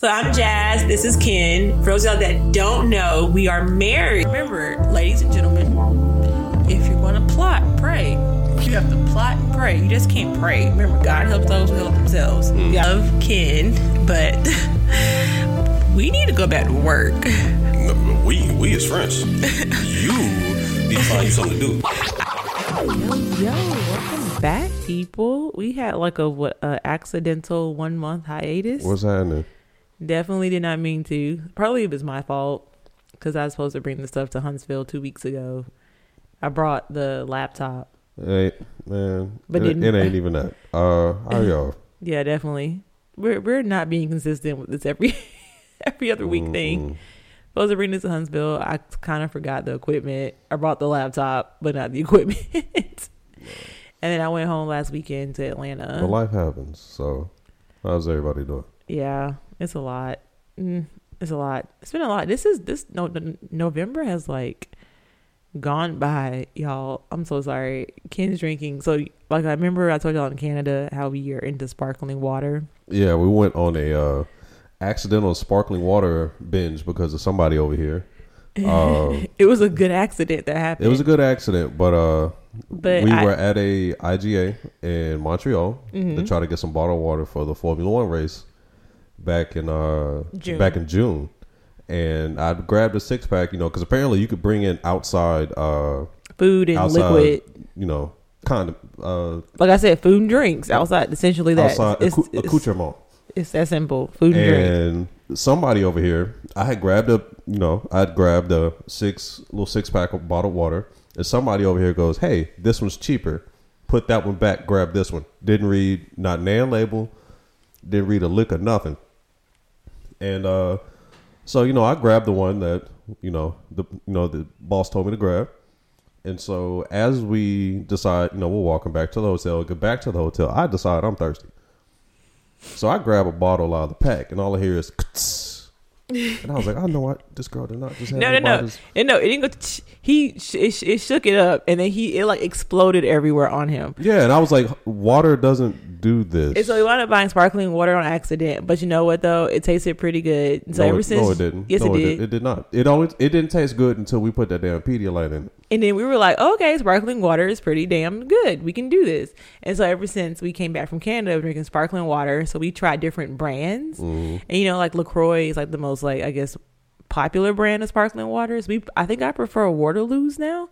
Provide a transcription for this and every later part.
So I'm Jazz. This is Ken. For those of y'all that don't know, we are married. Remember, ladies and gentlemen, if you're going to plot, pray. You have to plot and pray. You just can't pray. Remember, God helps those who help themselves. Mm. We love Ken, but we need to go back to work. No, we we is friends. you need to find you something to do. Yo, welcome back, people. We had like a what a accidental one month hiatus. What's happening? Definitely did not mean to. Probably it was my fault because I was supposed to bring the stuff to Huntsville two weeks ago. I brought the laptop. Hey, man, But it, it ain't even that. Uh, how y'all? Yeah, definitely. We're we're not being consistent with this every every other week thing. Supposed to bring this to Huntsville. I kind of forgot the equipment. I brought the laptop, but not the equipment. and then I went home last weekend to Atlanta. But life happens. So, how's everybody doing? Yeah, it's a lot. Mm, it's a lot. It's been a lot. This is this no November has like gone by, y'all. I'm so sorry. Ken's drinking. So like I remember I told y'all in Canada how we are into sparkling water. Yeah, we went on a uh, accidental sparkling water binge because of somebody over here. Um, It was a good accident that happened. it was a good accident, but uh, But we I- were at a IGA in Montreal Mm-hmm. to try to get some bottled water for the Formula One race back in uh June. back in June, and I grabbed a six pack, you know, because apparently you could bring in outside uh food and outside, liquid. you know, kind of uh Like I said, food and drinks outside. Essentially, that outside it's, it's, accoutrement. it's that simple. Food and drink. And somebody over here, I had grabbed a, you know, I had grabbed a six little six pack of bottled water, and somebody over here goes, "Hey, this one's cheaper. Put that one back. Grab this one." Didn't read not nan label, didn't read a lick or nothing. And uh, so you know, I grabbed the one that you know the you know the boss told me to grab. And so as we decide, you know, we're walking back to the hotel, get back to the hotel, I decide I'm thirsty. So I grab a bottle out of the pack, and all I hear is, and I was like, I know what this girl did not just have No, no, no, and no. It didn't go. He sh- it, sh- it shook it up, and then he it like exploded everywhere on him. Yeah, and I was like, water doesn't do this. And so we wound up buying sparkling water on accident. But you know what though? It tasted pretty good. So no, ever it, since, no, it didn't. Yes, no, it did. It did not. It always it didn't taste good until we put that damn Pedialyte in. And then we were like, okay, sparkling water is pretty damn good. We can do this. And so ever since we came back from Canada, we're drinking sparkling water. So we tried different brands. Mm-hmm. And you know, like LaCroix is like the most like I guess popular brand of sparkling waters. We I think I prefer Waterloo's now.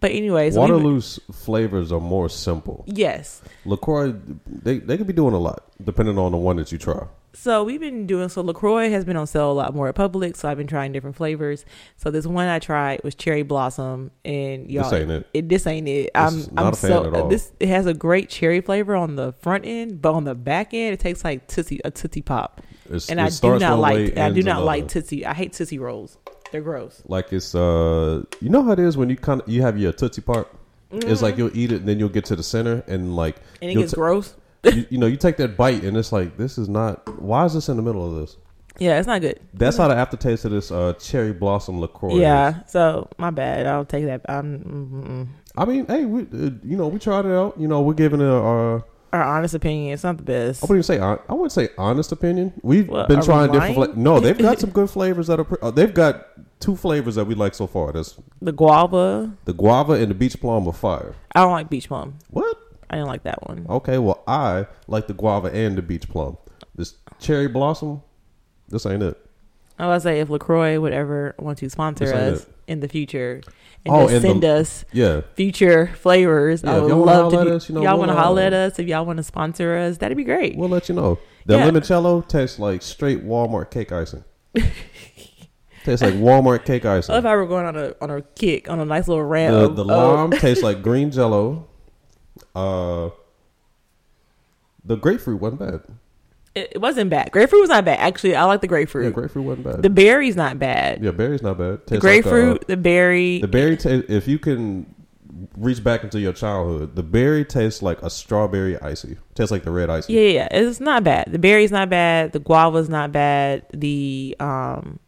But anyways, we- Waterloo's flavors are more simple. yes. Lacroix, they they could be doing a lot depending on the one that you try. So we've been doing so Lacroix has been on sale a lot more at Publix. So I've been trying different flavors. So this one I tried was cherry blossom, and y'all, ain't it. this ain't it. This I'm not I'm a fan so at all. this it has a great cherry flavor on the front end, but on the back end it tastes like tootsie a tootsie pop, It's, and I do not like I do not another. like tootsie. I hate tootsie rolls. They're gross. like it's uh you know how it is when you kind of you have your tootsie part it's like you'll eat it and then you'll get to the center and like Mm-hmm. And it gets ta- gross. you, you know you take that bite and it's like this is not why is this in the middle of this Yeah, it's not good. that's how the aftertaste of this uh cherry blossom liqueur is. Yeah, so my bad. I'll take that. Mm, mm, i mean hey we uh, you know we tried it out you know we're giving it our our honest opinion. It's not the best. I wouldn't even say I wouldn't say honest opinion. We've What, been trying different. Fla- no, they've got some good flavors that are. Pre- uh, they've got two flavors that we like so far. That's The guava. the guava and the beach plum are fire. I don't like beach plum. What? I didn't like that one. Okay, well, I like the guava and the beach plum. This cherry blossom, this ain't it. I was say if Lacroix would ever want to sponsor us it. In the future and Oh, just and the- send us Yeah, future flavors, Yeah, I would love to. Do, us, you know, y'all we'll, want to uh, holler at us if y'all want to sponsor us? That'd be great. we'll let you know. The Yeah. limoncello tastes like straight Walmart cake icing. tastes like Walmart cake icing. love how we're going on a on a kick on a nice little rant. The, the lime tastes like green jello. Uh, the grapefruit wasn't bad. It, it wasn't bad. Grapefruit was not bad. Actually, I like the grapefruit. Yeah, grapefruit. grapefruit wasn't bad. the berry's not bad. yeah, berry's not bad. the Tastes like, uh, grapefruit, the berry. the berry, ta- if you can reach back into your childhood, the berry tastes like a strawberry icy. Tastes like the red icy. Yeah, yeah, yeah. it's not bad. The berry's not bad. The guava's not bad. The um,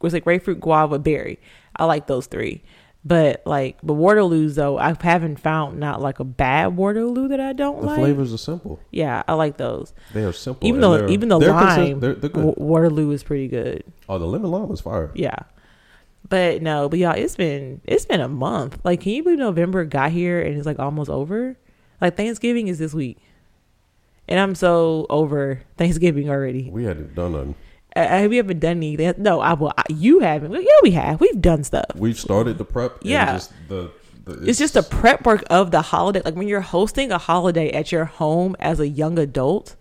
was it grapefruit, guava, berry? I like those three. But like, but Waterloo's though, I haven't found not like a bad Waterloo that I don't The like. The flavors are simple. Yeah, I like those. They are simple. Even though, even consist- lime, they're, they're. Wa- Waterloo is pretty good. oh, the lemon lime is fire. Yeah. But no, but y'all, it's been it's been a month. Like, can you believe November got here and it's like almost over? Like Thanksgiving is this week, and I'm so over Thanksgiving already. We hadn't done nothing. Uh, have you ever done anything? No, I will. I, you haven't. Well, yeah, we have. We've done stuff. We've started the prep. Yeah. Just the, the, It's just the prep work of the holiday. Like when you're hosting a holiday at your home as a young adult,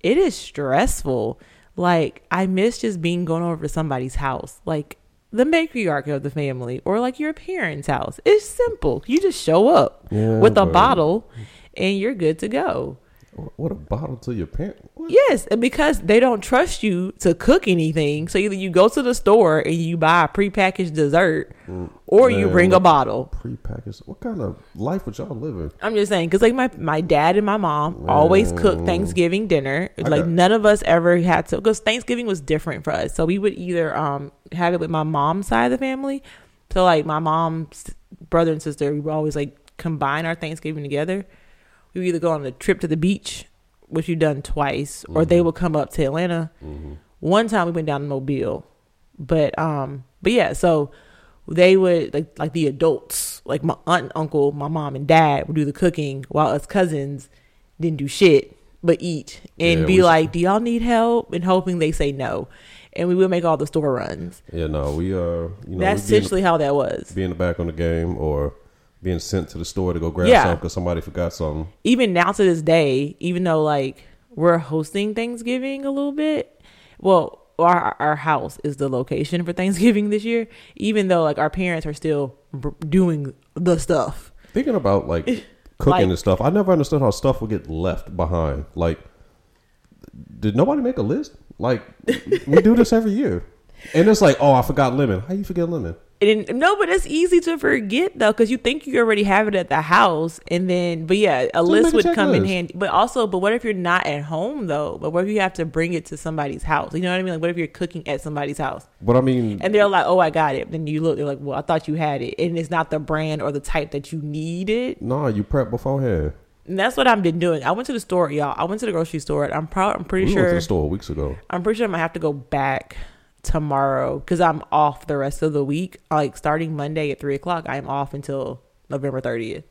it is stressful. Like I miss just being going over to somebody's house, like the matriarch of the family, or like your parents' house. It's simple. You just show up Yeah, with a bottle, and you're good to go. What a bottle to your parent. What? Yes, and because they don't trust you to cook anything, so either you go to the store and you buy a prepackaged dessert, or you bring a bottle. Prepackaged. What kind of life would y'all living? I'm just saying, because like my my dad and my mom always cook Thanksgiving dinner. It's like got- none of us ever had to, because Thanksgiving was different for us. So we would either um have it with my mom's side of the family. So like my mom's brother and sister, we would always like combine our Thanksgiving together. We either go on a trip to the beach, which we've done twice, or they would come up to Atlanta. One time we went down to Mobile, but um, but yeah, so they would like like the adults, like my aunt, and uncle, my mom and dad would do the cooking, while us cousins didn't do shit but eat and Yeah, be we- like, "Do y'all need help?" and hoping they say no, and we would make all the store runs. Yeah, no, we uh, you know, That's we be in, essentially how that was. the, be in the back on the game or being sent to the store to go grab Yeah. something because somebody forgot something. even now to this day, even though like we're hosting Thanksgiving a little bit, well, our our house is the location for Thanksgiving this year. Even though like our parents are still b- doing the stuff. Thinking about like cooking Like- and stuff, I never understood how stuff would get left behind. Like, did nobody make a list? Like, we do this every year, and it's like, oh, I forgot lemon. How you forget lemon? And no, but it's easy to forget though, because you think you already have it at the house, and then, but yeah, a list a would come in handy. But also, but what if you're not at home though? But what if you have to bring it to somebody's house? You know what I mean? Like, what if you're cooking at somebody's house? But I mean, And they're like, "Oh, I got it." Then you look, they're like, "Well, I thought you had it," and it's not the brand or the type that you needed. nah, you prep beforehand. And that's what I've been doing. I went to the store, y'all. I went to the grocery store. and I'm proud. I'm pretty We went to sure. the store weeks ago. I'm pretty sure I might have to go back tomorrow because I'm off the rest of the week. Like starting Monday at three o'clock, I am off until November 30th.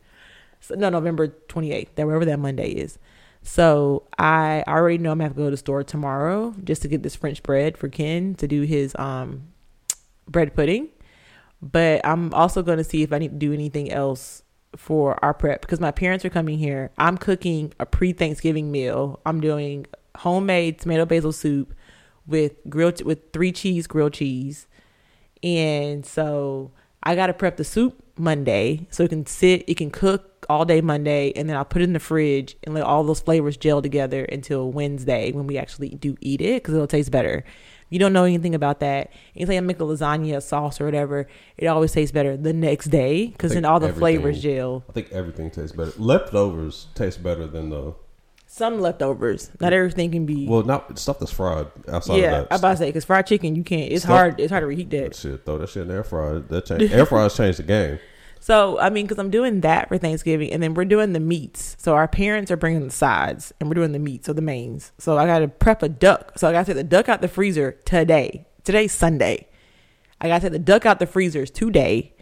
So, no, November 28th. That wherever that Monday is. So I already know I'm gonna have to go to the store tomorrow just to get this French bread for Ken to do his um bread pudding. But I'm also going to see if I need to do anything else for our prep because my parents are coming here. I'm cooking a pre-Thanksgiving meal. I'm doing homemade tomato basil soup with grilled with three cheese grilled cheese, and so I got to prep the soup Monday so it can sit, it can cook all day Monday, and then I'll put it in the fridge and let all those flavors gel together until Wednesday when we actually do eat it because it'll taste better. You don't know anything about that, anything I make a lasagna, a sauce, or whatever, it always tastes better the next day because then all the flavors gel. I think everything tastes better. Leftovers taste better than the Some leftovers, not mm. everything can be. well, not stuff that's fried outside yeah, of that. I'm that. about to say because fried chicken you can't. It's Stuff- hard. It's hard to reheat that. Shit, throw that shit in the air fryer. That change, air fryers changed the game. So I mean, because I'm doing that for Thanksgiving, and then we're doing the meats. So our parents are bringing the sides, and we're doing the meats, so the mains. So I got to prep a duck. So I got to take the duck out the freezer today. Today's Sunday. I got to take the duck out the freezers today.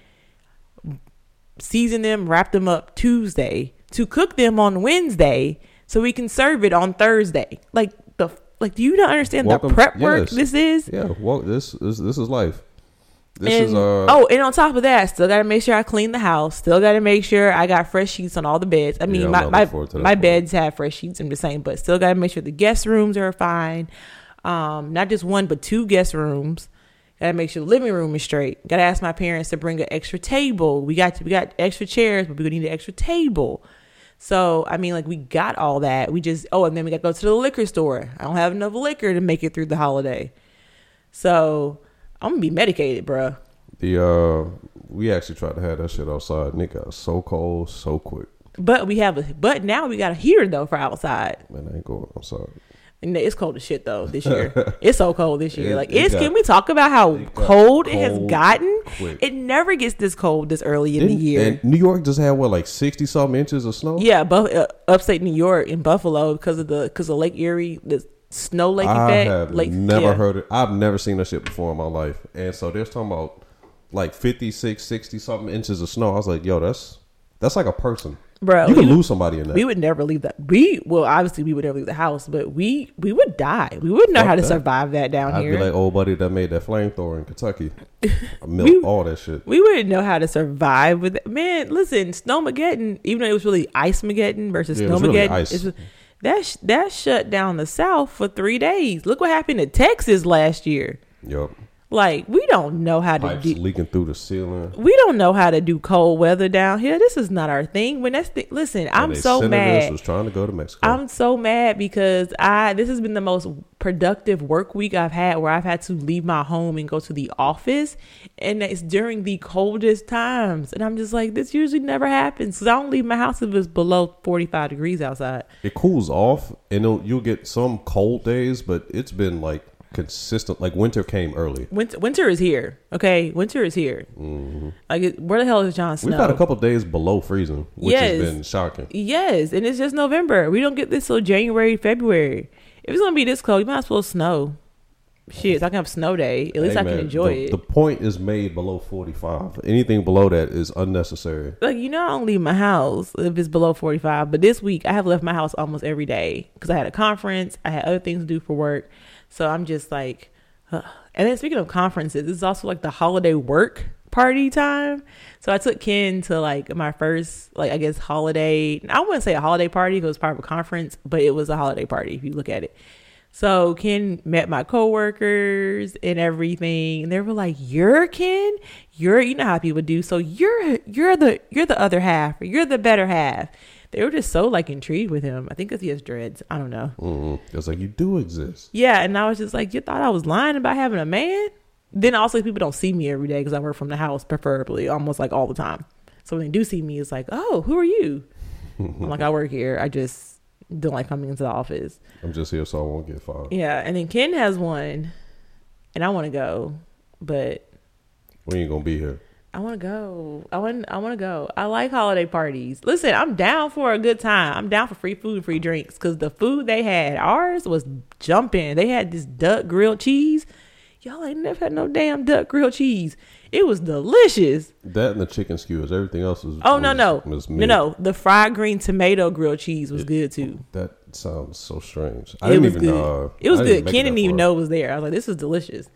Season them, wrap them up Tuesday to cook them on Wednesday, so we can serve it on Thursday. Like the like, do you not understand Welcome- the prep work yes. this is? Yeah, well, this is this is life. This and, is uh oh, and on top of that, still got to make sure I clean the house. Still got to make sure I got fresh sheets on all the beds. I mean, Yeah, my my, looking forward to that my beds have fresh sheets. I'm just saying, but still got to make sure the guest rooms are fine. Um, not just one, but two guest rooms. Got to make sure the living room is straight. Got to ask my parents to bring an extra table. We got to, we got extra chairs, but we need an extra table. So I mean, like we got all that. We just oh, and then we got to go to the liquor store. I don't have enough liquor to make it through the holiday. So I'm gonna be medicated, bruh. the uh we actually tried to have that shit outside. and it got so cold so quick. But we have a but now we got a heater though for outside. Man, I ain't going outside. And it's cold as shit though this year. it's so cold this year. It- like it it's got- can we talk about how it got cold it has gotten? quick. It never gets this cold this early in the Didn't- year. And New York just had what like sixty something inches of snow. yeah, uh, upstate New York in Buffalo because of the because of Lake Erie, the snow lake I effect. have Lake, never yeah. heard it. I've never seen that shit before in my life. And so they're talking about like 56, 60 something inches of snow. I was like, yo, that's that's like a person. Bro, you could lose somebody in that. We would never leave that. We well, obviously, we would never leave the house, but we we would die. We wouldn't know Fuck how to that. survive that down here. I'd here. be like old buddy that made that flamethrower in Kentucky. I melt We- all that shit. we wouldn't know how to survive with it. Man, listen, Snowmageddon, even though it was really Ice Mageddon versus Yeah, it was really Snowmageddon, ice. it's- that sh- that shut down the South for three days. Look what happened to Texas last year. Yup. Like we don't know how to Pipes do. leaking through the ceiling. We don't know how to do cold weather down here. This is not our thing. When that's the, listen, I'm so mad. Was trying to go to Mexico. I'm so mad because I this has been the most productive work week I've had where I've had to leave my home and go to the office and it's during the coldest times and I'm just like this usually never happens cuz I don't leave my house if it's below 45 degrees outside. it cools off, and you'll get some cold days, but it's been like consistent. Like winter came early. Winter winter is here. Okay? Winter is here. Like where the hell is Jon Snow? Mm-hmm. We've had a couple days below freezing, which Yes. has been shocking. Yes, and it's just November. We don't get this till January, February. If it's gonna be this cold, you might as well snow. Shit, I can have snow day. At least Hey, I can enjoy the, it. The point is made below 45. Anything below that is unnecessary. like you know, I don't leave my house if it's below forty five. But this week, I have left my house almost every day because I had a conference. I had other things to do for work, so I'm just like. And then speaking of conferences, this is also like the holiday work party time. So I took Ken to like my first, like I guess holiday. I wouldn't say a holiday party because it was part of a conference, but it was a holiday party if you look at it. So Ken met my coworkers and everything, and they were like, "You're Ken. You're you know how people do. So you're you're the you're the other half. Or you're the better half." They were just so like intrigued with him. I think because he has dreads. I don't know. hmm It's like you do exist. Yeah, and I was just like, "You thought I was lying about having a man?" Then also people don't see me every day because I work from the house, preferably almost like all the time. So when they do see me, it's like, "Oh, who are you?" I'm like, "I work here. I just don't like coming into the office." I'm just here so I won't get fired. Yeah, and then Ken has one, and I want to go, but We ain't gonna be here. I want to go. I want. I want to go. I like holiday parties. Listen, I'm down for a good time. I'm down for free food and free drinks because the food they had, ours was jumping. They had this duck grilled cheese. Y'all ain't never had no damn duck grilled cheese. It was delicious. That and the chicken skewers. Everything else was. Oh no was- no was no no. The fried green tomato grilled cheese was good too. That sounds so strange. I it didn't was even. good. Uh, it was good. Ken didn't even know it was there. I was like, this is delicious.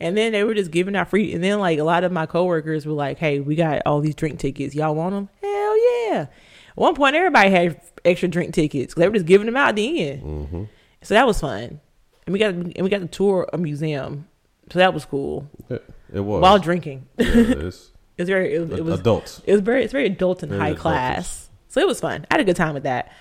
And then they were just giving out free. And then like a lot of my coworkers were like, hey, we got all these drink tickets. Y'all want them? Hell yeah. At one point, everybody had extra drink tickets. They were just giving them out at the end. Mm-hmm. So that was fun. And we got and we got to tour a museum. So that was cool It, it was. while drinking. Yeah, it's It was very. It, it was adults. it was very it's very adult and Very high adultish. class. So it was fun. I had a good time with that.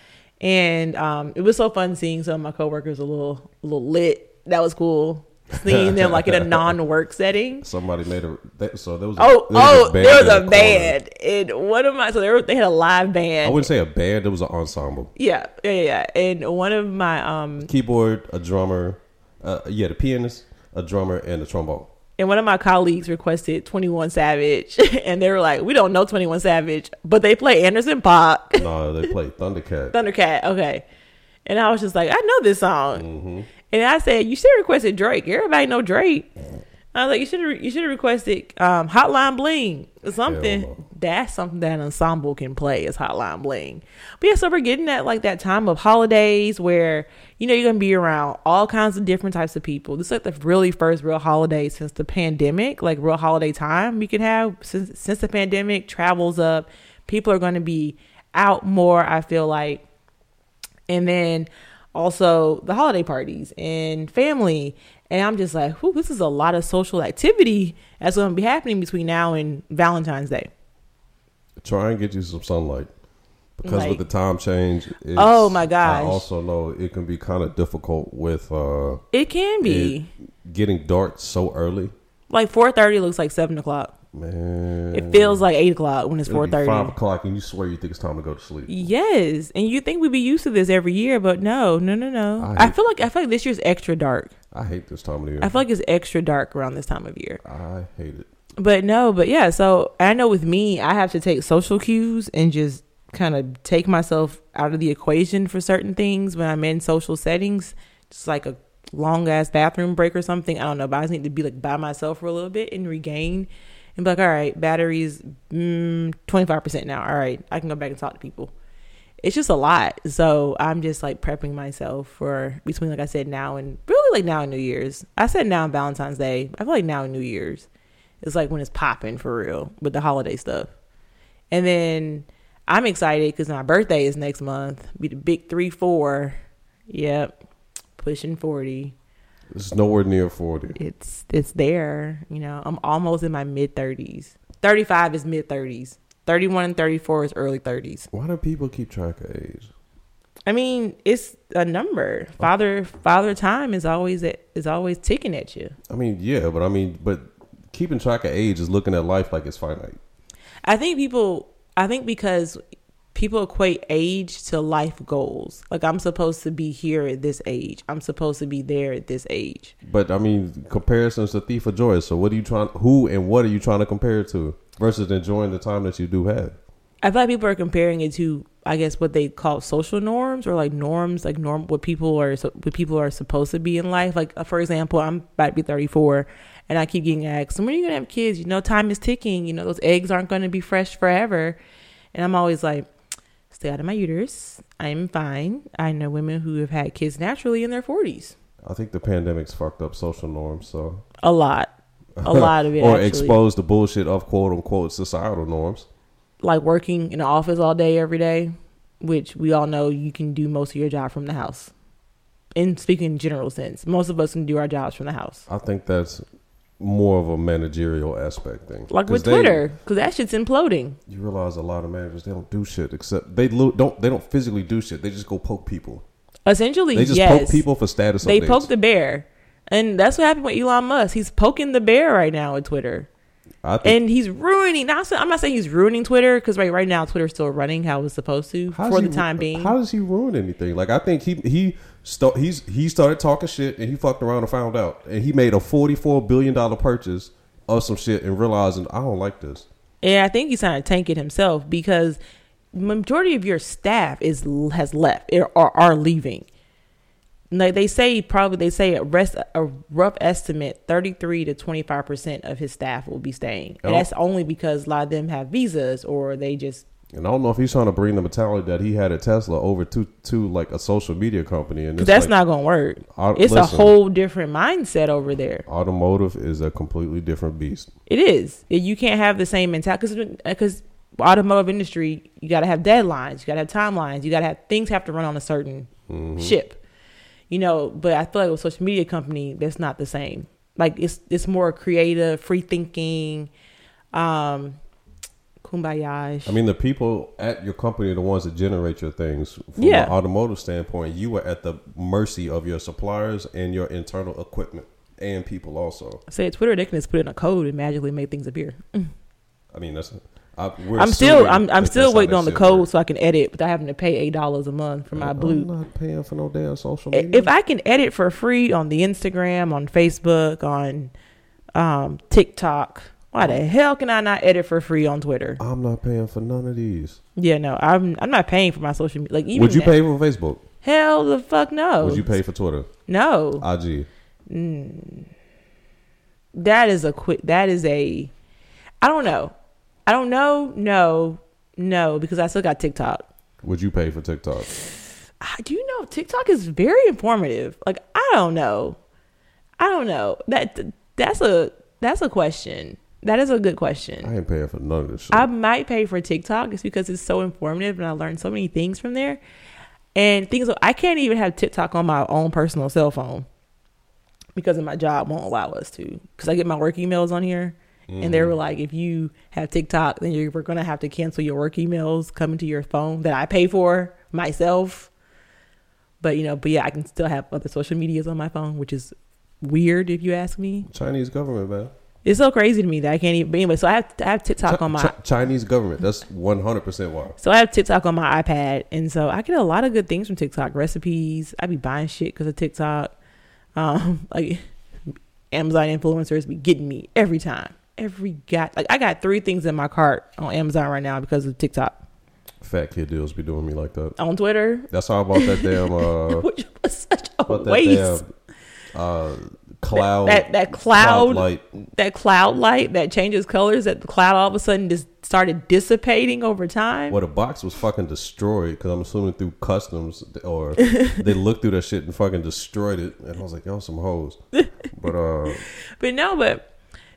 And um, it was so fun seeing some of my coworkers a little a little lit. That was cool. Seeing them like in a non work setting. Somebody made a. That, so there was. A, Oh, there oh, band there was a the band. And one of my so they were, they had a live band. I wouldn't say a band. It was an ensemble. yeah, yeah, yeah. And one of my um Keyboard, a drummer. Uh, yeah, the pianist, a drummer, and a trombone. and one of my colleagues requested 21 Savage and they were like, "We don't know 21 Savage, but they play Anderson .Paak." No, they play Thundercat. Thundercat. Okay. And I was just like, I know this song. Mm-hmm. And I said, you should have requested Drake. Everybody know Drake. I was like, you should have you should have requested um, Hotline Bling or something. No. That's something that an ensemble can play is Hotline Bling. But yeah, so we're getting at like that time of holidays where you know you're gonna be around all kinds of different types of people. This is like the really first real holiday since the pandemic, like real holiday time we can have since since the pandemic. Travels up, people are gonna be out more. I feel like and then also the holiday parties and family. And I'm just like, whew, this is a lot of social activity that's going to be happening between now and Valentine's Day. Try and get you some sunlight. Because Like- with the time change, it's, Oh, my gosh. I also know it can be kind of difficult with uh, It can be it getting dark so early. like 4:30 looks like seven o'clock. Man, It feels like eight o'clock when it's four be Five thirty. o'clock, and you swear you think it's time to go to sleep. Yes, and you think we'd be used to this every year, but no, no, no, no. I I, feel like I feel like this year's extra dark. I hate this time of year. I feel like it's extra dark around this time of year. I hate it. But no, but yeah. So I know with me, I have to take social cues and just kind of take myself out of the equation for certain things when I'm in social settings. Just like a long ass bathroom break or something. I don't know, but I just need to be like by myself for a little bit and regain and be like, all right, batteries mm, twenty five percent now. All right, I can go back and talk to people. It's just a lot. So I'm just like prepping myself for between like I said now and really like now and New Year's. I said now and Valentine's Day. I feel like now and New Year's. It's like when it's popping for real with the holiday stuff. And then I'm excited because my birthday is next month. Be the big three four. Yep, pushing forty. It's nowhere near forty. It's it's there. You know, I'm almost in my mid thirties. Thirty five is mid thirties. Thirty one and thirty four is early thirties. Why do people keep track of age? I mean, it's a number. Father father time is always at, is always ticking at you. I mean, yeah, but I mean, but keeping track of age is looking at life like it's finite. I think people. I think because people equate age to life goals. Like I'm supposed to be here at this age. I'm supposed to be there at this age. But I mean, comparison's the thief of joy. So what are you trying? Who and what are you trying to compare it to versus enjoying the time that you do have? I feel like people are comparing it to, I guess, what they call social norms or like norms, like norm what people are what people are supposed to be in life. Like uh, for example, I'm about to be 34, and I keep getting asked, "When are you gonna have kids?" You know, time is ticking. You know, those eggs aren't going to be fresh forever. And I'm always like, "Stay out of my uterus. I'm fine." I know women who have had kids naturally in their 40s. I think the pandemic's fucked up social norms. So A lot, a lot of it. or actually. exposed the bullshit of quote unquote societal norms. like working in the office all day every day, which we all know you can do most of your job from the house. In speaking in general sense, most of us can do our jobs from the house. I think that's more of a managerial aspect thing. Like with they- Twitter, because that shit's imploding. you realize a lot of managers they don't do shit except they lo- don't they don't physically do shit. They just go poke people. Essentially, They just yes, poke people for status they updates. poke the bear, and that's what happened with Elon Musk. He's poking the bear right now with Twitter, and he's ruining. Not, I'm not saying he's ruining Twitter because right right now Twitter's still running how it's supposed to for does the he- time being. How does he ruin anything? Like I think he he st- he's he started talking shit and he fucked around and found out and he made a forty four billion dollar purchase of some shit and realizing I don't like this. And I think he's trying to tank it himself because majority of your staff is has left or are leaving. They say, probably they say a rest a rough estimate, thirty three to twenty five percent of his staff will be staying, and Oh. that's only because a lot of them have visas or they just And I don't know if he's trying to bring the mentality that he had at Tesla over to to like a social media company and that's like, not going to work. I- It's a whole different mindset over there. automotive is a completely different beast. It is. You can't have the same mentality because automotive industry, you got to have deadlines, you got to have timelines, you got to have things have to run on a certain mm-hmm. ship. You know, but I feel like with social media company, that's not the same. Like it's it's more creative, free thinking, um, kumbaya. I mean, the people at your company are the ones that generate your things. From Yeah. an automotive standpoint, you are at the mercy of your suppliers and your internal equipment and people also. say at Twitter, they can just put in a code and magically make things appear. I mean, that's. I, we're I'm still I'm I'm still waiting on the code works. so I can edit without having to pay eight dollars a month for my blue. I'm not paying for no damn social media. if I can edit for free on the Instagram, on Facebook, on um, TikTok, why the hell can I not edit for free on Twitter? I'm not paying for none of these. Yeah, no, I'm I'm not paying for my social media. Like even Would you that- pay for Facebook? Hell the fuck no. Would you pay for Twitter? No, IG. that is a quick. That is a. I don't know. I don't know. No, no, because I still got TikTok. Would you pay for TikTok? I- Do you know TikTok is very informative? Like I don't know. I don't know. That that's a that's a question. That is a good question. I ain't paying for none of this shit. I might pay for TikTok just because it's so informative and I learned so many things from there. And things I can't even have TikTok on my own personal cell phone because of my job won't allow us to. Because I get my work emails on here, and they were like, if you have TikTok, then you're going to have to cancel your work emails coming to your phone that I pay for myself. But you know, but yeah, I can still have other social medias on my phone, which is weird if you ask me. Chinese government, man. It's so crazy to me that I can't even. But anyway, so I have I have TikTok on my Chi- Chinese government. That's one hundred percent why. so I have TikTok on my iPad, and so I get a lot of good things from TikTok. Recipes. I be buying shit because of TikTok. Um, like Amazon influencers be getting me every time. Every got like I got three things in my cart on Amazon right now because of TikTok. Fat kid deals be doing me like that. On Twitter, That's how I bought that damn uh which was such a that waste. damn uh cloud that that cloud, light. that cloud light that changes colors. That the cloud all of a sudden just started dissipating over time. Well, the box was fucking destroyed because I'm assuming through customs or they looked through that shit and fucking destroyed it. And I was like, y'all some hoes. But uh, But no, but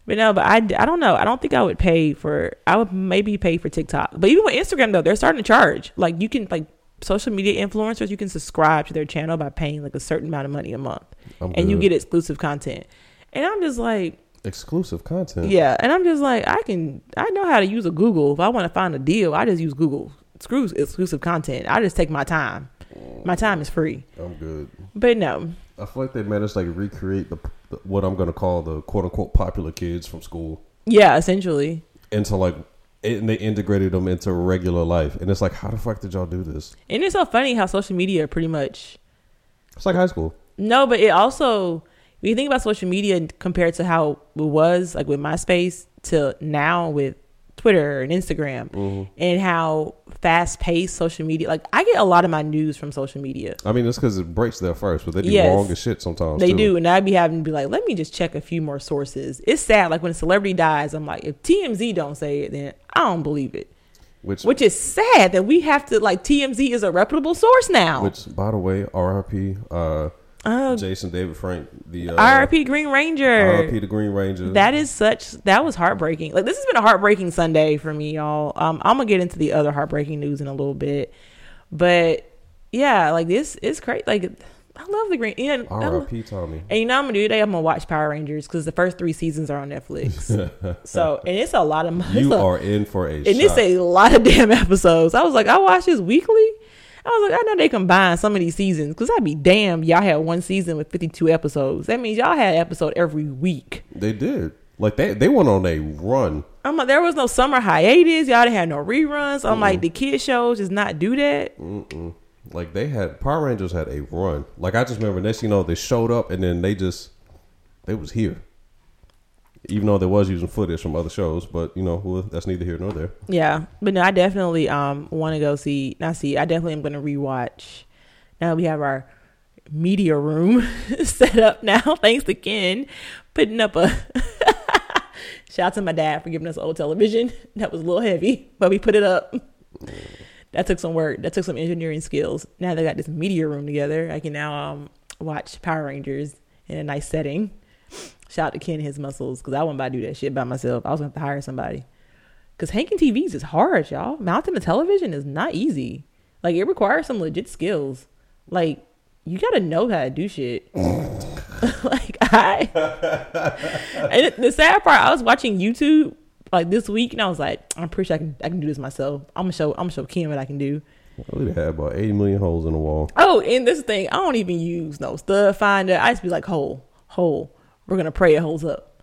but no, but I, I don't know. I don't think I would pay for. I would maybe pay for TikTok. But even with Instagram though, they're starting to charge. Like you can like social media influencers, you can subscribe to their channel by paying like a certain amount of money a month, I'm and you get exclusive content. And I'm just like, exclusive content. yeah. And I'm just like, I can. I know how to use a Google. If I want to find a deal, I just use Google. Screw exclusive content. I just take my time. My time is free. I'm good. But no, I feel like they managed to like recreate the, the what I'm gonna call the quote unquote popular kids from school yeah. Essentially, into like and they integrated them into regular life. And it's like, how the fuck did y'all do this? and it's so funny how social media pretty much It's like high school. No, but it also when you think about social media compared to how it was like with MySpace to now with Twitter and Instagram Mm-hmm. and how fast paced social media like I get a lot of my news from social media. I mean, it's because it breaks there first, but they do Yes. wrong as shit sometimes. They too. do, and I'd be having to be like, let me just check a few more sources. It's sad, like when a celebrity dies, I'm like, if TMZ don't say it, then I don't believe it. Which, Which is sad that we have to like TMZ is a reputable source now. which, by the way, R.I.P. Uh, Oh, Jason David Frank, the uh, RP Green Ranger. R.I.P. the Green Ranger. That is such that was heartbreaking. Like this has been a heartbreaking Sunday for me, y'all. Um, I'm gonna get into the other heartbreaking news in a little bit, but yeah, like this is crazy. Like I love the green. And, R.I.P. Tommy. and you know what I'm gonna do today? I'm gonna watch Power Rangers because the first three seasons are on Netflix. so and it's a lot of it's You a, are in for a and it's a lot of damn episodes. I was like, I watch this weekly. I was like, I know they combine some of these seasons because I'd be damn Y'all had one season with 52 episodes. That means y'all had an episode every week. They did. Like they they went on a run. I'm like, there was no summer hiatus. Y'all didn't have no reruns. I'm like, the kid shows just not do that. Like they had Power Rangers had a run. Like I just remember next, you know, they showed up and then they just they was here. Even though they was using footage from other shows, but you know, that's neither here nor there. Yeah, but no, I definitely um want to go see. Not see. I definitely am going to rewatch. Now we have our media room set up now, thanks to Ken putting up a. Shout out to my dad for giving us old television. That was a little heavy, but we put it up. That took some work. That took some engineering skills. Now they got this media room together. I can now um watch Power Rangers in a nice setting. Shout out to Ken and his muscles because I wouldn't about to do that shit by myself. I was going to have to hire somebody. Because hanking TVs is hard, y'all. Mounting a television is not easy. Like, it requires some legit skills. Like, you got to know how to do shit. like, I. and the sad part, I was watching YouTube like this week, and I was like, I'm pretty sure I can, I can do this myself. I'm gonna show, I'm gonna show Ken what I can do. Well, they had about eighty million holes in the wall. Oh, and this thing, I don't even use no stud finder. I just be like, hole, hole. We're gonna pray it holds up.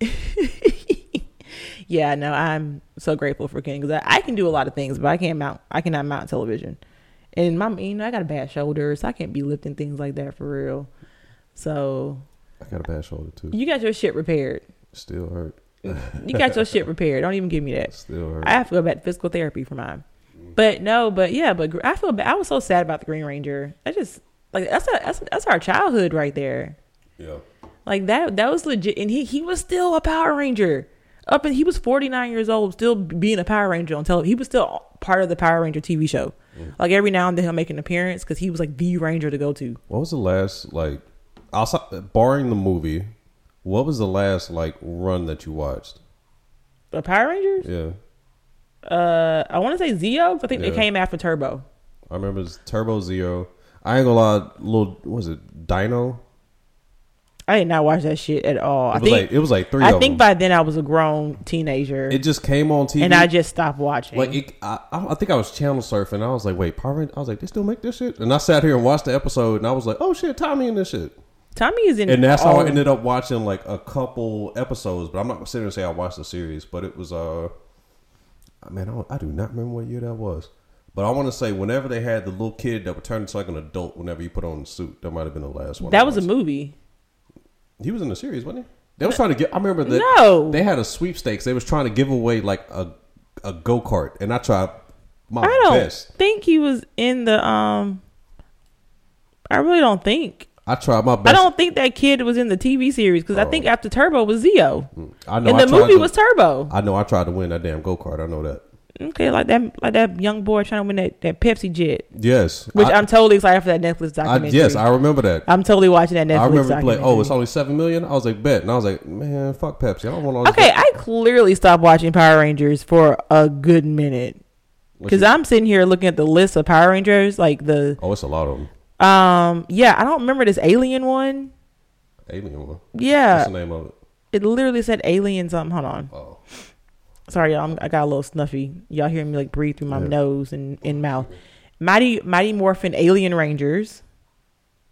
yeah, no, I'm so grateful for Ken because I, I can do a lot of things, but I can't mount. I cannot mount television, and my, you know, I got a bad shoulder, so I can't be lifting things like that for real. So I got a bad shoulder too. you got your shit repaired. Still hurt. You got your shit repaired. Don't even give me that. Still hurt. I have to go back to physical therapy for mine. But no, but yeah, but I feel bad. I was so sad about the Green Ranger. I just like that's a, that's that's our childhood right there. yeah. Like that that was legit, and he he was still a Power Ranger. Up and he was forty nine years old, still being a Power Ranger on television. He was still part of the Power Ranger TV show. Like every now and then he'll make an appearance because he was like the Ranger to go to. What was the last like outside barring the movie? What was the last like run that you watched? The Power Rangers. Yeah, Uh, I want to say Zeo. I think they Yeah. came after Turbo. I remember Turbo Zero. I ain't gonna lie, little was it Dino? I did not watch that shit at all. It I was think like it was like three. I think them. by then I was a grown teenager, it just came on TV, and I just stopped watching. like it, I, I think I was channel surfing. I was like, wait, Power Rangers? I was like, they still make this shit? And I sat here and watched the episode, and I was like, oh shit, Tommy in this shit. Tommy is in, it. and that's how I ended up watching like a couple episodes. But I'm not gonna sit here and say I watched the series. But it was uh, man, I, don't- I do not remember what year that was. But I want to say whenever they had the little kid that would turn into like an adult whenever you put on the suit, that might have been the last one. That was a movie. He was in the series, wasn't he? They was trying to get. I remember that No. they had a sweepstakes. They was trying to give away like a a go kart, and I tried my I don't best. think he was in the um. I really don't think. I tried my best. I don't think that kid was in the TV series because I think after Turbo was Zeo, I know. and the tried movie to- was Turbo. I know. I tried to win that damn go kart. I know that. Okay, like that, like that young boy trying to win that, that Pepsi jet, Yes. which I, I, am totally excited for that Netflix I, documentary. yes, I remember that. I'm totally watching that Netflix I remember like, oh, it's only seven million. I was like, bet, and I was like, man, fuck Pepsi. I don't want all this. okay. I clearly stopped watching Power Rangers for a good minute because I'm sitting here looking at the list of Power Rangers, like the Oh, it's a lot of them. um, yeah, I don't remember this alien one. Alien one. Yeah. What's the name of it? it literally said alien something. Hold on. Oh, Sorry, y'all. I'm, I got a little snuffy. Y'all hear me like breathe through my Yeah. nose and, and mouth. Mighty Mighty Morphin Alien Rangers.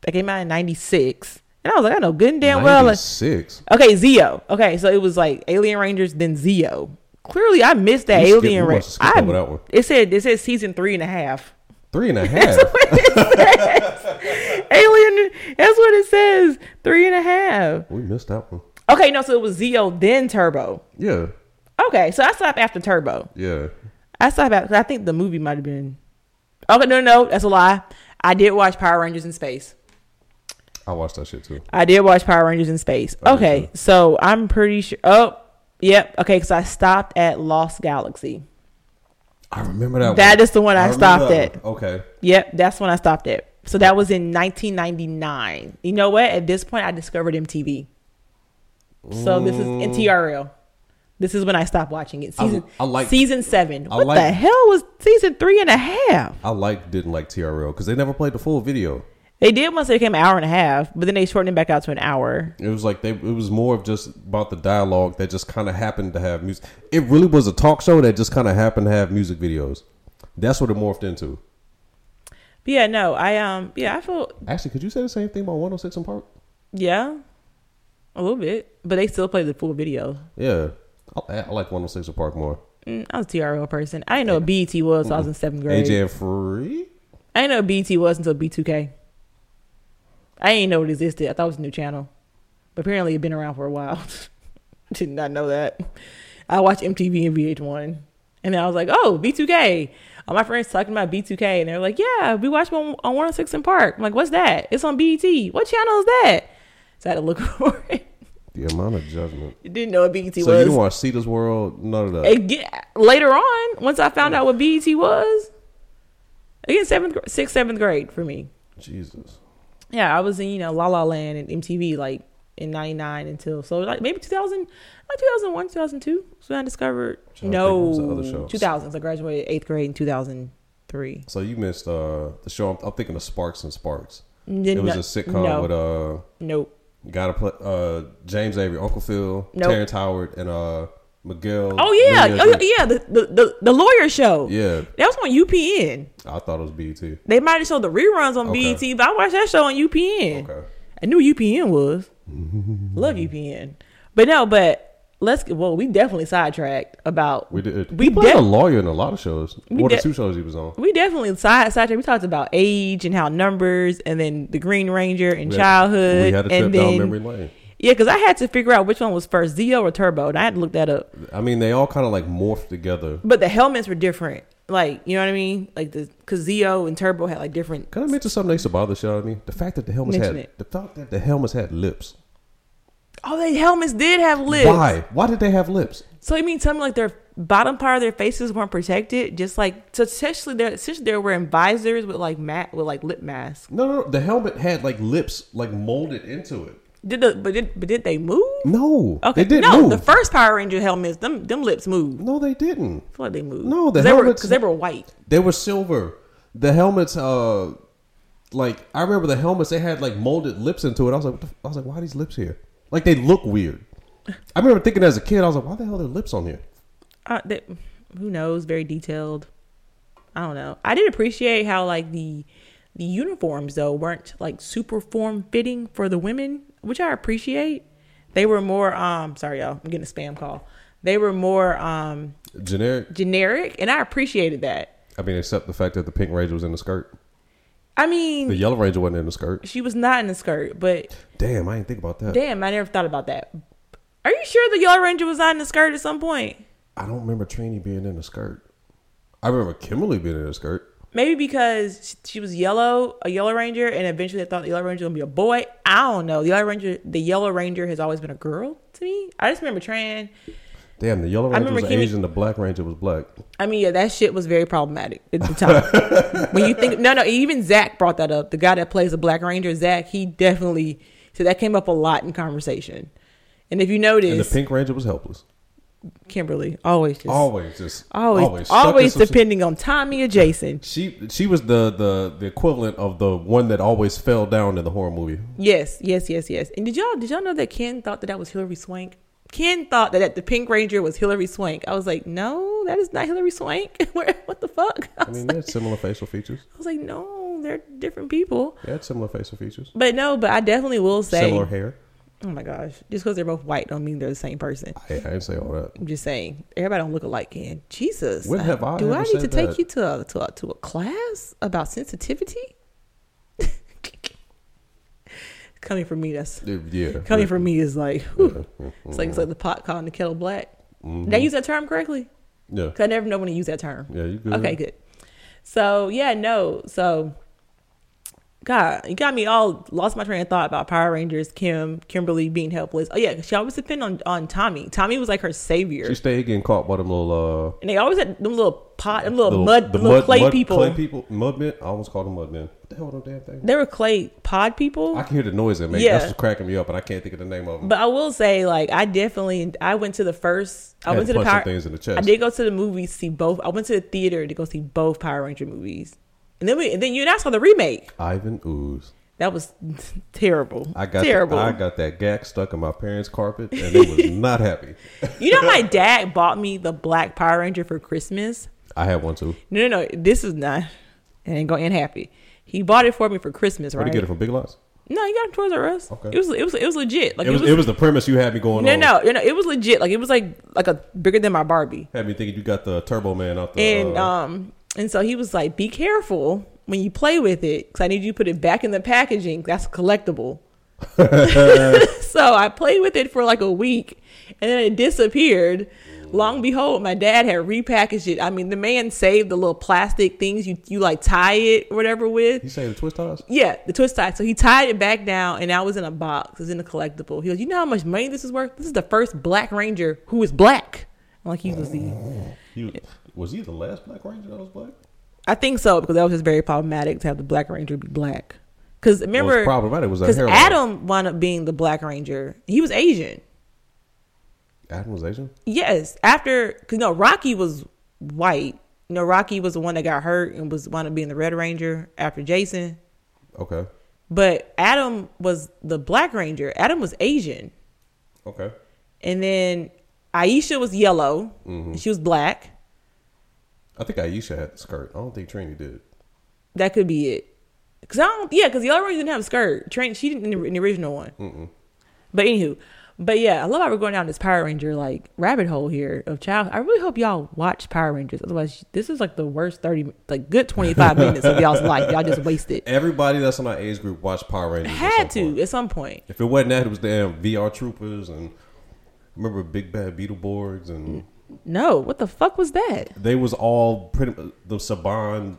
That came out in '96, and I was like, I know good and damn well. Like, six. okay, Zeo. Okay, so it was like Alien Rangers, then Zeo. Clearly, I missed that Alien Rangers. must have skipped over that one. It said it said season three and a half. Three and a half. Alien. That's what it says. Three and a half. we missed that one. Okay, no, so it was Zeo then Turbo. Yeah, Okay, so I stopped after Turbo. yeah. I stopped at. I think the movie might have been. Okay, no, no, that's a lie. I did watch Power Rangers in space. I watched that shit too. I did watch Power Rangers in space. I Okay, so I'm pretty sure. Oh, yep. Okay, because I stopped at Lost Galaxy. I remember that. That one. is the one I remember stopped at. one. Okay. Yep, that's when I stopped at. So that was in 1999. You know what? At this point, I discovered MTV. So this is Mm. This is when I stopped watching it. Season I like- season seven. I What like- the hell was season three and a half? I like didn't like TRL because they never played the full video. They did once they became an hour and a half, but then they shortened it back out to an hour. It was like they. It was more of just about the dialogue that just kind of happened to have music. It really was a talk show that just kind of happened to have music videos. That's what it morphed into. But yeah, no, I um, yeah, I feel Actually, could you say the same thing about 106 and Park? yeah, a little bit, but they still play the full video. Yeah, I, I like 106 in Park more. Mm, I was a TRL person. I didn't know what BET was. So I was in seventh grade. AJ and Free. I didn't know what BET was until B2K. I didn't know it existed. I thought it was a new channel, but apparently it'd been around for a while. Did not know that. I watched MTV and VH1, and then I was like, "Oh, B2K." All my friends talking about B2K, and they're like, "Yeah, we watched one on 106 in Park." I'm like, "What's that?" It's on BET. What channel is that? So I had to look for it. The amount of judgment. You didn't know what BET was. So you didn't watch Cita's World? None of that. Get- later on, once I found out what BET was, again, seventh, sixth, seventh grade for me. Jesus. Yeah, I was in you know La La Land and MTV like in '99 until so like maybe 2000, like 2001, 2002. So I discovered Trying to think what was the no other shows. 2000s. I graduated eighth grade in 2003. So you missed uh, the show. I'm, I'm thinking of Sparks and Sparks. N- It was a sitcom no, with uh, nope. Gotta play uh James Avery, Uncle Phil, Nope. Terrence Howard, and uh Miguel. Oh yeah, Nunez. oh, yeah, the, the the the lawyer show. Yeah, That was on UPN. I thought it was BET. They might have showed the reruns on Okay. BET, but I watched that show on UPN. Okay. I knew UPN was. Love UPN. But no, but let's well, we definitely sidetracked about We did. We he played def- a lawyer in a lot of shows. One of the de- two shows he was on. we definitely side sidetracked. We talked about age and how numbers and then the Green Ranger and We had- childhood. We had a trip and down then, memory lane. Yeah, because I had to figure out which one was first, Zeo or Turbo, and I had to look that up. I mean, they all kind of like morphed together. But the helmets were different. Like, you know what I mean? Like the because Zeo and Turbo had like different Can I mention something that used to bother the show? I mean. The fact that the helmets had it. the fact that the helmets had lips. Oh, they helmets did have lips. Why? Why did they have lips? So you mean tell me like their bottom part of their faces weren't protected? Just like so essentially they're essentially they're wearing visors with like mat with like lip masks. No, no, no. The helmet had like lips like molded into it. Did the but did but did they move? No, Okay, they didn't no, move. the first Power Ranger helmets, them them lips moved. No, they didn't. feel like they moved. No, the 'Cause they were helmets- because they were white. They were silver. The helmets, uh, like I remember the helmets. They had like molded lips into it. I was like, what the, f- I was like, why are these lips here? Like they look weird. I remember thinking as a kid, I was like, why the hell are there lips on here? Uh, they, who knows? Very detailed. I don't know. I did appreciate how like the The uniforms though weren't like super form fitting for the women, which I appreciate. They were more um sorry y'all, I'm getting a spam call. They were more um Generic. generic and I appreciated that. I mean, except the fact that the Pink Ranger was in the skirt. I mean, The Yellow Ranger wasn't in the skirt. she was not in the skirt, but Damn, I didn't think about that. damn, I never thought about that. Are you sure the Yellow Ranger was not in the skirt at some point? I don't remember Trini being in the skirt. I remember Kimberly being in the skirt. Maybe because she was yellow, a Yellow Ranger, and eventually they thought the Yellow Ranger was gonna be a boy. I don't know. The Yellow Ranger, the Yellow Ranger has always been a girl to me. I just remember Tran. Damn, the Yellow Ranger was Asian, the Black Ranger was black. I mean, yeah, that shit was very problematic at the time. when you think, no, no, even Zach brought that up. The guy that plays the Black Ranger, Zach, he definitely so that came up a lot in conversation. And if you And notice, the Pink Ranger was helpless. Kimberly always just Always just always always, always, stuck in some- depending on Tommy or Jason. She she was the, the the equivalent of the one that always fell down in the horror movie. Yes, yes, yes, yes. And did y'all did y'all know that Ken thought that that was Hilary Swank? Ken thought that the Pink Ranger was Hilary Swank. I was like, no, that is not Hilary Swank. What the fuck? I I mean, like, they had similar facial features. I was like, no, they're different people. They had similar facial features. But no, but I definitely will say, Similar hair. oh my gosh, just because they're both white don't mean they're the same person. I, I didn't say all that. I'm just saying, everybody don't look alike. Ken, Jesus, When have uh, I do I need to said take that? you to a, to a to a class about sensitivity? Coming from me, that's Yeah. coming from me is like, whew. Yeah. it's like it's like the pot calling the kettle black. Mhm. Did I use that term correctly? Yeah. Cause I never know when to use that term. Yeah, you good. Okay, good. So yeah, no. So God, you got me all lost my train of thought about Power Rangers, Kim, Kimberly being helpless. Oh yeah, she always depend on on Tommy. Tommy was like her savior, She stayed getting caught by them little uh and they always had them little pot, them little, mud, the little clay people. Clay people, mudmen. I almost called them mudmen. What the hell are them damn things? They were clay pod people. I can hear the noise they make. Yeah. That's what's cracking me up, and I can't think of the name of them. but I will say, like, I definitely, I went to the first. I I went to the Power. things in the chest. I did go to the movies to see both. I went to the theater to go see both Power Ranger movies, and then we, and then you and I saw the remake. Ivan Ooze. That was terrible. I got terrible. I got that Gak stuck in my parents' carpet, and they was not happy. you know, my dad bought me the Black Power Ranger for Christmas. I had one too. No, no, no. This is not. It ain't gonna end happy. He bought it for me for Christmas, Where'd right? you get it from Big Lots? No, he got it Toys R Us. Okay. It was it was it was legit. Like It was, it was the premise you had me going no, on. no, no, no. It was legit. Like it was like like a bigger than my Barbie. Had me thinking you got the Turbo Man out the. And uh, um, and so he was like, "Be careful when you play with it, because I need you to put it back in the packaging. That's collectible." so I played with it for like a week, and then it disappeared. Long behold, my dad had repackaged it. I mean, the man saved the little plastic things you you like tie it or whatever with. you say the twist ties? Yeah, the twist ties. So he tied it back down, and now was in a box. It's in a collectible. He goes, "You know how much money this is worth? This is the first Black Ranger who is black." I'm like he was the. Oh, he was, was he the last Black Ranger that was black? I think so because that was just very problematic to have the Black Ranger be black. Because remember, What's problematic was because. Adam wound up being the Black Ranger. He was Asian. Adam was Asian. Yes, after because no, Rocky was white. You know, Rocky was the one that got hurt and was wound up being the Red Ranger after Jason. Okay. But Adam was the Black Ranger. Adam was Asian, Okay. and then Aisha was yellow. Mm-hmm. She was black. I think Aisha had the skirt. I don't think Trini did. That could be it. Cause I don't, yeah, cause the other one didn't have a skirt. Trini, she didn't in the, in the original one. Mm-mm. But anywho, but yeah, I love how we're going down this Power Ranger like rabbit hole here of child. I really hope y'all watch Power Rangers. Otherwise, this is like the worst thirty, like good twenty five minutes of y'all's life. Y'all just wasted. Everybody that's in our age group watched Power Rangers. at Had to point. at some point. If it wasn't that, it was damn VR Troopers and remember Big Bad Beetleborgs and mm. No, what the fuck was that? they was all pretty the Saban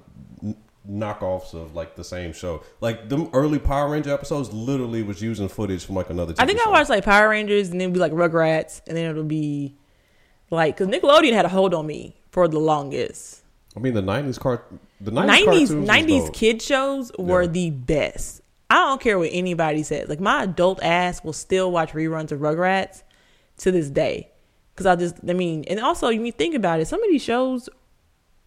knockoffs of like the same show. Like them early Power Ranger episodes literally was using footage from like another. TV I think I watched like Power Rangers and then it'd be like Rugrats and then it'll be like because Nickelodeon had a hold on me for the longest. I mean the nineties cart the nineties Nineties cartoons was nineties dope. kid shows were Yeah. the best. I don't care what anybody says. Like my adult ass will still watch reruns of Rugrats to this day. Cause I just, I mean, and also when you think about it, some of these shows,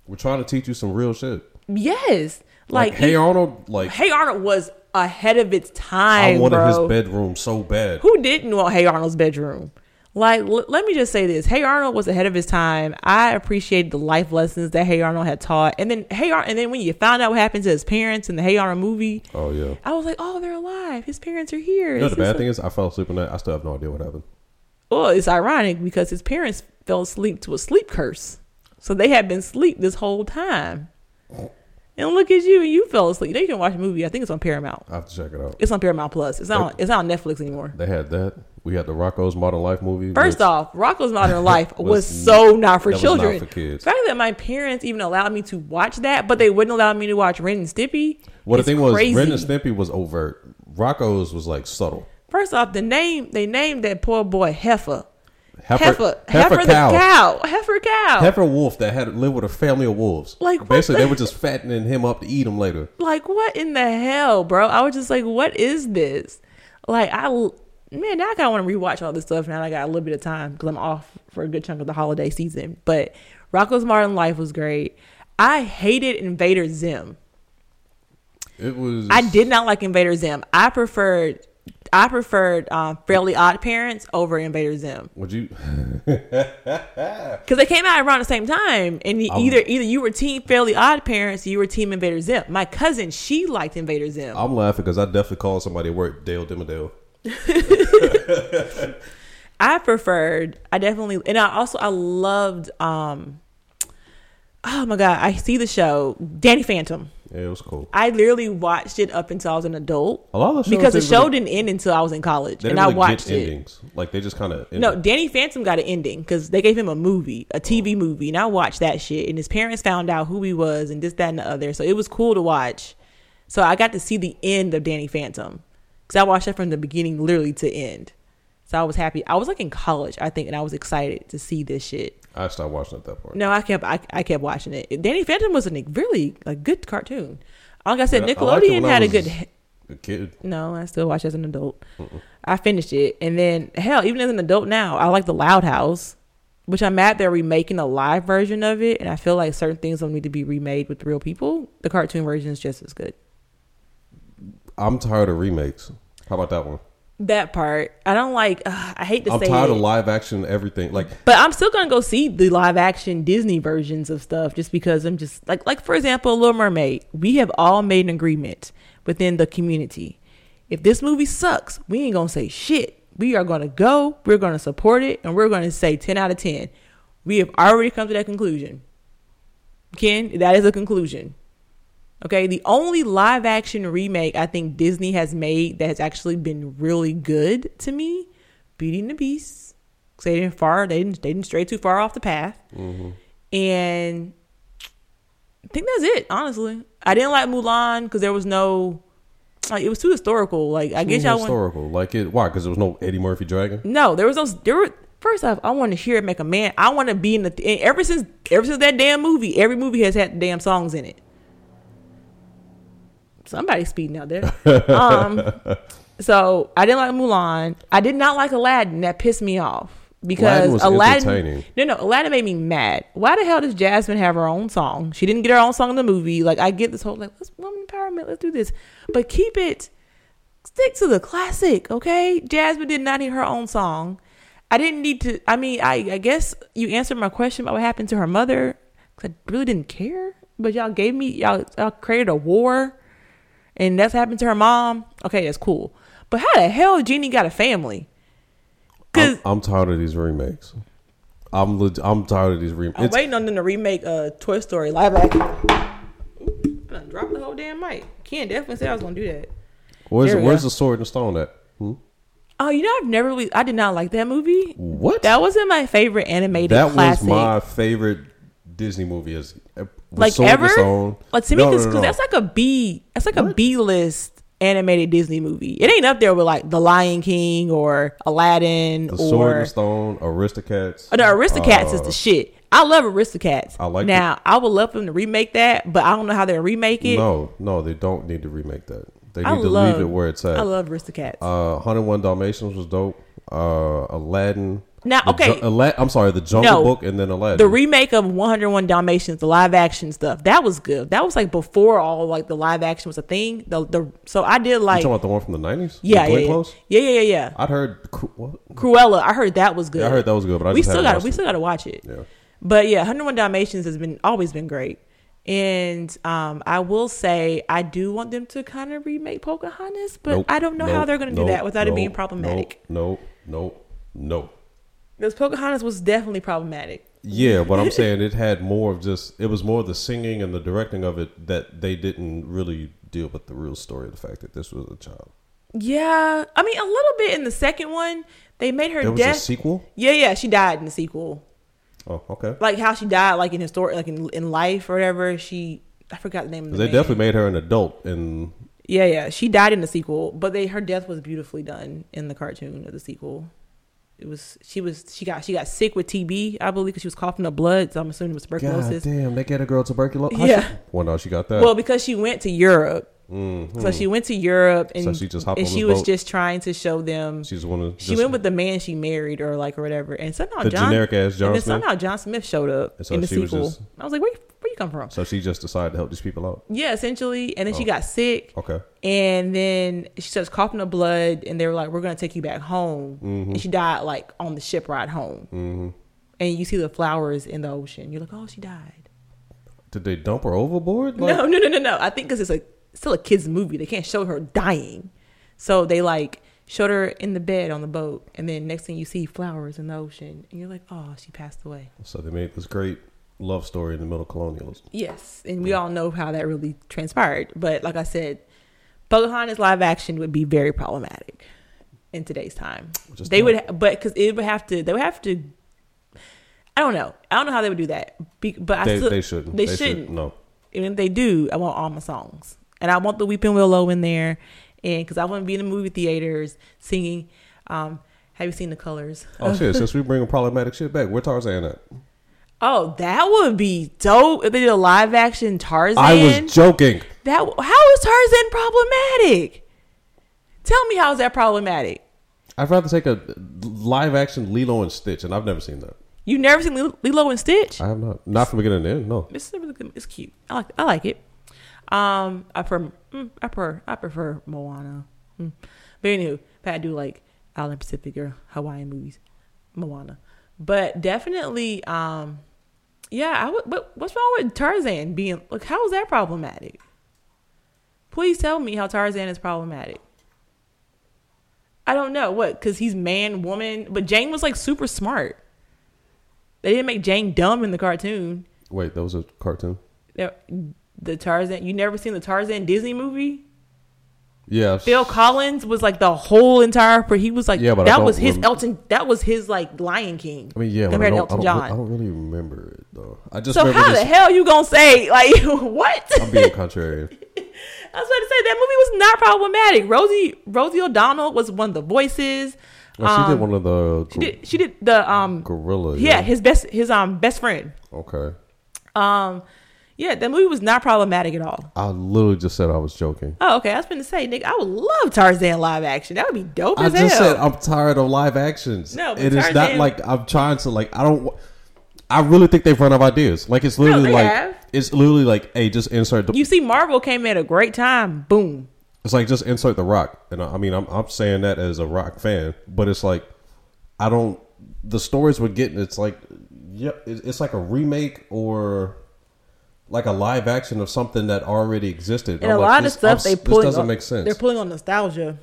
We're trying to teach you some real shit. yes, Like, like, Hey Arnold, like Hey Arnold was ahead of its time. I wanted bro. his bedroom so bad. Who didn't want Hey Arnold's bedroom? Like, l- let me just say this: Hey Arnold was ahead of his time. I appreciated the life lessons that Hey Arnold had taught, and then Hey Arnold, and then when you found out what happened to his parents in the Hey Arnold movie, Oh yeah. I was like, oh, they're alive. His parents are here. You know the bad thing is, I fell asleep on that. I still have no idea what happened. Well, it's ironic because his parents fell asleep to a sleep curse. So they had been asleep this whole time. And look at you, and you fell asleep. You can watch a movie. I think it's on Paramount. I have to check it out. It's on Paramount Plus. It's not. On, it's not on Netflix anymore. They had that. We had the Rocko's Modern Life movie. First off, Rocko's Modern Life was, was- so not for was not children. for kids. The fact that my parents even allowed me to watch that, but they wouldn't allow me to watch Ren and Stimpy. well, the thing was, crazy. Ren and Stimpy was overt. Rocko's was like subtle. First off, the name they named that poor boy Heifer. Heifer, Heifer, heifer, Heifer, cow. the cow, Heifer cow. Heifer wolf that had lived with a family of wolves. Like, basically, the- they were just fattening him up to eat him later. like what in the hell, bro? I was just like, what is this? Like I man, now I kind of want to rewatch all this stuff. Now that I got a little bit of time because I'm off for a good chunk of the holiday season. But Rocko's Modern Life was great. I hated Invader Zim. It was. I did not like Invader Zim. I preferred I preferred um, Fairly Odd Parents over Invader Zim Would you? because they came out around the same time, and you- either either you were Team Fairly Odd Parents, you were Team Invader Zim. My cousin, she liked Invader Zim. I'm laughing because I definitely called somebody at work Dale Dimmadale. I preferred. I definitely, and I also I loved. um Oh my god, I see the show Danny Phantom. Yeah, it was cool. I literally watched it up until I was an adult. A lot of the shows because the show really- didn't end until I was in college, and I really watched it. endings. Like they just kind of No, Danny Phantom got an ending because they gave him a movie, a TV oh. movie, and I watched that shit. And his parents found out who he was and this, that, and the other. So it was cool to watch. So I got to see the end of Danny Phantom because I watched it from the beginning, literally to end. So I was happy. I was like in college, I think, and I was excited to see this shit. I stopped watching at that point. No, I kept I, I kept watching it. Danny Phantom was a really a good cartoon. Like I said, Yeah, I liked Nickelodeon I had a good. A kid. No, I still watch as an adult. I finished it, and then hell, even as an adult now, I like the Loud House, which I'm mad they're remaking a live version of it, and I feel like certain things don't need to be remade with real people. The cartoon version is just as good. I'm tired of remakes. How about that one? That part, I don't like. ugh, I hate to I'm say tired it, of live action everything. Like but I'm still gonna go see the live action Disney versions of stuff just because I'm just like like for example, Little Mermaid. We have all made an agreement within the community. If this movie sucks, we ain't gonna say shit. We are gonna go, we're gonna support it, and we're gonna say ten out of ten. We have already come to that conclusion. Ken, that is a conclusion. Okay, the only live action remake I think Disney has made that has actually been really good to me, Beauty and the Beast. 'Cause they didn't far, they didn't, they didn't stray too far off the path, mm-hmm. and I think that's it. Honestly, I didn't like Mulan because there was no, like, it was too historical. Like, I guess y'all historical. Like it. Why? Because there was no Eddie Murphy dragon. no, there was no. There were first off, I want to hear it make a man. I want to be in the. Ever since ever since that damn movie, every movie has had damn songs in it. Somebody's speeding out there. um, so I didn't like Mulan. I did not like Aladdin. That pissed me off because Aladdin Aladdin. No, no, Aladdin made me mad. Why the hell does Jasmine have her own song? She didn't get her own song in the movie. Like I get this whole like let's woman empowerment. Let's do this, but keep it stick to the classic, okay? Jasmine did not need her own song. I didn't need to. I mean, I, I guess you answered my question about what happened to her mother. 'cause I really didn't care, but y'all gave me y'all, y'all created a war, and that's happened to her mom. Okay, that's cool. But how the hell Genie got a family? Because I'm, I'm tired of these remakes. I'm leg- I'm tired of these remakes. I'm waiting on them to remake uh, Toy Story live action. Ooh, I dropped the whole damn mic. Ken definitely said I was gonna do that. Where's we Where's go. the sword and the stone at? Hmm? Oh, you know, I've never really. I did not like that movie. What? That wasn't my favorite animated That classic. was my favorite Disney movie. Is uh, like and ever. Stone. Like to me, No, no, no, no. that's like a B. That's like a B list animated Disney movie. It ain't up there with like The Lion King or Aladdin the Sword and Stone, Aristocats. Oh, no, Aristocats is Uh, the shit. I love Aristocats. I like now. I would love for them to remake that, but I don't know how they'll remake it. No, no, they don't need to remake that. They need I to love, leave it where it's at. I love Aristocats. Uh, 101 Dalmatians was dope. Uh, Aladdin. Now, The okay, Ju- Ala- I'm sorry, the Jungle No. Book and then Aladdin. the remake of 101 Dalmatians, the live action stuff, that was good. That was like before all like the live action was a thing. The the so I did you like talking about the one from the 90s? yeah yeah yeah. Close? yeah yeah yeah yeah. I'd heard. Cru-? Cruella, I heard that was good. Yeah, I heard that was good, but I we still got we still got to watch it. Yeah. But yeah, 101 Dalmatians has been always been great. And um, I will say I do want them to kind of remake Pocahontas, but Nope, I don't know how they're going to nope, do that without it being problematic. Nope, nope, nope, nope. Because Pocahontas was definitely problematic. Yeah, but I'm saying it had more of just it was more the singing and the directing of it that they didn't really deal with the real story of the fact that this was a child. Yeah, I mean a little bit in the second one. They made her There was death. a sequel. yeah, yeah, she died in the sequel. Oh, okay. Like how she died, like in historic, like in, in life or whatever. She, I forgot the name of the They man. definitely made her an adult, and Yeah, yeah. She died in the sequel, but they her death was beautifully done in the cartoon of the sequel. It was she was she got she got sick with TB, I believe, because she was coughing up blood. So I'm assuming it was tuberculosis. God tuberculosis. damn, they get a girl tuberculosis. Yeah. she- well, no, she got that. Well, because she went to Europe, Mhm. so she went to Europe and So she just hopped and on she was boat? just trying to show them. She's one of She just- went with the man she married, or like or whatever, and somehow The John, generic ass John and then Smith? somehow John Smith showed up so in the she was sequel. just- I was like, where you- where you come from? So she just decided to help these people out. Yeah, essentially, and then she Oh. got sick. Okay. And then she starts coughing up blood, and they were like, "We're gonna take you back home." And she died like on the ship ride home. hmm And you see the flowers in the ocean. You're like, "Oh, she died." Did they dump her overboard? Like, no, no, no, no, no. I think because it's a still a kids movie, they can't show her dying, so they like showed her in the bed on the boat, and then next thing you see flowers in the ocean, and you're like, "Oh, she passed away." So they made this great love story in the middle of colonialism. Yes, and we all know how that really transpired. But like I said, Pocahontas live action would be very problematic in today's time. Just they would, but because it would have to, they would have to. I don't know. I don't know how they would do that. Be, but I They, still, they shouldn't. They, should- shouldn't. No. And if they do, I want all my songs, and I want the Weeping Willow in there, and because I want to be in the movie theaters singing. Um, have you seen the colors? Oh shit! Since we bringing problematic shit back, where Tarzan at? Oh, that would be dope if they did a live action Tarzan. I was joking. That how is Tarzan problematic? Tell me how is that problematic? I'd rather take a live action Lilo and Stitch, and I've never seen that. You never seen Lilo- and Stitch? I have not. Not from beginning to end. No. This is really good. It's cute. I like. I like it. Um, I prefer. mm, I prefer. I prefer Moana. Mm. But anywho, but I do like Island Pacific or Hawaiian movies. Moana, but definitely. Um, yeah. I would. But what's wrong with Tarzan being like? How is that problematic? Please tell me how Tarzan is problematic. I don't know what because he's man, woman, but Jane was like super smart. They didn't make Jane dumb in the cartoon. Wait, that was a cartoon. There- The Tarzan. You never seen the Tarzan Disney movie? Yeah. Phil Collins was like the whole entire. per- He was like Yeah, but that was his rem- Elton. That was his like Lion King. I mean, yeah, I compared to don't, I, Elton don't, John. I don't really remember it though. I just so remember how this. the hell you gonna say like what? I'm being contrarian. I was about to say that movie was not problematic. Rosie Rosie O'Donnell was one of the voices. She Um, did one of the She did. She did the um. gorilla. Yeah, his best his um best friend. Okay. Um, yeah, that movie was not problematic at all. I literally just said I was joking. Oh, okay. I was going to say, Nick, I would love Tarzan live action. That would be dope I as just said I'm tired of live actions. No, but and it's not like I'm trying to like I don't. I really think they've run out of ideas. Like it's literally they like have. it's literally like hey, just insert the. you see, Marvel came at a great time. Boom. It's like just insert the Rock, and I I mean I'm I'm saying that as a Rock fan, but it's like I don't. The stories we're getting, it's like yep, it's it's like a remake or like a live action of something that already existed. And I'm a like, lot of this- stuff I'm- they this doesn't on- make sense. They're pulling on nostalgia.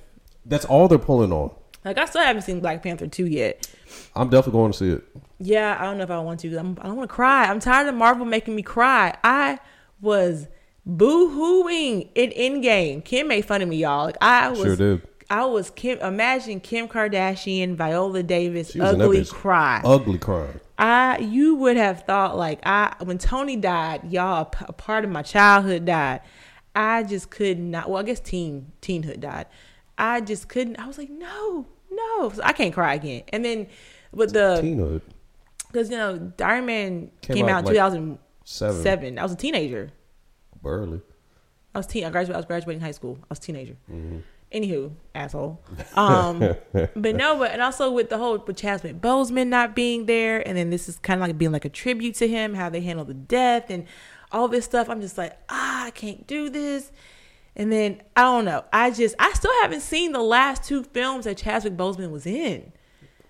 That's all they're pulling on. Like I still haven't seen Black Panther two yet. I'm definitely going to see it. Yeah, I don't know if I want to. I'm, I don't want to cry. I'm tired of Marvel making me cry. I was boo hooing in Endgame. Kim made fun of me, y'all. Like I was. Sure did. I was Kim. Imagine Kim Kardashian, Viola Davis, She was in that ugly cry. Ugly crying. I you would have thought like I when Tony died, y'all a p- a part of my childhood died. I just could not. Well, I guess teen teenhood died. I just couldn't. I was like, no, no, So I can't cry again. And then with the Teenhood. because you know Iron Man Came came, out in like two thousand Seven. seven. I was a teenager. Barely. I was teen. I graduated. I was graduating high school. I was a teenager. Mm-hmm. Anywho, asshole. Um, but no, but and also with the whole with Chadwick Boseman not being there, and then this is kind of like being like a tribute to him, how they handle the death and all this stuff. I'm just like, ah, I can't do this. And then I don't know. I just I still haven't seen the last two films that Chadwick Boseman was in.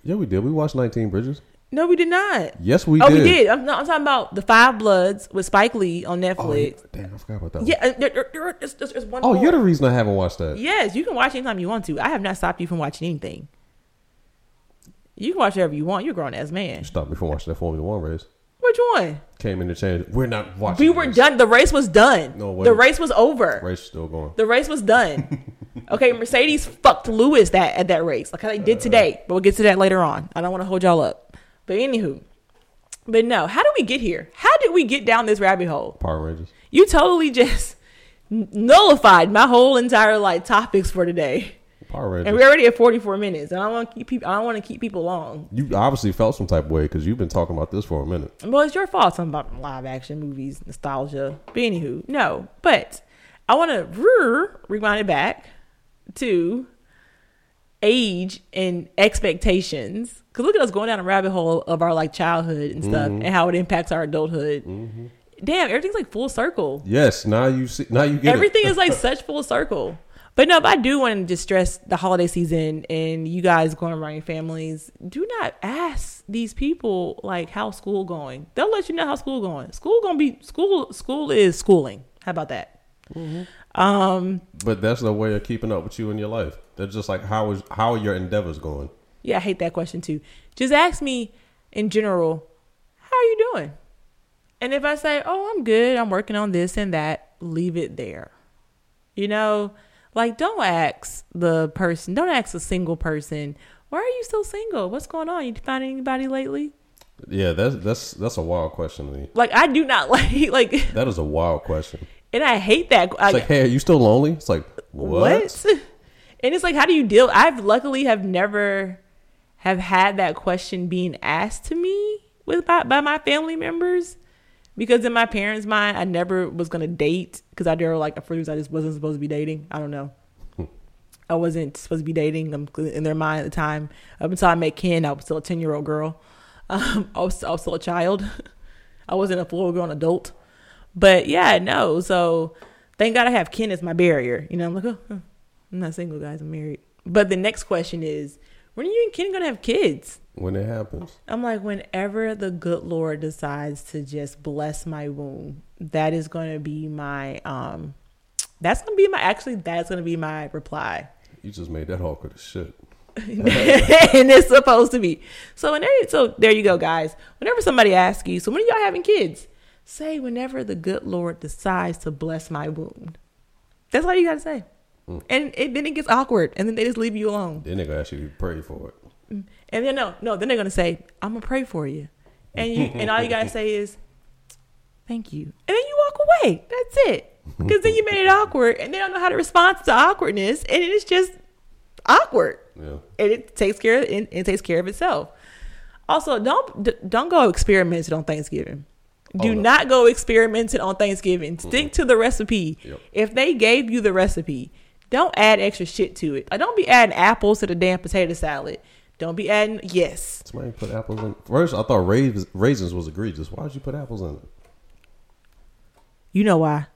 Yeah, we did. We watched 19 Bridges. No, we did not. Yes, we did. oh, did. we did. I'm, no, I'm talking about the Five Bloods with Spike Lee on Oh. Netflix. Damn, I forgot about that. yeah, uh, there, there, there- there's, there's- one. Oh, more. you're the reason I haven't watched that. Yes, you can watch anytime you want to. I have not stopped you from watching anything. You can watch whatever you want. You're a grown ass man. You stopped me from watching that Formula One race. Which one? Came in to change. We're not watching. We were this. done. The race was done. No, way. the race was over. The Race is still going. The race was done. okay, Mercedes fucked Lewis that at that race, like how they did today. But we'll get to that later on. I don't want to hold y'all up. But anywho, but no, how did we get here? How did we get down this rabbit hole? Power Rangers. You totally just nullified my whole entire like topics for today. Power Rangers. And we're already at 44 minutes, and I don't want to keep people. I don't want to keep people long. you obviously felt some type of way because you've been talking about this for a minute. Well, it's your fault. Something about live action movies, nostalgia. But anywho, no. But I want to rewind it back to age and expectations. Cause look at us going down a rabbit hole of our like childhood and stuff, mm-hmm. and how it impacts our adulthood. Mm-hmm. Damn, everything's like full circle. Yes, now you see. Now you get Everything is like such full circle. But no, but I do want to just stress the holiday season and you guys going around your families. Do not ask these people like how school going. They'll let you know how school going. School gonna be school. School is schooling. How about that? Mm-hmm. Um, But that's no way of keeping up with you in your life. They're just like how is how are your endeavors going? yeah, I hate that question too. Just ask me in general, how are you doing? And if I say, oh, I'm good, I'm working on this and that, leave it there. You know, like don't ask the person, don't ask a single person, why are you still single? What's going on? You find anybody lately? Yeah, that's that's that's a wild question to me. Like I do not like like, That is a wild question. and I hate that. It's like, hey, are you still lonely? It's like what? what? And it's like, how do you deal? I've luckily have never have had that question being asked to me with by, by my family members because in my parents' mind, I never was gonna date because I never like for I just wasn't supposed to be dating. I don't know. I wasn't supposed to be dating. I'm in their mind at the time. Up until I met Ken, I was still a ten year old girl. Um, I was, I was still a child. I wasn't a full grown adult. But yeah, no. So thank God I have Ken as my barrier. You know, I'm like, oh, I'm not single, guys. I'm married. But the next question is, when are you and Ken gonna have kids? When it happens. I'm like, whenever the good Lord decides to just bless my womb, that is gonna be my um, that's gonna be my actually that's gonna be my reply. You just made that awkward as shit. and it's supposed to be. So whenever, so there you go, guys. Whenever somebody asks you, so when are y'all having kids? Say whenever the good Lord decides to bless my womb. That's all you gotta say. Mm. And it, then it gets awkward, and then they just leave you alone. Then they gonna ask you pray for it. Mm. And then no, no, then they're gonna say, "I'm gonna pray for you," and you, and all you gotta say is, "Thank you," and then you walk away. That's it. Because then you made it awkward, and they don't know how to respond to awkwardness, and it's just awkward. Yeah. and it takes care of it, it takes care of itself. Also, don't d- don't go experimenting on Thanksgiving. Do Oh, no. not go experimenting on Thanksgiving. Stick to the recipe. Yep. If they gave you the recipe, don't add extra shit to it. Like don't be adding apples to the damn potato salad. Don't be adding yes. Somebody put apples in. First, I thought raisins, raisins was egregious. Why did you put apples in it? You know why?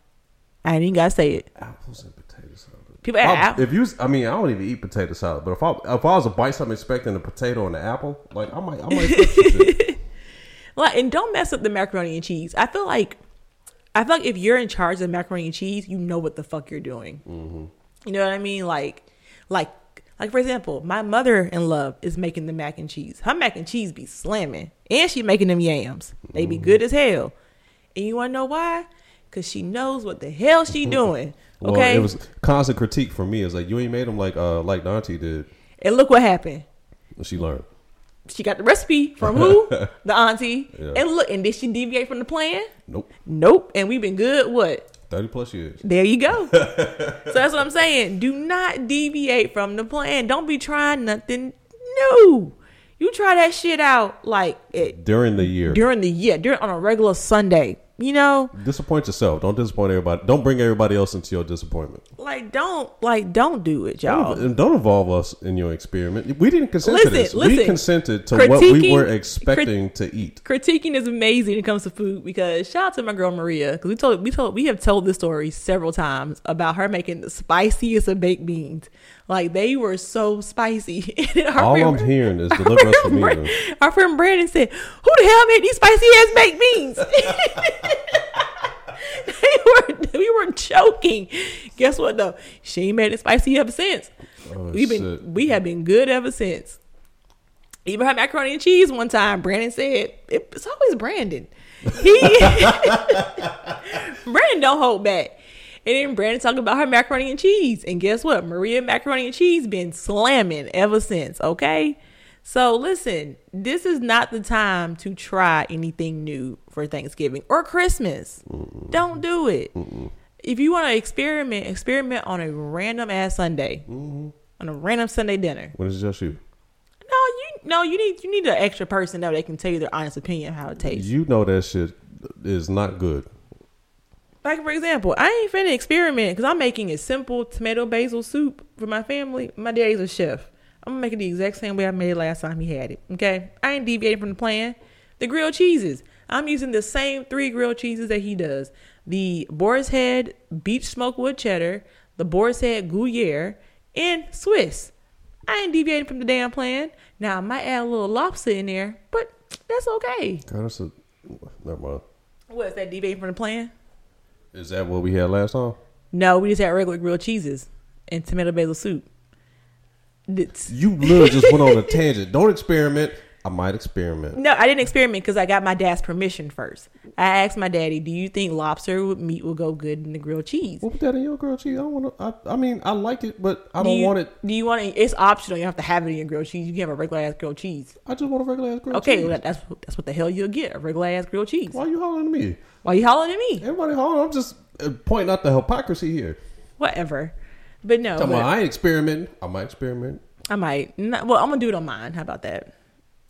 I ain't even gotta say it. Apples and potato salad. People add If I- If you, I mean, I don't even eat potato salad. But if I, if I was to bite something expecting a potato and an apple, like I might, I might. flip some shit. Like, and don't mess up the macaroni and cheese. I feel like, I feel like if you're in charge of macaroni and cheese, you know what the fuck you're doing. Mm-hmm. You know what I mean? Like, like, like for example, my mother-in-law is making the mac and cheese. Her mac and cheese be slamming, and she making them yams. They be good as hell. And you want to know why? Cause she knows what the hell she doing. Well, Okay, it was constant critique from me. It's like you ain't made them like uh like Dante did. and look what happened. She learned. She got the recipe from who? the auntie. Yeah. And look, and did she deviate from the plan? Nope. Nope. And we've been good. What? Thirty plus years. There you go. so that's what I'm saying. Do not deviate from the plan. Don't be trying nothing new. You try that shit out like it during the year. during the year, during on a regular Sunday. You know, Disappoint yourself. Don't disappoint everybody. Don't bring everybody else into your disappointment. like don't like don't do it, y'all. And don't involve us in your experiment. We didn't consent to Listen, this. we consented to what we were expecting to eat. critiquing is amazing when it comes to food because shout out to my girl Maria because we told we told we have told this story several times about her making the spiciest of baked beans. Like they were so spicy. And then our All friend- I'm hearing is deliver us from evil. Our friend Brandon said, "Who the hell made these spicy ass baked beans?" they were we were choking. Guess what though? She ain't made it spicy ever since. Oh, We've been shit. we have been good ever since. Even had macaroni and cheese one time. Brandon said it's always Brandon. He Brandon don't hold back. And then Brandon talking about her macaroni and cheese. And guess what? Maria macaroni and cheese been slamming ever since. Okay. So listen, this is not the time to try anything new for Thanksgiving or Christmas. Don't do it. If you want to experiment, experiment on a random ass Sunday, mm-hmm. on a random Sunday dinner. When it's just you. No, you no, you need you need an extra person that they can tell you their honest opinion how it tastes. You know that shit is not good. Like for example, I ain't finna experiment because I'm making a simple tomato basil soup for my family. My daddy's a chef. I'm gonna make it the exact same way I made it last time he had it. Okay, I ain't deviating from the plan. The grilled cheeses. I'm using the same three grilled cheeses that he does: the Boar's Head Beach Smokewood Cheddar, the Boar's Head Gruyere, and Swiss. I ain't deviating from the damn plan. Now I might add a little lobster in there, but that's okay. God, that's a, never mind. What is that deviating from the plan? Is that what we had last time? No, we just had regular grilled cheeses and tomato basil soup. It's- You literally just went on a tangent. Don't experiment. I might experiment. no, I didn't experiment because I got my dad's permission first. I asked my daddy, "Do you think lobster with meat will go good in the grilled cheese?" What put that in your grilled cheese? I don't want to. I, I mean, I like it, but I do don't you, want it. Do you want it? It's optional. You don't have to have it in your grilled cheese. You can have a regular ass grilled cheese. I just want a regular ass grilled Okay, cheese. Okay, well, that's that's what the hell you'll get—a regular ass grilled cheese. Why are you hollering at me? Why are you hollering at me? Everybody hollering. I'm just uh, pointing out the hypocrisy here. Whatever. But no, but I ain't experimenting. I might experiment. I might. Not, well, I'm gonna do it on mine. How about that?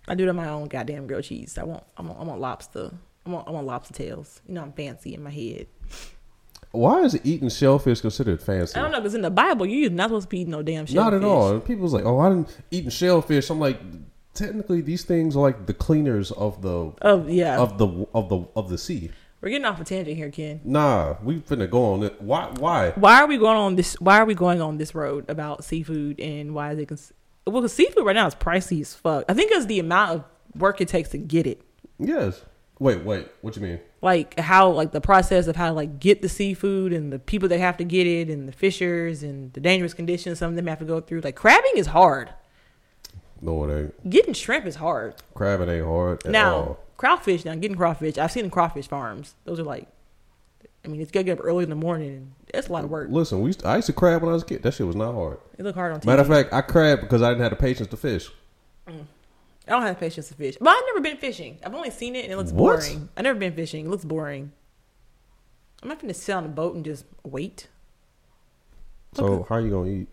I do it on my own goddamn grilled cheese. I want. I want. I want lobster. I want. I want lobster tails. You know, I'm fancy in my head. Why is eating shellfish considered fancy? I don't know because in the Bible you're not supposed to be eating no damn shellfish. Not at all. People's like, oh, I didn't eating shellfish. I'm like, technically, these things are like the cleaners of the Oh yeah, of the of the of the sea. we're getting off a tangent here, Ken. Nah, we finna go on it. Why? Why? Why are we going on this? Why are we going on this road about seafood and why is it? Cons- well, seafood right now is pricey as fuck. I think it's the amount of work it takes to get it. Yes. Wait, wait. What you mean? Like how, like the process of how to like get the seafood and the people that have to get it and the fishers and the dangerous conditions some of them have to go through. Like crabbing is hard. No, it ain't. Getting shrimp is hard. Crabbing ain't hard at now all. crawfish. Now getting crawfish. I've seen crawfish farms. Those are like, I mean, it's gotta get up early in the morning. and That's a lot of work. Listen, we used I used to crab when I was a kid. That shit was not hard. It look hard on TV. Matter of fact, I crabbed because I didn't have the patience to fish. Mm. I don't have the patience to fish. But I've never been fishing. I've only seen it and it looks What? boring. I've never been fishing. It looks boring. I'm not gonna sit on a boat and just wait. So how are you gonna eat?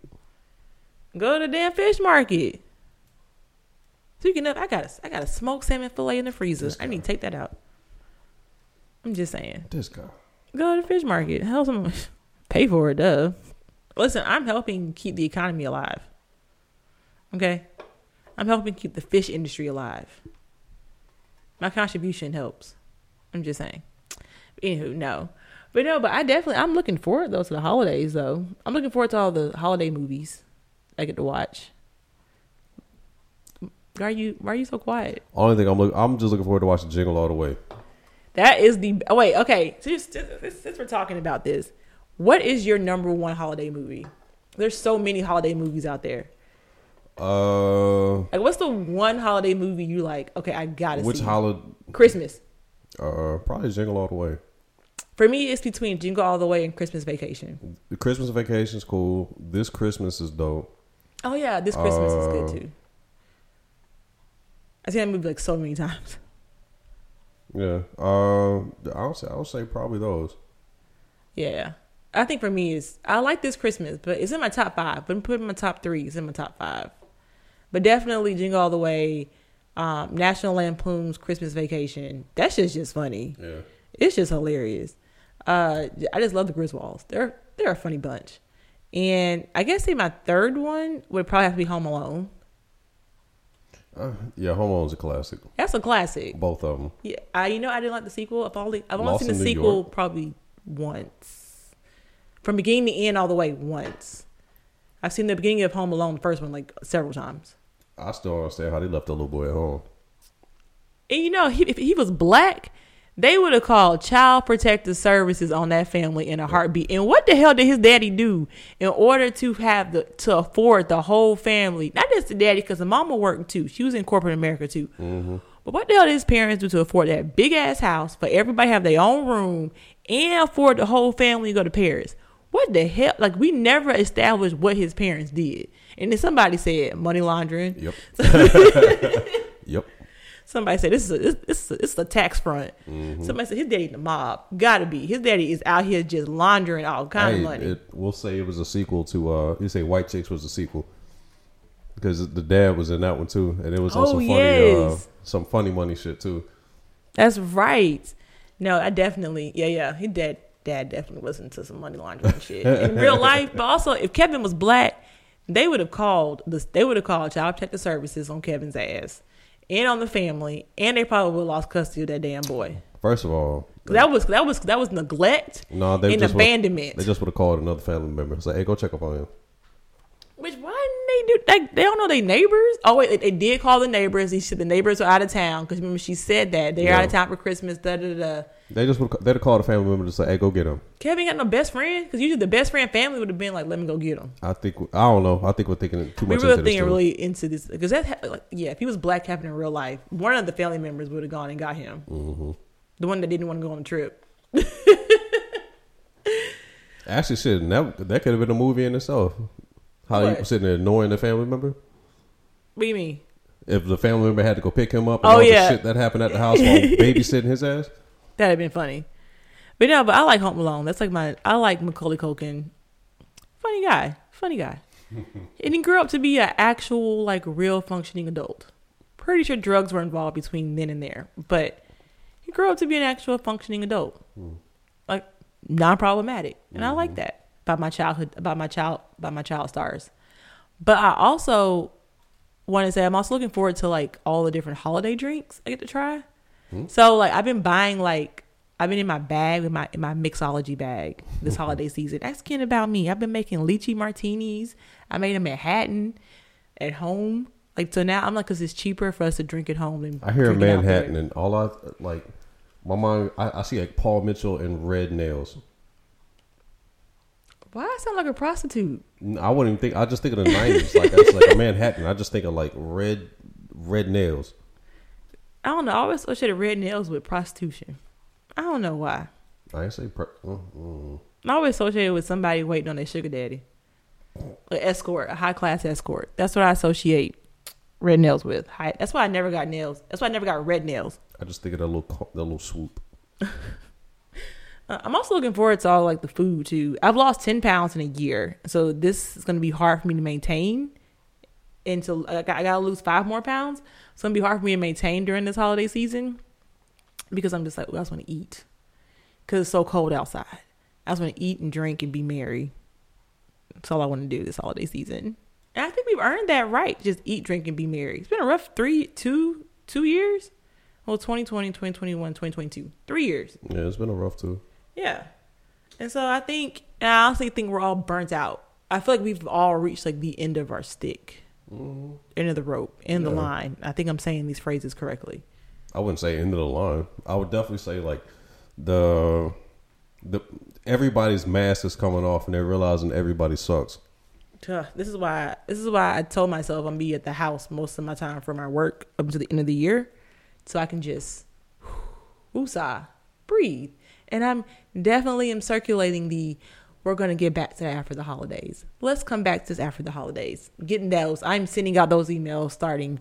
Go to the damn fish market. Speaking of, I got a, I got a smoked salmon fillet in the freezer. I need to take that out. I'm just saying. This guy. Go to the fish market. Hell, some pay for it, duh. Listen, I'm helping keep the economy alive. Okay, I'm helping keep the fish industry alive. My contribution helps. I'm just saying. Anywho, no, but no, but I definitely I'm looking forward though to the holidays though. I'm looking forward to all the holiday movies I get to watch. Why are you Why are you so quiet? Only thing I'm look, I'm just looking forward to watching Jingle All the Way. That is the oh, wait. Okay, since, since, we're talking about this, what is your number one holiday movie? There's so many holiday movies out there. Uh, Like, what's the one holiday movie you like? Okay, I gotta which see. holiday? Christmas. Uh, probably Jingle All the Way. For me, it's between Jingle All the Way and Christmas Vacation. The Christmas vacation's cool. This Christmas is dope. Oh yeah, this Christmas is Uh, good too. I seen that movie like so many times. Yeah. Uh, I'll say I'll say probably those. Yeah, I think for me is I like this Christmas, but it's in my top five. But put it in my top three. It's in my top five. But definitely Jingle All the Way, Um, National Lampoon's Christmas Vacation. That shit's just funny. Yeah. It's just hilarious. Uh, I just love the Griswolds. They're they're a funny bunch. And I guess say my third one would probably have to be Home Alone. Uh, yeah, Home Alone's a classic. That's a classic. Both of them. Yeah, I you know I didn't like the sequel. I've only I've only Lost seen the sequel York. probably once, from beginning to end all the way once. I've seen the beginning of Home Alone, the first one, like several times. I still don't understand how they left the little boy at home. And you know, he, if he was black, they would have called Child Protective Services on that family in a heartbeat. And what the hell did his daddy do in order to have the to afford the whole family? Not just the daddy, because the mama worked too. She was in corporate America too. Mm-hmm. But what the hell did his parents do to afford that big ass house for everybody have their own room and afford the whole family to go to Paris? What the hell? Like we never established what his parents did. And then somebody said money laundering. Yep. yep. Somebody said this is a, this, this is a, this is a tax front. Mm-hmm. Somebody said his daddy in the mob. Gotta be. His daddy is out here just laundering all kind Hey, of money. It, we'll say it was a sequel to. uh You say White Chicks was a sequel because the dad was in that one too, and it was also Oh, funny. yes. Uh, some funny money shit too. That's right. No, I definitely yeah, yeah. His dad dad definitely was into some money laundering shit in real life. But also if Kevin was black, they would have called the they would have called child protective services on Kevin's ass. And on the family, and they probably would have lost custody of that damn boy. First of all, That was that was that was neglect no, they and just abandonment. They just would have called another family member. Say, hey, go check up on him. Which why didn't they do? They, they don't know their neighbors. Oh wait, they, they did call the neighbors. The neighbors are out of town because remember she said that they're Yeah. out of town for Christmas. Da da da. They just would they'd call the family member to say, hey, go get him. Kevin got no best friend because usually the best friend family would have been like, let me go get him. I think I don't know. I think we're thinking too much. We were thinking really into this because that like yeah, if he was black happening in real life, one of the family members would have gone and got him. Mm-hmm. The one that didn't want to go on the trip. Actually, shit, that that could have been a movie in itself. How you What? sitting there annoying the family member? What do you mean? If the family member had to go pick him up and Oh, all yeah. the shit that happened at the house while babysitting his ass. That'd have been funny. But no, but I like Home Alone. That's like my I like Macaulay Culkin. Funny guy. Funny guy. and he grew up to be an actual, like real functioning adult. Pretty sure drugs were involved between then and there. But he grew up to be an actual functioning adult. Hmm. Like non problematic. And I like mm-hmm. that about my childhood by my child about my child stars. But I also want to say I'm also looking forward to like all the different holiday drinks I get to try. Hmm? So like I've been buying like I've been in my bag with my in my mixology bag this holiday season. Ask Ken about me. I've been making lychee martinis. I made a Manhattan at home. Like so now I'm like because it's cheaper for us to drink at home than I hear Manhattan, and all I like, my mind, I, I see like Paul Mitchell and red nails. Sound like a prostitute? I wouldn't even think. I just think of the nineties, like that's like a Manhattan. I just think of like red, red nails. I don't know. I always associated red nails with prostitution. I don't know why. I say. Per- mm, mm. I always associated with somebody waiting on their sugar daddy. An escort, a high class escort. That's what I associate red nails with. High, that's why I never got nails. That's why I never got red nails. I just think of that little, that little swoop. Uh, I'm also looking forward to all like the food too. I've lost ten pounds in a year, so this is going to be hard for me to maintain. Until I got, to lose five more pounds, it's going to be hard for me to maintain during this holiday season because I'm just like, well, I just want to eat because it's so cold outside. I just want to eat and drink and be merry. That's all I want to do this holiday season. And I think we've earned that right. Just eat, drink, and be merry. It's been a rough three, two, two years. Well, 2020, 2021, 2022. Three years. Yeah, it's been a rough too. Yeah. And so I think, and I honestly think we're all burnt out. I feel like we've all reached like the end of our stick, mm-hmm. end of the rope, end of the line. I think I'm saying these phrases correctly. I wouldn't say end of the line. I would definitely say like the the everybody's mask is coming off and they're realizing everybody sucks. Ugh, This is why. This is why I told myself I'm be at the house most of my time for my work up to the end of the year, so I can just woosah, breathe. And I'm definitely am circulating the. We're gonna get back to that after the holidays. Let's come back to this after the holidays. Getting those. I'm sending out those emails starting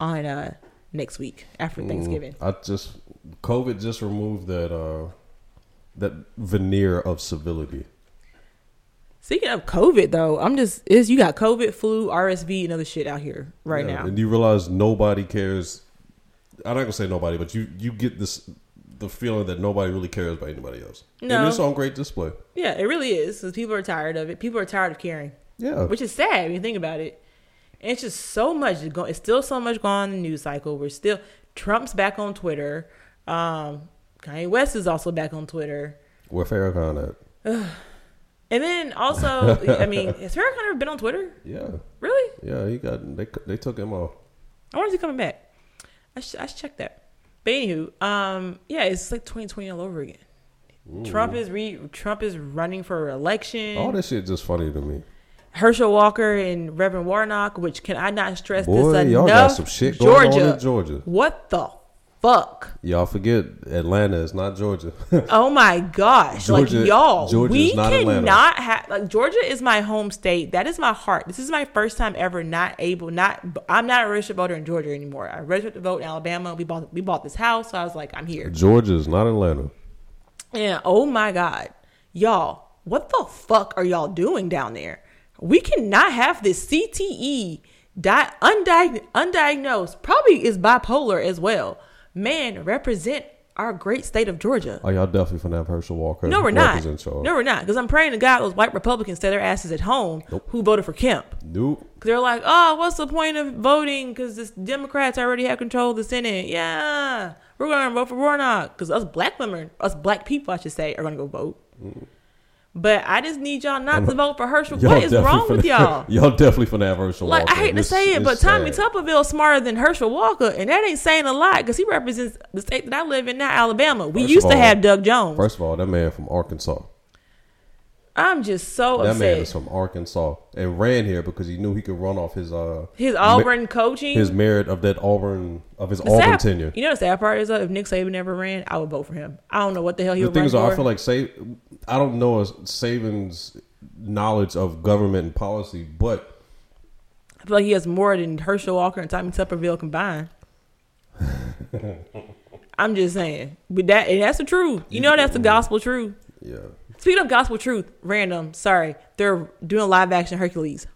on uh next week after Thanksgiving. I just COVID just removed that uh that veneer of civility. Speaking of COVID, though, I'm just is you got COVID, flu, RSV, and other shit out here right Yeah, now. And you realize nobody cares I'm not gonna say nobody, but you you get this the feeling that nobody really cares about anybody else. No. and it's on great display. Yeah, it really is because people are tired of it. People are tired of caring, Yeah, which is sad when you think about it. And it's just so much. It's still so much going on in the news cycle. We're still Trump's back on Twitter. Um, Kanye West is also back on Twitter. where Farrakhan at? And then also, I mean, has Farrakhan ever been on Twitter? Yeah, Really? yeah, he got they they took him off. I wonder if he's coming back. I should, I should check that. But anywho, um, yeah, it's like 2020 all over again. Trump is re Trump is running for election. All this shit just funny to me. Herschel Walker and Reverend Warnock, which can I not stress Boy, this y'all enough? got some shit going Georgia. Georgia. What the fuck? Y'all forget Atlanta is not Georgia. Oh my gosh! Georgia- like y'all, Georgia we is not cannot have like Georgia is my home state. That is my heart. This is my first time ever not able not. I'm not a registered voter in Georgia anymore. I registered to vote in Alabama. We bought we bought this house, so I was like, I'm here. Georgia is not Atlanta. Yeah, oh my God, y'all, what the fuck are y'all doing down there? We cannot have this CTE, di- undiag- undiagnosed, probably is bipolar as well. Man, represent our great state of Georgia. Oh, y'all definitely finna have Herschel Walker. No, we're not. No, we're not. Because I'm praying to God those white Republicans stay their asses at home who voted for Kemp. Nope. Because they're like, oh, what's the point of voting? Because the Democrats already have control of the Senate. Yeah, we're going to vote for Warnock. Because us black women, us black people, I should say, are going to go vote. Mm. But I just need y'all not to vote for Herschel. What is wrong with y'all? y'all definitely finna have Herschel Like, Walker. I hate to It's- say it, but Tommy sad. Tuberville's smarter than Herschel Walker. And that ain't saying a lot because he represents the state that I live in now, Alabama. We First used of to have Doug Jones. First of all, that man from Arkansas. I'm just so That man is from Arkansas and ran here because he knew he could run off his uh His me- Auburn coaching. his merit of that Auburn of his The Auburn sad- tenure. You know the sad part is though, if Nick Saban never ran, I would vote for him. I don't know what the hell he the would thing run is, for. I feel like Sa- I don't know a Saban's knowledge of government and policy, but I feel like he has more than Herschel Walker and Tommy Tuberville combined. I'm just saying, but that and that's the truth. You know that's the gospel truth. yeah, Speaking of gospel truth, random. Sorry, they're doing live action Hercules.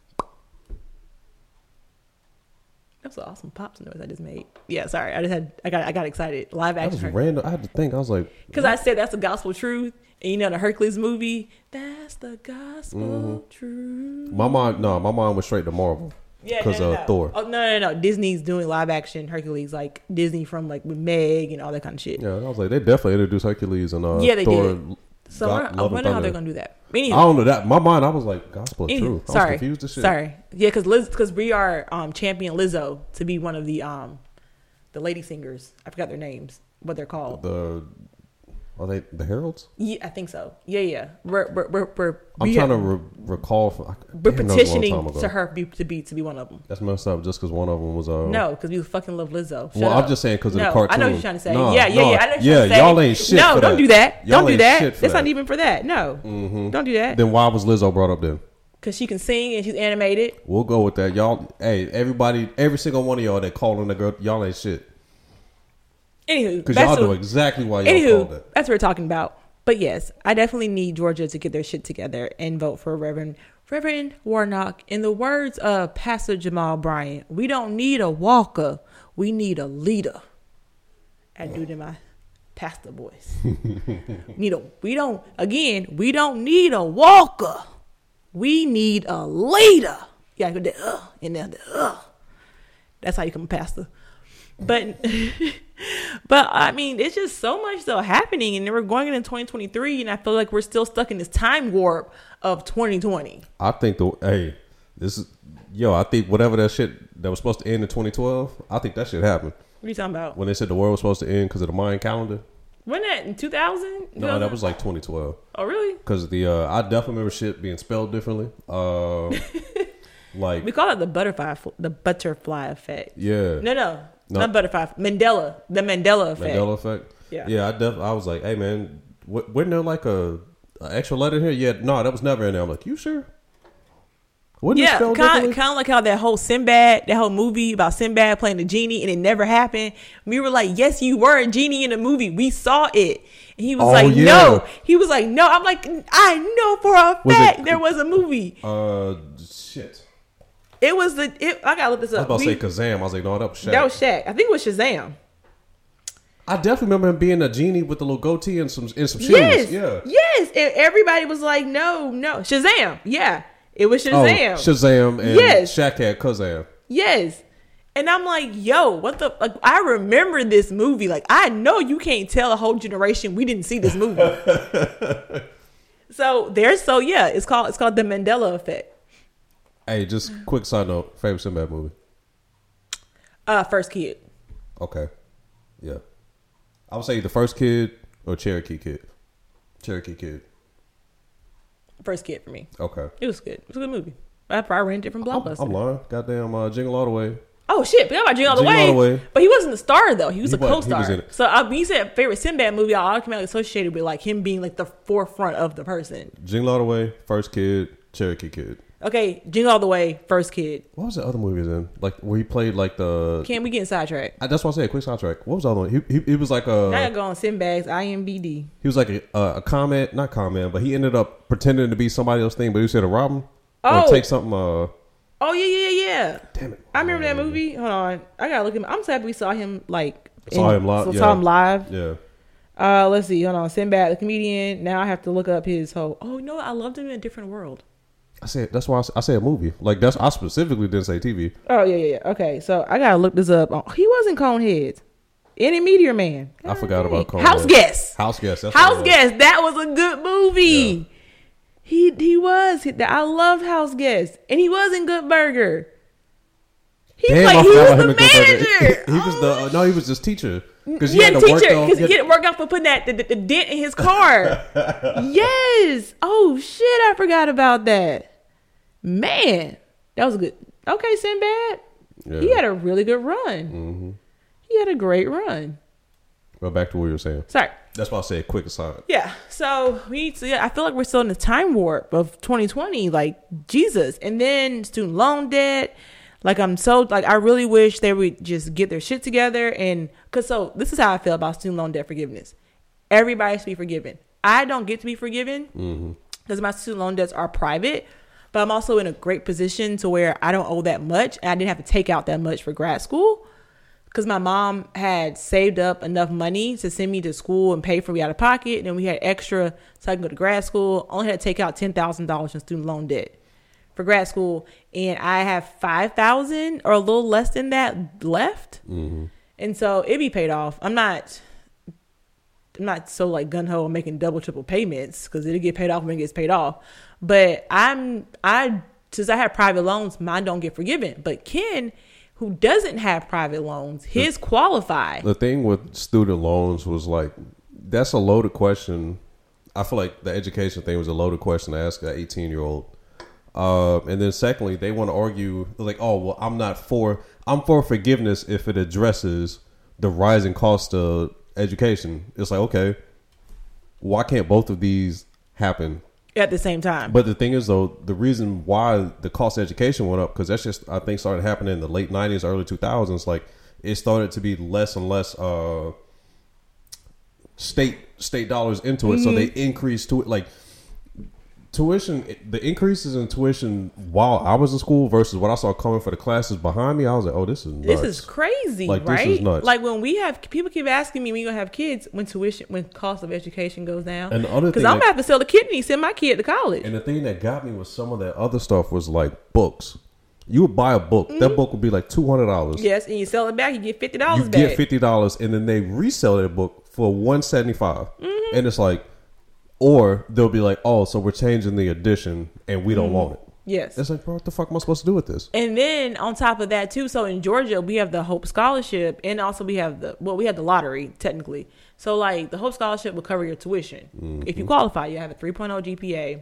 That was an awesome pops noise I just made. Yeah, sorry, I just had I got I got excited. Live that action was Hercules. random. I had to think. I was like, Because I said that's the gospel truth. And you know the Hercules movie, that's the gospel Mm-hmm. truth. my mind. No, my mind was straight to Marvel Yeah, because no, no, of. Thor. Oh no, no, no! Disney's doing live action Hercules, like Disney from like with Meg and all that kind of shit. Yeah, I was like, they definitely introduced Hercules and uh, Yeah, they Thor. did. So God- I wonder how they're gonna do that. I don't know that. My mind, I was like, gospel of truth. I was sorry, confused as shit. sorry. Yeah, because Liz, because we are um, champion Lizzo to be one of the um, the lady singers. I forgot their names, what they're called. The are they the Heralds? Yeah, I think so. Yeah, yeah. We're we're we're, we're I'm trying to re- recall. From, we're damn, that was a long petitioning to her be, to be to be one of them. That's messed up. Just because one of them was uh. No, because we fucking love Lizzo. Shut Well, up. I'm just saying because of the cartoon. I know what you're trying to say. Nah, yeah, yeah, nah, yeah. I know what yeah, you're trying to say. y'all ain't shit. No, don't that. do that. Y'all don't do that. That's that. not even for that. No, don't do that. Then why was Lizzo brought up then? Because she can sing and she's animated. We'll go with that. Y'all, hey, everybody, every single one of y'all that calling the girl, y'all ain't shit. Anywho, Because y'all know exactly why y'all called Anywho, it. that's what we're talking about. But yes, I definitely need Georgia to get their shit together and vote for Reverend Reverend Warnock. In the words of Pastor Jamal Bryant, we don't need a walker, we need a leader. I do to my pastor voice. need a we don't again, we don't need a walker. We need a leader. Yeah, go there, uh, in there, the, uh. That's how you become a pastor. But but I mean, it's just so much still happening, and we're going into 2023, and I feel like we're still stuck in this time warp of 2020. I think the hey, this is yo. I think whatever that shit that was supposed to end in 2012. I think that shit happened What are you talking about? when they said the world was supposed to end because of the Mayan calendar. When that in 2000? No, that was like 2012. Oh, really? Because the uh, I definitely remember shit being spelled differently. Uh, like We call it the butterfly, the butterfly effect. yeah, No, no, No. not butterfly. Mandela, the Mandela effect. Mandela effect. Yeah. yeah. I def- I was like, hey man, w- wasn't there like a, a extra letter here? Yeah, no, that was never in there. I'm like, you sure? It Yeah, kind differently? kind of like how that whole Sinbad, that whole movie about Sinbad playing the genie, and it never happened. We were like, "Yes, you were a genie in the movie. We saw it." And he was Oh, like, yeah. "No." He was like, "No." I'm like, "I know for a Was fact it- there was a movie. Uh, shit. It was the. It, I gotta look this I was up. about to say Kazam. I was like, no, that was Shaq. that was Shaq. I think it was Shazam. I definitely remember him being a genie with the little goatee and some and some shoes. Yes. Yeah. Yes. And everybody was like, no, no. Shazam. Yeah. It was Oh, Shazam. Shazam and Yes. Shaq had Kazam. yes. And I'm like, yo, what the like I remember this movie. Like, I know you can't tell a whole generation we didn't see this movie. so there's so yeah, it's called it's called the Mandela effect. Hey, just quick side note: favorite Sinbad movie. Uh first kid. Okay, yeah, I would say the first kid or Cherokee Kid. Cherokee Kid. First kid for me. Okay, It was good. It was a good movie. I probably rented it from I'm, Blockbuster. I'm lying. Goddamn, uh, Jingle All the Way. Oh shit! Forgot about Jingle All the Way. All the Way. But he wasn't the star though. He was He a co-star. was. So uh, when you said favorite Sinbad movie, I automatically associated with like him being like the forefront of the person. Jingle All the Way, first kid, Cherokee Kid. Okay, Jingle All the Way, first kid. What was the other movie he was in? Like where he played like the. Can't we get sidetracked? I, that's what I said. Quick soundtrack. What was the other one? He he, he was like a. now I go on Sinbad's IMBD. He was like a, a, a comment, not comment, but he ended up pretending to be somebody else thing, but he here to rob him. Or Oh. take something. Uh, Oh yeah, yeah, yeah. damn it! I remember that movie. Hold on, I gotta look at. him. I'm so happy we saw him like Saw him live, So yeah. saw him live. Yeah, Uh, let's see. Hold on, Sinbad the comedian. Now I have to look up his whole. Oh no, I loved him in a different world. I said that's why I, I said movie. Like that's I specifically didn't say TV. Oh yeah, yeah, yeah. Okay, so I gotta look this up. Oh, he wasn't Coneheads. Any Meteor Man. I forgot dang. about Coneheads. House Guest. House guest. House. Guest. That was a good movie. He he was. He- I loved House Guest, and he was in Good Burger. He Damn, played. He was the him in Good Burger. manager. he was the uh, no, he was just teacher because he yeah, had to teacher, work because he had- get work out for putting that the, the, the dent in his car. yes. Oh shit! I forgot about that. Man, that was good. Okay, Sinbad. He had a really good run. Mm-hmm. He had a great run. Well, back to what you were saying. Sorry. That's why I said quick aside. Yeah. So we need to, yeah, I feel like we're still in the time warp of 2020, like Jesus. And then student loan debt. Like I'm so like I really wish they would just get their shit together and cause so this is how I feel about student loan debt forgiveness. Everybody should be forgiven. I don't get to be forgiven mm-hmm. because my student loan debts are private, but I'm also in a great position to where I don't owe that much and I didn't have to take out that much for grad school because my mom had saved up enough money to send me to school and pay for me out of pocket. And then we had extra so I can go to grad school. Only had to take out ten thousand dollars in student loan debt for grad school, and I have five thousand or a little less than that left. Mm-hmm. And so it'd be paid off. I'm not. I'm not so like gun ho making double triple payments because it'll get paid off when it gets paid off. But I'm I since I have private loans, mine don't get forgiven. But Ken, who doesn't have private loans, his qualify. The thing with student loans was like that's a loaded question. I feel like the education thing was a loaded question to ask an 18 year old. Uh, and then secondly, they want to argue like, oh well, I'm not for I'm for forgiveness if it addresses the rising cost of education. It's like okay, why can't both of these happen At the same time, But the thing is, though, the reason why the cost of education went up because that's just I think started happening in the late '90s, early 2000s. Like it started to be less and less uh, state state dollars into it, so they increased to it. Like tuition, the increases in tuition while I was in school versus what I saw coming for the classes behind me, I was like, oh, this is nuts. this is crazy, Like, this is nuts. Like when we have people keep asking me when you gonna have kids when tuition when cost of education goes down. And the other because I'm that- gonna have to sell a kidney, send my kid to college. And the thing that got me was some of that other stuff was like books. You would buy a book. That book would be like two hundred dollars. yes, and you sell it back, you get fifty dollars back. you back. get fifty dollars and then they resell that book for one and Mm-hmm. it's like, or they'll be like, oh, so we're changing the edition and we Mm-hmm. don't want it. yes, It's like, bro, what the fuck am I supposed to do with this? And then on top of that too, so in Georgia we have the Hope Scholarship, and also we have the well we have the lottery technically. So like the Hope Scholarship will cover your tuition if you qualify. You have a 3.0 GPA.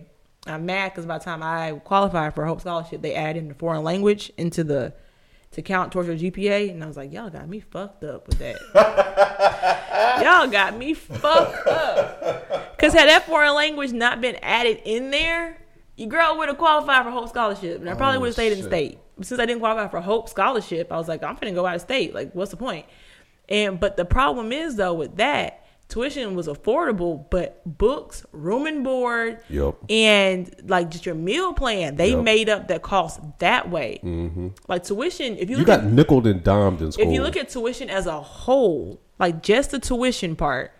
I'm mad because by the time I qualified for a Hope Scholarship, they added in the foreign language into the to count towards your GPA, and I was like, y'all got me fucked up with that. y'all got me fucked up. Because had that foreign language not been added in there, your girl would have qualified for Hope Scholarship, and I probably Oh, would have stayed in state. Since I didn't qualify for Hope Scholarship, I was like, I'm finna go out of state. Like, what's the point? And but the problem is though with that, tuition was affordable, but books, room and board, Yup. and like just your meal plan, they Yep. made up that cost that way. Mm-hmm. Like tuition, if you, You look got at nickel and dimed in school. if you look at tuition as a whole, like just the tuition part,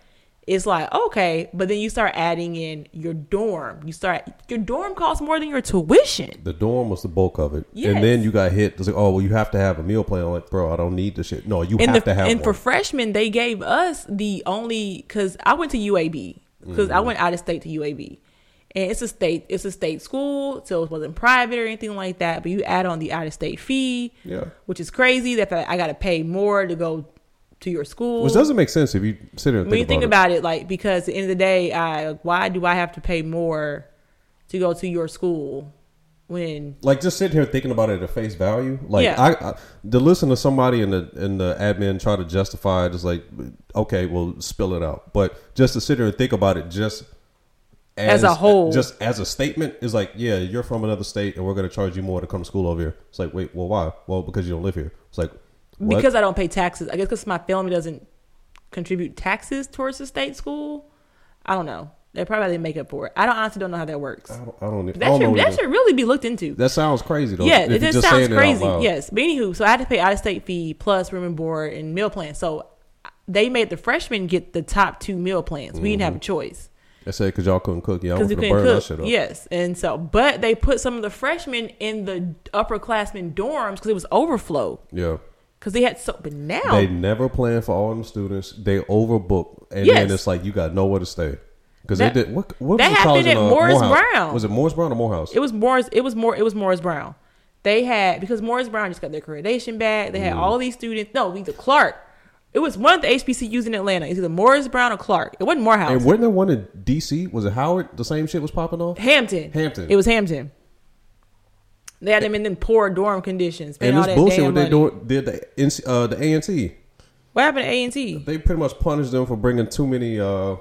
it's like okay, but then you start adding in your dorm. You start your dorm costs more than your tuition. The dorm was the bulk of it, Yes. and then you got hit. It's like, oh well, you have to have a meal plan. I'm like, bro, I don't need the shit. No, you and have the, to have and one. for freshmen they gave us the only because i went to uab because Mm-hmm. i went out of state to uab and it's a state it's a state school so it wasn't private or anything like that but you add on the out of state fee Yeah. which is crazy that i gotta pay more to go to your school Which doesn't make sense if you sit there and when you think, think about, about it like because at the end of the day i why do i have to pay more to go to your school when. Like just sitting here thinking about it at face value. Like Yeah. I, I to listen to somebody in the in the admin try to justify it is like, okay, well, spill it out. But just to sit here and think about it, just As a whole. just as a statement, is like, yeah, you're from another state and we're going to charge you more to come to school over here. It's like, wait, well, why? Well, because you don't live here. It's like, what? because I don't pay taxes. I guess because my family doesn't contribute taxes towards the state school. I don't know. They probably didn't make up for it. I don't honestly don't know how that works. I don't, I don't, I That don't should know that should really be looked into. That sounds crazy though. yeah, it just sounds crazy. Yes, but anywho, so I had to pay out of state fee plus room and board and meal plan. So they made the freshmen get the top two meal plans. We didn't have a mm-hmm. choice They said because y'all couldn't cook. Y'all because was we gonna couldn't cook. shit up. Yes, and so but they put some of the freshmen in the upperclassmen dorms because it was overflow Yeah. Because they had so. But now They never plan for all them students. They overbook, and Yes. then it's like you got nowhere to stay because they did. What, what that was the college happened at uh, Morris Morehouse? Brown. Was it Morris Brown or Morehouse? It was Morris. It was more. It was Morris Brown. They had because Morris Brown just got their accreditation back. They had Mm. all these students. No, either Clark. It was one of the HBCUs in Atlanta. It's either Morris Brown or Clark. It wasn't Morehouse. and wasn't there one in D.C.? Was it Howard? The same shit was popping off. Hampton. Hampton. It was Hampton. They had them in them poor dorm conditions. And this bullshit what they did the uh, the A&T. What happened to A and T? They pretty much punished them for bringing too many. Uh,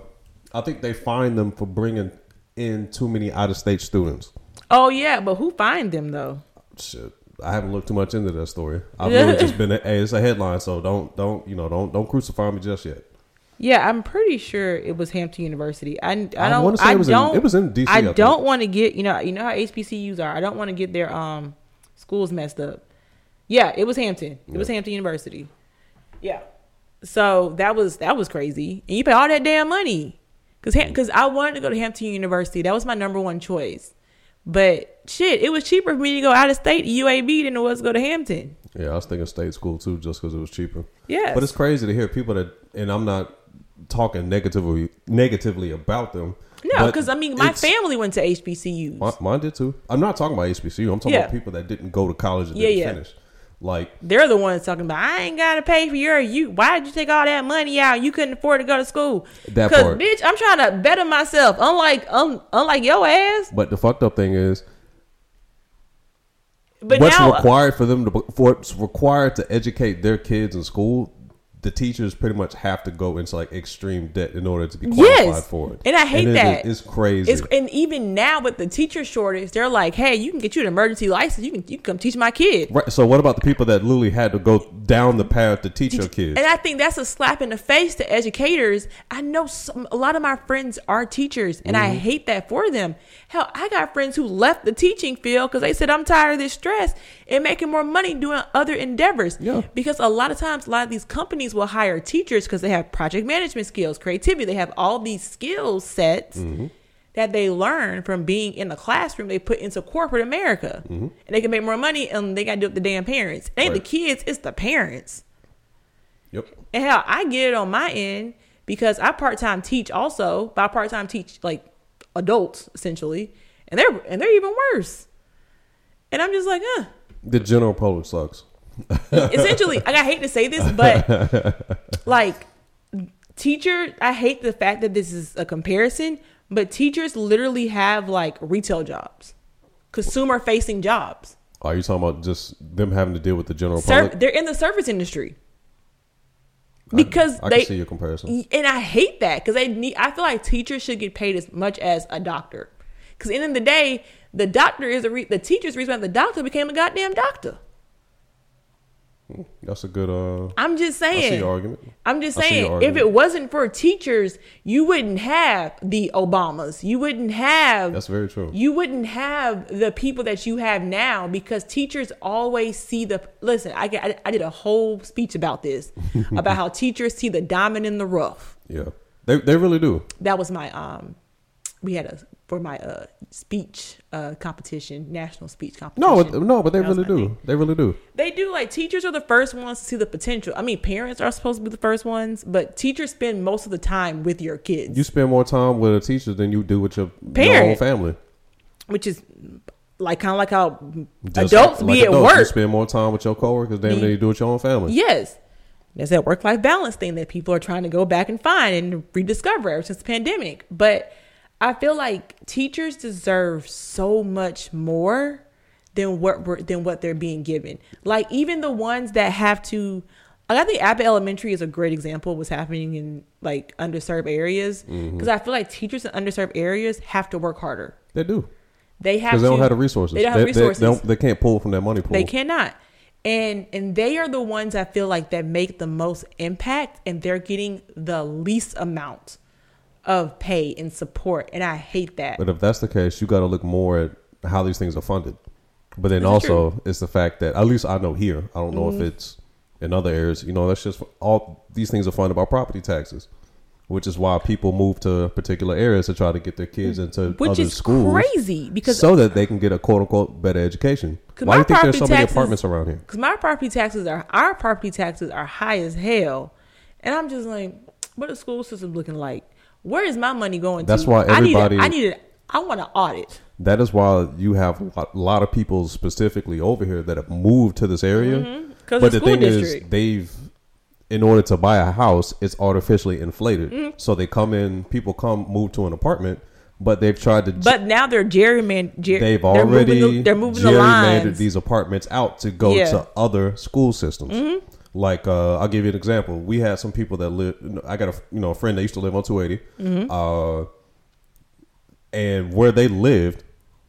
I think they fined them for bringing in too many out of state students. Oh yeah, but who fined them though? Shit. I haven't looked too much into that story. I've really just been, hey, it's a headline, so don't, don't, you know, don't, don't crucify me just yet. Yeah, I'm pretty sure it was Hampton University. I, I don't. I wanna say I it was don't. it was in DC, I I don't want to get you know you know how HBCUs are. I don't want to get their um schools messed up. Yeah, it was Hampton. It was Hampton University. Yeah. So that was that was crazy, and you pay all that damn money because because I wanted to go to Hampton University. That was my number one choice. But shit, it was cheaper for me to go out of state to UAB than it was to go to Hampton. Yeah, I was thinking state school too, just because it was cheaper. Yeah. but it's crazy to hear people that, and I'm not talking negatively negatively about them. No, because I mean, my family went to HBCUs. mi- mine did too. I'm not talking about HBCU. I'm talking Yeah. about people that didn't go to college and Yeah, didn't yeah. finish. Like, They're the ones talking about I ain't gotta pay for your you. Why did you take all that money out? You couldn't afford to go to school. That part. bitch, I'm trying to better myself. Unlike un, unlike your ass. but the fucked up thing is, But what's now uh, required for them to for what's required to educate their kids in school. The teachers pretty much have to go into like extreme debt in order to be qualified Yes. for it, And I hate is- that. It's crazy. it's and even now with the teacher shortage, they're like, hey, you can get you an emergency license. You can you can come teach my kid. Right. So what about the people that literally had to go down the path to teach your kids? And I think that's a slap in the face to educators. I know some, a lot of my friends are teachers, and Mm-hmm. I hate that for them. Hell, I got friends who left the teaching field because they said, I'm tired of this stress and making more money doing other endeavors. Yeah. Because a lot of times, a lot of these companies will hire teachers because they have project management skills, creativity. They have all these skill sets. Mm-hmm. That they learn from being in the classroom, they put into corporate America, and they can make more money, and they got to do it with the damn parents. It ain't the Mm-hmm. Kids, it's the parents. yep. And hell, I get it on my end because I part time teach also, but I part time teach like adults essentially, and they're and they're even worse. And I'm just like, uh. The general public sucks. Essentially, like I hate to say this, but like teacher, I hate the fact that this is a comparison, but teachers literally have like retail jobs, consumer facing jobs. Are you talking about just them having to deal with the general Ser- public? they're in the service industry because I they can see your comparison. and I hate that because they need. I feel like teachers should get paid as much as a doctor. Because end of the day, the doctor is a re- the teacher's reason why the doctor became a goddamn doctor. That's a good. Uh, I'm just I see saying. your argument. I'm just I see your saying, if it wasn't for teachers, you wouldn't have the Obamas. You wouldn't have. That's very true. You wouldn't have the people that you have now because teachers always see the. Listen, I, I, I did a whole speech about this, about how teachers see the diamond in the rough. Yeah, they they really do. That was my um. We had a for my uh speech uh competition, national speech competition. No, no, but they really do. thing. They really do. They do like teachers are the first ones to see the potential. I mean, parents are supposed to be the first ones, but teachers spend most of the time with your kids, You spend more time with a teacher than you do with your, your Parent. own family. which is like kind of like how Just adults like be at adults, You work. spend more time with your coworkers than you do with your own family. Yes, there's that work life balance thing that people are trying to go back and find and rediscover ever since the pandemic. But I feel like teachers deserve so much more than what we're, than what they're being given. Like even the ones that have to. Like I think Abbott Elementary is a great example of what's happening in like underserved areas because Mm-hmm. I feel like teachers in underserved areas have to work harder. They do They have because they don't have the resources. They don't have They- resources. They, don't, they can't pull from that money pool. They cannot. And and they are the ones I feel like that make the most impact and they're getting the least amount of pay and support. And I hate that. But if that's the case, you got to look more at how these things are funded. But then is also, true. it's the fact that at least I know here. I don't know Mm-hmm. if it's in other areas. You know, that's just all these things are funded by property taxes, which is why people move to particular areas to try to get their kids into Which other is schools, crazy because so that they can get a quote unquote better education. Why do you think there's so property many apartments around here? Because my property taxes are our property taxes are high as hell, and I'm just like, what the school system looking like? Where is my money going? That's to? why I need. everybody- A, I need. A, I want an audit. That is why you have a lot, of people specifically over here that have moved to this area. Mm-hmm. But the the thing is, they've, in order to buy a house, it's artificially inflated. Mm-hmm. So they come in, people come move to an apartment, but they've tried to. But now they're gerryman. Ger- they've they're already moving the, they're moving the gerrymandered lines. these apartments out to go Yeah. Mm-hmm. to other school systems. Like uh, I'll give you an example. We had some people that live. I got a you know a friend that used to live on 280, Mm-hmm. uh, and where they lived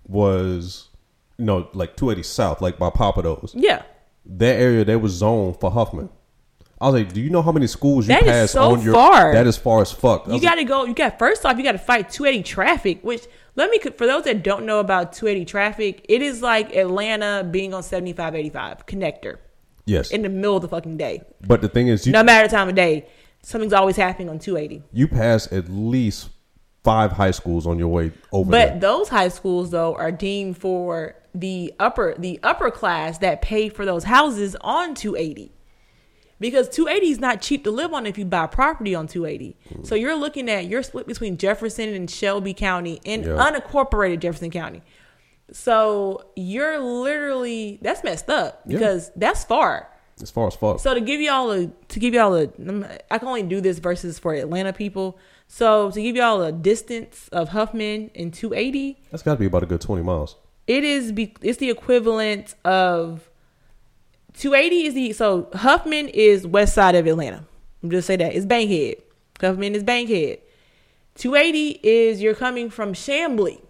was you know like 280 South, like by Papados. yeah. That area they was zoned for Huffman. I was like, do you know how many schools you That pass so on your? far. That is far as fuck. You got to go. You got first off, you got to fight 280 traffic. Which let me for those that don't know about 280 traffic, it is like Atlanta being on 7585 connector yes, in the middle of the fucking day. but the thing is, you No matter the time of day, something's always happening on 280. you pass at least five high schools on your way over But there. those high schools though are deemed for the upper the upper class that pay for those houses on 280. Because 280 is not cheap to live on if you buy property on 280. So you're looking at you're split between Jefferson and Shelby County and Yeah. unincorporated Jefferson County. So you're literally that's messed up Yeah. because that's far. As far as fuck. So to give y'all a to give y'all a I can only do this versus for Atlanta people. So to give y'all a distance of Huffman and 280, That's got to be about a good 20 miles. it is be, it's the equivalent of 280 is the so Huffman is west side of Atlanta. I'm just say that it's Bankhead. Huffman is Bankhead. 280 is you're coming from Chamblee.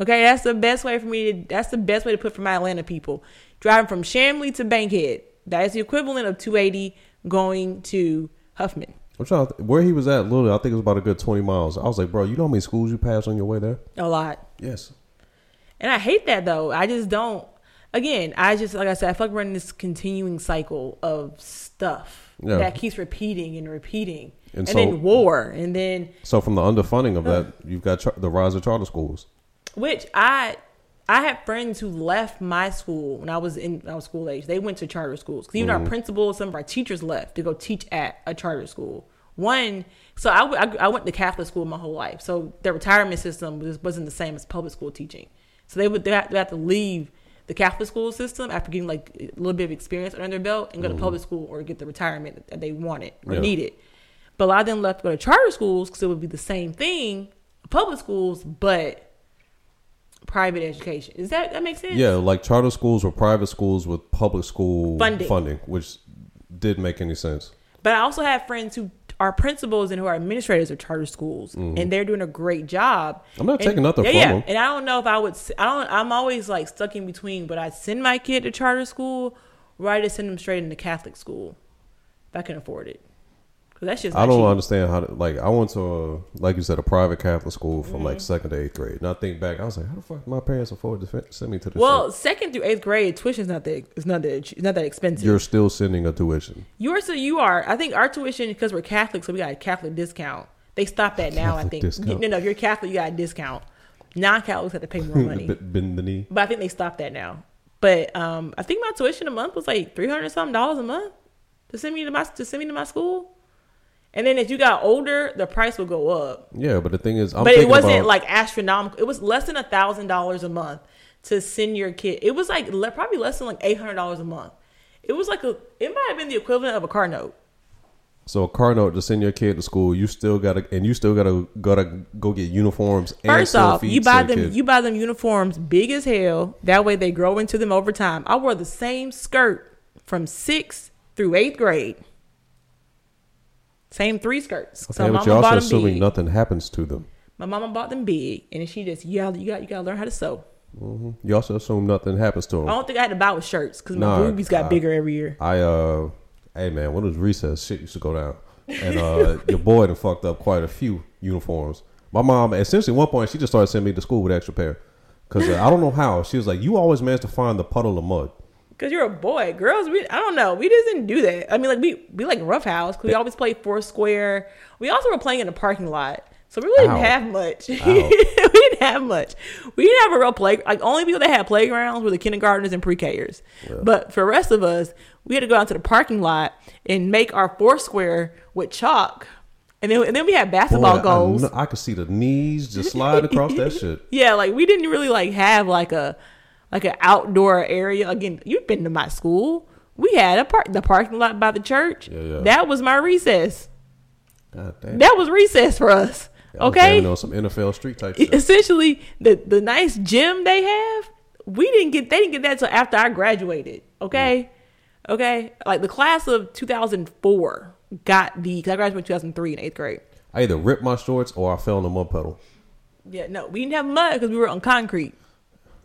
Okay, that's the best way for me to that's the best way to put for my Atlanta people. Driving from Chamblee to Bankhead. That is the equivalent of 280 going to Huffman. I'm trying to, where he was at, literally, I think it was about a good 20 miles. I was like, bro, you know how many schools you pass on your way there? A lot. Yes. And I hate that though. I just don't. Again, I just like I said, I feel like we're in this continuing cycle of stuff Yeah. that keeps repeating and repeating, And and, so- then war, and then So from the underfunding of that, you've got char- the rise of charter schools. Which I I had friends who left my school when I was in when I was school age. They went to charter schools even Mm-hmm. our principal, some of our teachers left to go teach at a charter school. One, so I I went to Catholic school my whole life, so their retirement system was, wasn't the same as public school teaching. So they would they have, they have to leave the Catholic school system after getting like a little bit of experience under their belt and go to public school or get the retirement that they wanted or Mm-hmm. Yeah. needed. But a lot of them left to go to charter schools because it would be the same thing, public schools, but private education. Is that that makes sense? Yeah, like charter schools were private schools with public school Funding. which didn't make any sense. But I also have friends who are principals and who are administrators of charter schools, and they're doing a great job. Mm-hmm. I'm not And- taking nothing yeah, from yeah. them. And I don't know if I would. I don't. I'm always like stuck in between. But I send my kid to charter school Why just send them straight into Catholic school if I can afford it? That's just I don't understand how. To, like I went to a, like you said, a private Catholic school from Mm-hmm. like second to eighth grade, and I think back, I was like, how the fuck my parents afford to fin- send me to this? Well, shit? second through eighth grade tuition's not that it's not that it's not that expensive. you're still sending a tuition. Yours, so you are. I think our tuition because we're Catholic, so we got a Catholic discount. They stopped that now. I Catholic think. discount. No, no, if you're Catholic, you got a discount. Non-Catholics have to pay more money, B- Bend the knee. but I think they stopped that now. But um, I think my tuition a month was like three hundred something dollars a month to send me to my to send me to my school. And then if you got older, the price would go up. Yeah, but the thing is, I'm but it wasn't about- like astronomical. It was less than a thousand dollars a month to send your kid. It was like le- probably less than like eight hundred dollars a month. It was like a. It might have been the equivalent of a car note. So a car note to send your kid to school, you still gotta and you still gotta gotta go get uniforms. and First off, you buy them. kid. You buy them uniforms big as hell. That way they grow into them over time. I wore the same skirt from sixth through eighth grade. Same three skirts. Okay, so but mama you're also bought them assuming big. nothing happens to them. My mama bought them big, and she just yelled, you got you got to learn how to sew. You also assume nothing happens to them. I don't think I had to buy with shirts because my Nah, boobies got uh, bigger every year. I uh, hey man, when it was recess, shit used to go down, and uh, your boy done fucked up quite a few uniforms. My mom, essentially, at one point, she just started sending me to school with extra pair, because uh, I don't know how. She was like, "You always managed to find the puddle of mud." Cause you're a boy, girls. We I don't know. We just didn't do that. I mean, like we we like roughhouse. 'cause we always played Foursquare. We also were playing in the parking lot, so we really Ow. didn't have much. we didn't have much. We didn't have a real play. Like only people that had playgrounds were the kindergartners and pre-Kers. But for the rest of us, we had to go out to the parking lot and make our Foursquare with chalk, and then and then we had basketball Boy, goals. kn- I could see the knees just slide across that shit. Yeah, like we didn't really like have like a like an outdoor area. Again, you've been to my school. We had a park the parking lot by the church. Yeah, yeah. That was my recess. That was recess for us. Was okay. on some NFL street type shit. Essentially, the the nice gym they have, we didn't get they didn't get that till after I graduated. Okay. Okay. Like the class of 2004 got the cause I graduated in 2003 in eighth grade. I either ripped my shorts or I fell in a mud puddle. Yeah, no, we didn't have mud because we were on concrete.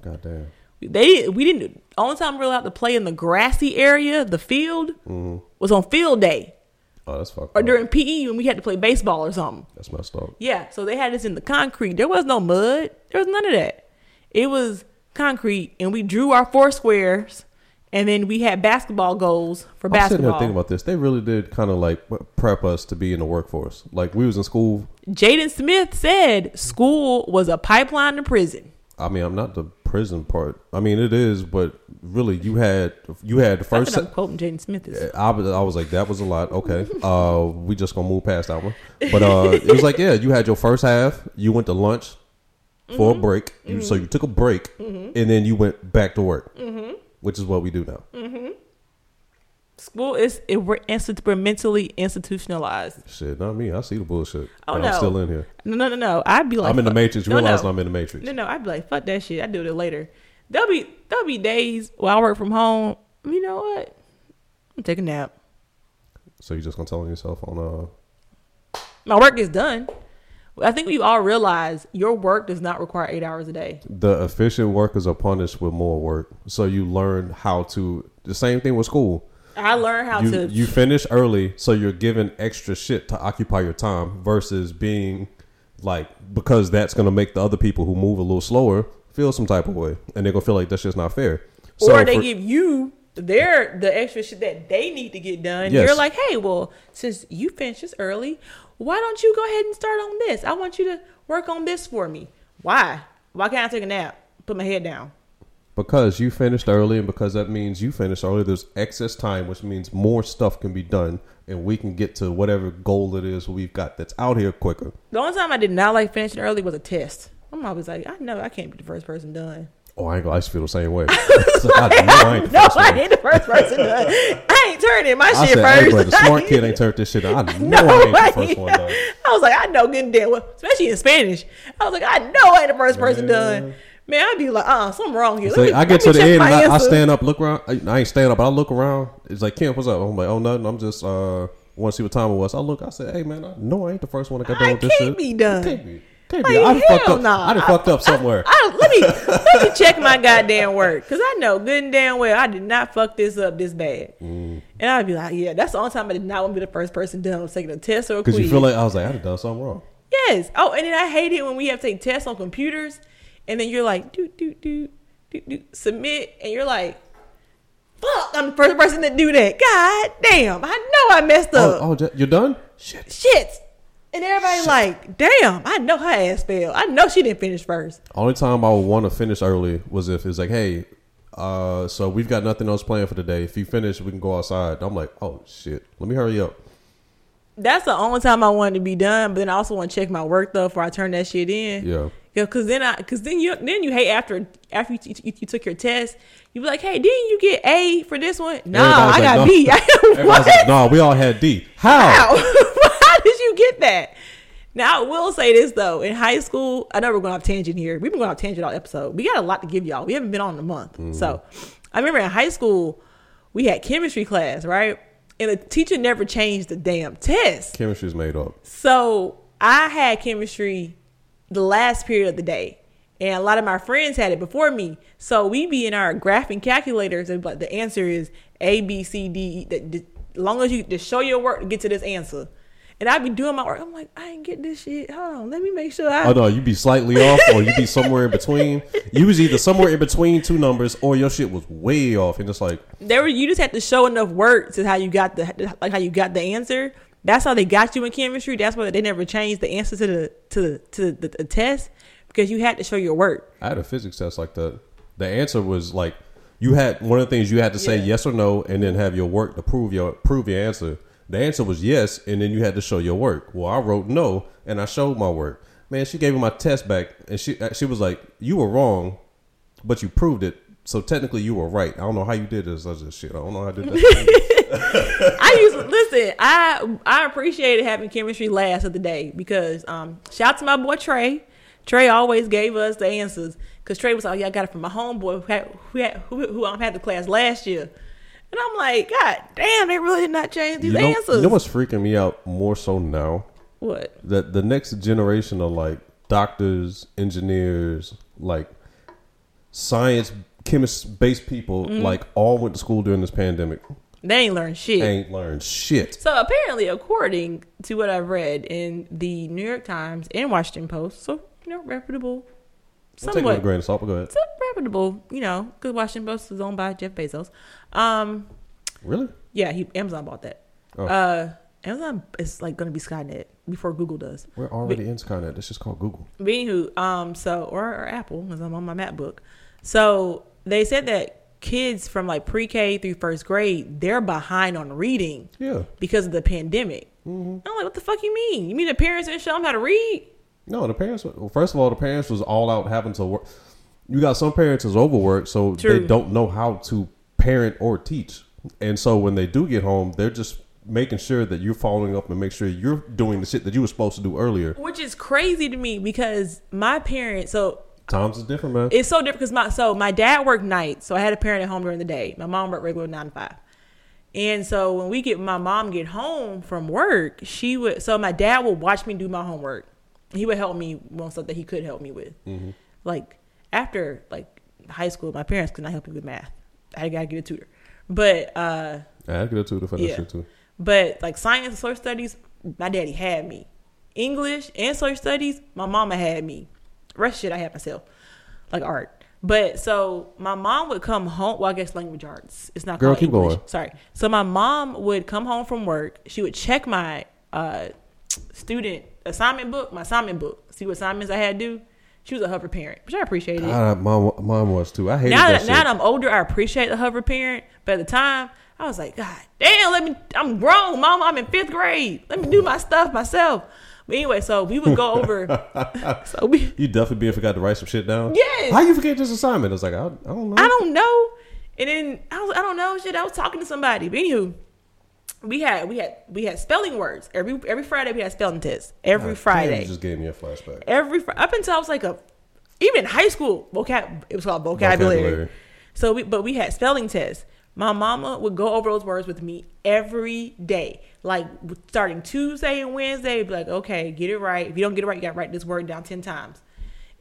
God damn. They we didn't. Only time we were allowed to play in the grassy area, the field, mm-hmm. was on field day Oh, that's fucked or up. during PE when we had to play baseball or something. That's messed up. Yeah, so they had us in the concrete. There was no mud. There was none of that. It was concrete, and we drew our four squares, and then we had basketball goals for basketball. I'm sitting thinking about this. They really did kind of like prep us to be in the workforce. Like we was in school. Jaden Smith said school was a pipeline to prison. I mean, I'm not the prison part. I mean, it is, but really, you had you had the first. think I'm quoting Jaden Smith. Is, I was, I was like, that was a lot. Okay, uh, we just gonna move past that one. But uh, it was like, yeah, you had your first half. You went to lunch for Mm-hmm. a break. You, So you took a break, and then you went back to work, which is what we do now. School is it, we're, institu- we're mentally institutionalized. Shit, not me. I see the bullshit. Oh, but no. I'm still in here. No, no, no, no. I'd be like, I'm in the matrix. You No, realize no. I'm in the matrix. No, no, I'd be like, fuck that shit. I do it later. There'll be there'll be days where I work from home. You know what? I'm taking a nap. So you're just gonna tell yourself on uh My work is done. I think we all realize your work does not require eight hours a day. the efficient workers are punished with more work. So you learn how to. The same thing with school. I learned how You to. you finish early, so you're given extra shit to occupy your time versus being like because that's gonna make the other people who move a little slower feel some type of way, and they're gonna feel like that's just not fair. So or they for- give you their the extra shit that they need to get done. Yes. You're like, hey, well, since you finished this early, why don't you go ahead and start on this? I want you to work on this for me. Why? Why can't I take a nap? Put my head down. Because you finished early, and because that means you finished early, there's excess time, which means more stuff can be done, and we can get to whatever goal it is we've got that's out here quicker. The only time I did not like finishing early was a test. I'm always like, I know I can't be the first person done. Oh, I ain't gonna. I feel the same way. So I I No, I ain't the first person done. I ain't turning my I shit said, first. hey, bro, the smart kid ain't turned this shit on. I know No, I ain't the first one done. I was like, I know good and damn well, especially in Spanish. I was like, I know I ain't the first person Man. done. Man, I'd be like, uh, something wrong here. Let me- I get to the end and I, I stand up, look around. I, I ain't stand up, but I look around. It's like, Kim, what's up? I'm like, oh, nothing. I'm just uh want to see what time it was. I look, I said, hey, man, I know I ain't the first one that got done with this can't shit. be done. Can't be. Can't Like, be. I fucked up. nah. I done fucked up somewhere. I, let me let me check my goddamn work because I know good and damn well I did not fuck this up this bad. Mm. And I'd be like, yeah, that's the only time I did not want to be the first person done with taking a test or a quiz. Because you feel like I was like I done done something wrong. yes. Oh, and then I hate it when we have to take tests on computers, and then you're like, do do do do do submit, and you're like. Fuck! I'm the first person to do that. God damn! I know I messed up. Oh, oh, you're done. Shit. Shit! And everybody like, damn! I know her ass failed. I know she didn't finish first. Only time I would want to finish early was if it's like, hey, uh, so we've got nothing else planned for today. If you finish, we can go outside. I'm like, oh shit, let me hurry up. That's the only time I wanted to be done. But then I also want to check my work though before I turn that shit in. Yeah. Yeah, cause then I, cause then you, then you hate after after you, you, you took your test, you be like, hey, didn't you get A for this one? No, I got like, B. no. Like, no, we all had D. How? How? How did you get that? Now I will say this though, in high school, I know we're going off tangent here. We've been going off tangent all episode. We got a lot to give y'all. We haven't been on in a month, Mm-hmm. so I remember in high school we had chemistry class, right? And the teacher never changed the damn test. Chemistry's made up. So I had chemistry the last period of the day. And a lot of my friends had it before me. So we be in our graphing calculators and like the answer is A, B, C, D. E. That long as you just show your work to get to this answer. And I'd be doing my work. I'm like, I ain't get this shit. Hold on, let me make sure I Oh no, you be slightly off, or you be somewhere in between. You was either somewhere in between two numbers, or your shit was way off, and it's like, there were you just had to show enough work to how you got the like how you got the answer. That's how they got you in chemistry. That's why they never changed the answer to the to the to the, the test because you had to show your work. I had a physics test like that. The answer was like, you had one of the things you had to say Yeah. yes or no, and then have your work to prove your prove your answer. The answer was yes, and then you had to show your work. Well, I wrote no, and I showed my work. Man, she gave me my test back, and she she was like, "You were wrong, but you proved it. So technically, you were right. I don't know how you did this. I was just shit. I don't know how I did that. I used to listen. I I appreciated having chemistry last of the day because um shout out to my boy Trey. Trey always gave us the answers because Trey was like, "Yeah, I got it from my homeboy who had, who had, who, who um, had the class last year." And I'm like, God damn, they really did not change these you, know, answers. you know what's freaking me out more so now? what? That the next generation of like doctors, engineers, like science, chemist based people, Mm-hmm. like all went to school during this pandemic. They ain't learned shit. They ain't learned shit. So apparently, according to what I've read in the New York Times and Washington Post, so you know, reputable, I'll take it with a grain of salt. but Go ahead. so reputable, you know, because Washington Post is owned by Jeff Bezos. Um, Really? yeah, he Amazon bought that. Oh. Uh, Amazon is like going to be Skynet before Google does. We're already in Skynet. That's just called Google. But anywho, um, so or, or Apple, because I'm on my MacBook. So they said that kids from like pre-K through first grade, they're behind on reading Yeah. because of the pandemic. Mm-hmm. I'm like, what the fuck you mean? You mean the parents didn't show them how to read? No, the parents. Well, first of all, the parents was all out having to work. You got some parents is overworked, so True. they don't know how to parent or teach. And so when they do get home, they're just making sure that you're following up and make sure you're doing the shit that you were supposed to do earlier. Which is crazy to me because my parents, so Times is different, man. it's so different because my so my dad worked nights, so I had a parent at home during the day. My mom worked regular nine to five, and so when we get my mom get home from work, she would so my dad would watch me do my homework. He would help me on stuff that he could help me with. Like after like high school, my parents could not help me with math. I gotta get a tutor, but uh, I had to get a tutor for that yeah. shit too. But like science and social studies, my daddy had me. English and social studies, my mama had me. Rest shit I had myself, like art. But so my mom would come home. Well, I guess language arts. It's not Girl, called keep English. going. Sorry. So my mom would come home from work. She would check my uh, student assignment book, my assignment book, see what assignments I had to do. She was a hover parent, which I appreciated. God, mom, mom was too. I hate now that, that, shit. now that I'm older, I appreciate the hover parent. But at the time, I was like, God damn, let me. I'm grown, mom. I'm in fifth grade. Let me do my stuff myself. But anyway, so we would go over. so we, you definitely being forgot to write some shit down. Yes. How you forget this assignment? I was like, I, I don't know. I don't know. And then I was, I don't know shit. I was talking to somebody. But anywho, we had we had we had spelling words every every Friday. We had spelling tests every God Friday. You just gave me a flashback. every up until I was like a even high school vocab it was called vocabulary. Vocabulary. So we but we had spelling tests. My mama would go over those words with me every day. Like starting Tuesday and Wednesday, be like, okay, get it right. If you don't get it right, you gotta write this word down ten times.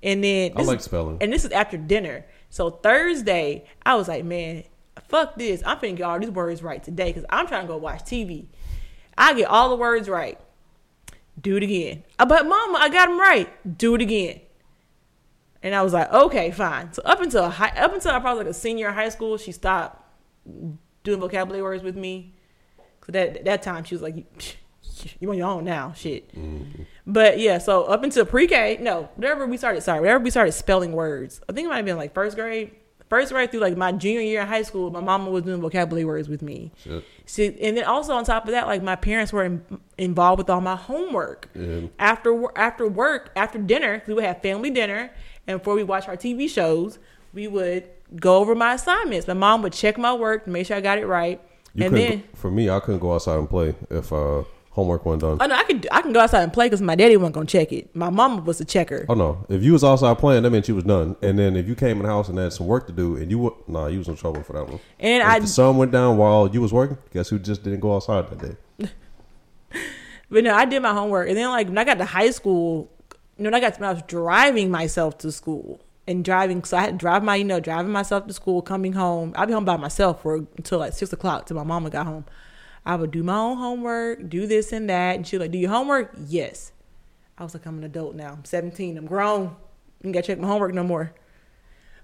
And then I like is- spelling. And this is after dinner. So Thursday, I was like, man, fuck this. I'm finna get all these words right today because I'm trying to go watch TV. I get all the words right. Do it again. Uh, But mama, I got them right. Do it again. And I was like, okay, fine. So up until high, up until I probably like a senior in high school, she stopped doing vocabulary words with me. Cause that that time she was like, you on your own now, shit. Mm-hmm. But yeah, so up until pre-K, no, whatever we started, sorry, whatever we started spelling words. I think it might have been like first grade, first grade through like my junior year in high school. My mama was doing vocabulary words with me. Shit. See, and then also on top of that, like my parents were in, involved with all my homework. After after work, after dinner, we would have family dinner, and before we watch our TV shows, we would go over my assignments. My mom would check my work to make sure I got it right, You and then for me, I couldn't go outside and play if uh, homework wasn't done. oh no, I could I can go outside and play because my daddy wasn't gonna check it. My mama was the checker. Oh no! If you was outside playing, that meant you was done. And then if you came in the house and had some work to do, and you were nah, you was in trouble for that one. And if I- the sun went down while you was working, guess who just didn't go outside that day? But no, I did my homework, and then like when I got to high school, you know, when I got to, I was driving myself to school and driving, so I had to drive my, you know, driving myself to school, coming home. I'd be home by myself for until like six o'clock till my mama got home. I would do my own homework, do this and that, and she was like, "Do your homework?" Yes. I was like, "I'm an adult now. I'm 17. I'm grown. You gotta check my homework no more."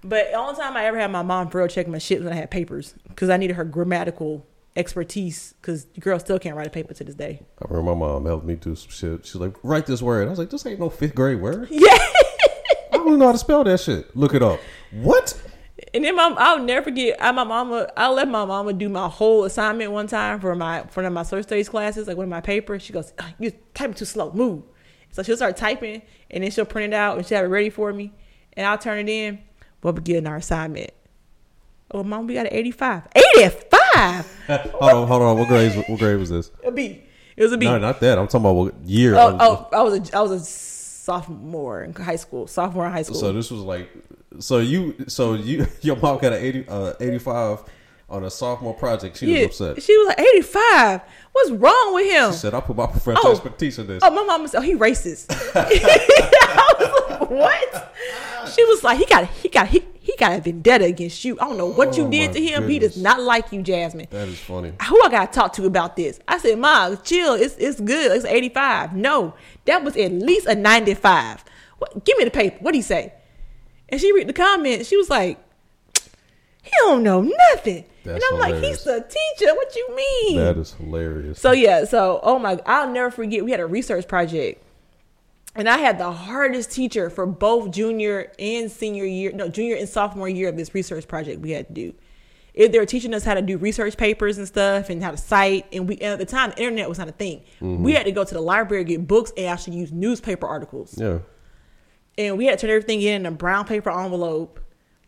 But the only time I ever had my mom for real check my shit was when I had papers because I needed her grammatical expertise because girls still can't write a paper to this day. I remember my mom helped me do some shit. She's like, "Write this word." I was like, "This ain't no fifth grade word. Yeah. I don't know how to spell that shit. Look it up." What? And then my, I'll never forget. I my mama. I let my mama do my whole assignment one time for my for one of my social studies classes, like one of my papers. She goes, "Ah, "You typing too slow. Move." So she'll start typing, and then she'll print it out and she'll have it ready for me, and I'll turn it in. We'll be getting our assignment. Oh, mom, we got an eighty-five. Eighty-five. hold on, hold on. What grade? What grade was this? A B. It was a B. No, not that. I'm talking about what year. oh, oh, I was a I was a sophomore in high school. Sophomore in high school. So this was like, so you, so you, your mom got an 80, uh, 85 on a sophomore project. She yeah, was upset. she was like eighty-five. What's wrong with him? She said, "I put my professional Oh. expertise in this." Oh, my mom said, "Oh, he racist." I was like, "What?" She was like, "He got, he got, he, he got a vendetta against you. I don't know what you Oh, did to him. He does not like you, Jasmine. That is funny. Who I got to talk to about this?" I said, "Mom, chill. It's it's good. It's eighty five. No, that was at least a ninety five. What? Give me the paper. What would he say?" And she read the comments. She was like, "He don't know nothing." and I'm like, "He's the teacher. What you mean?" That is hilarious. So yeah, so oh my, I'll never forget. We had a research project, and I had the hardest teacher for both junior and senior year, no, junior and sophomore year of this research project we had to do. If they were teaching us how to do research papers and stuff, and how to cite, and we and at the time the internet was not a thing. We mm-hmm. had to go to the library get books and actually use newspaper articles yeah. and we had to turn everything in in a brown paper envelope.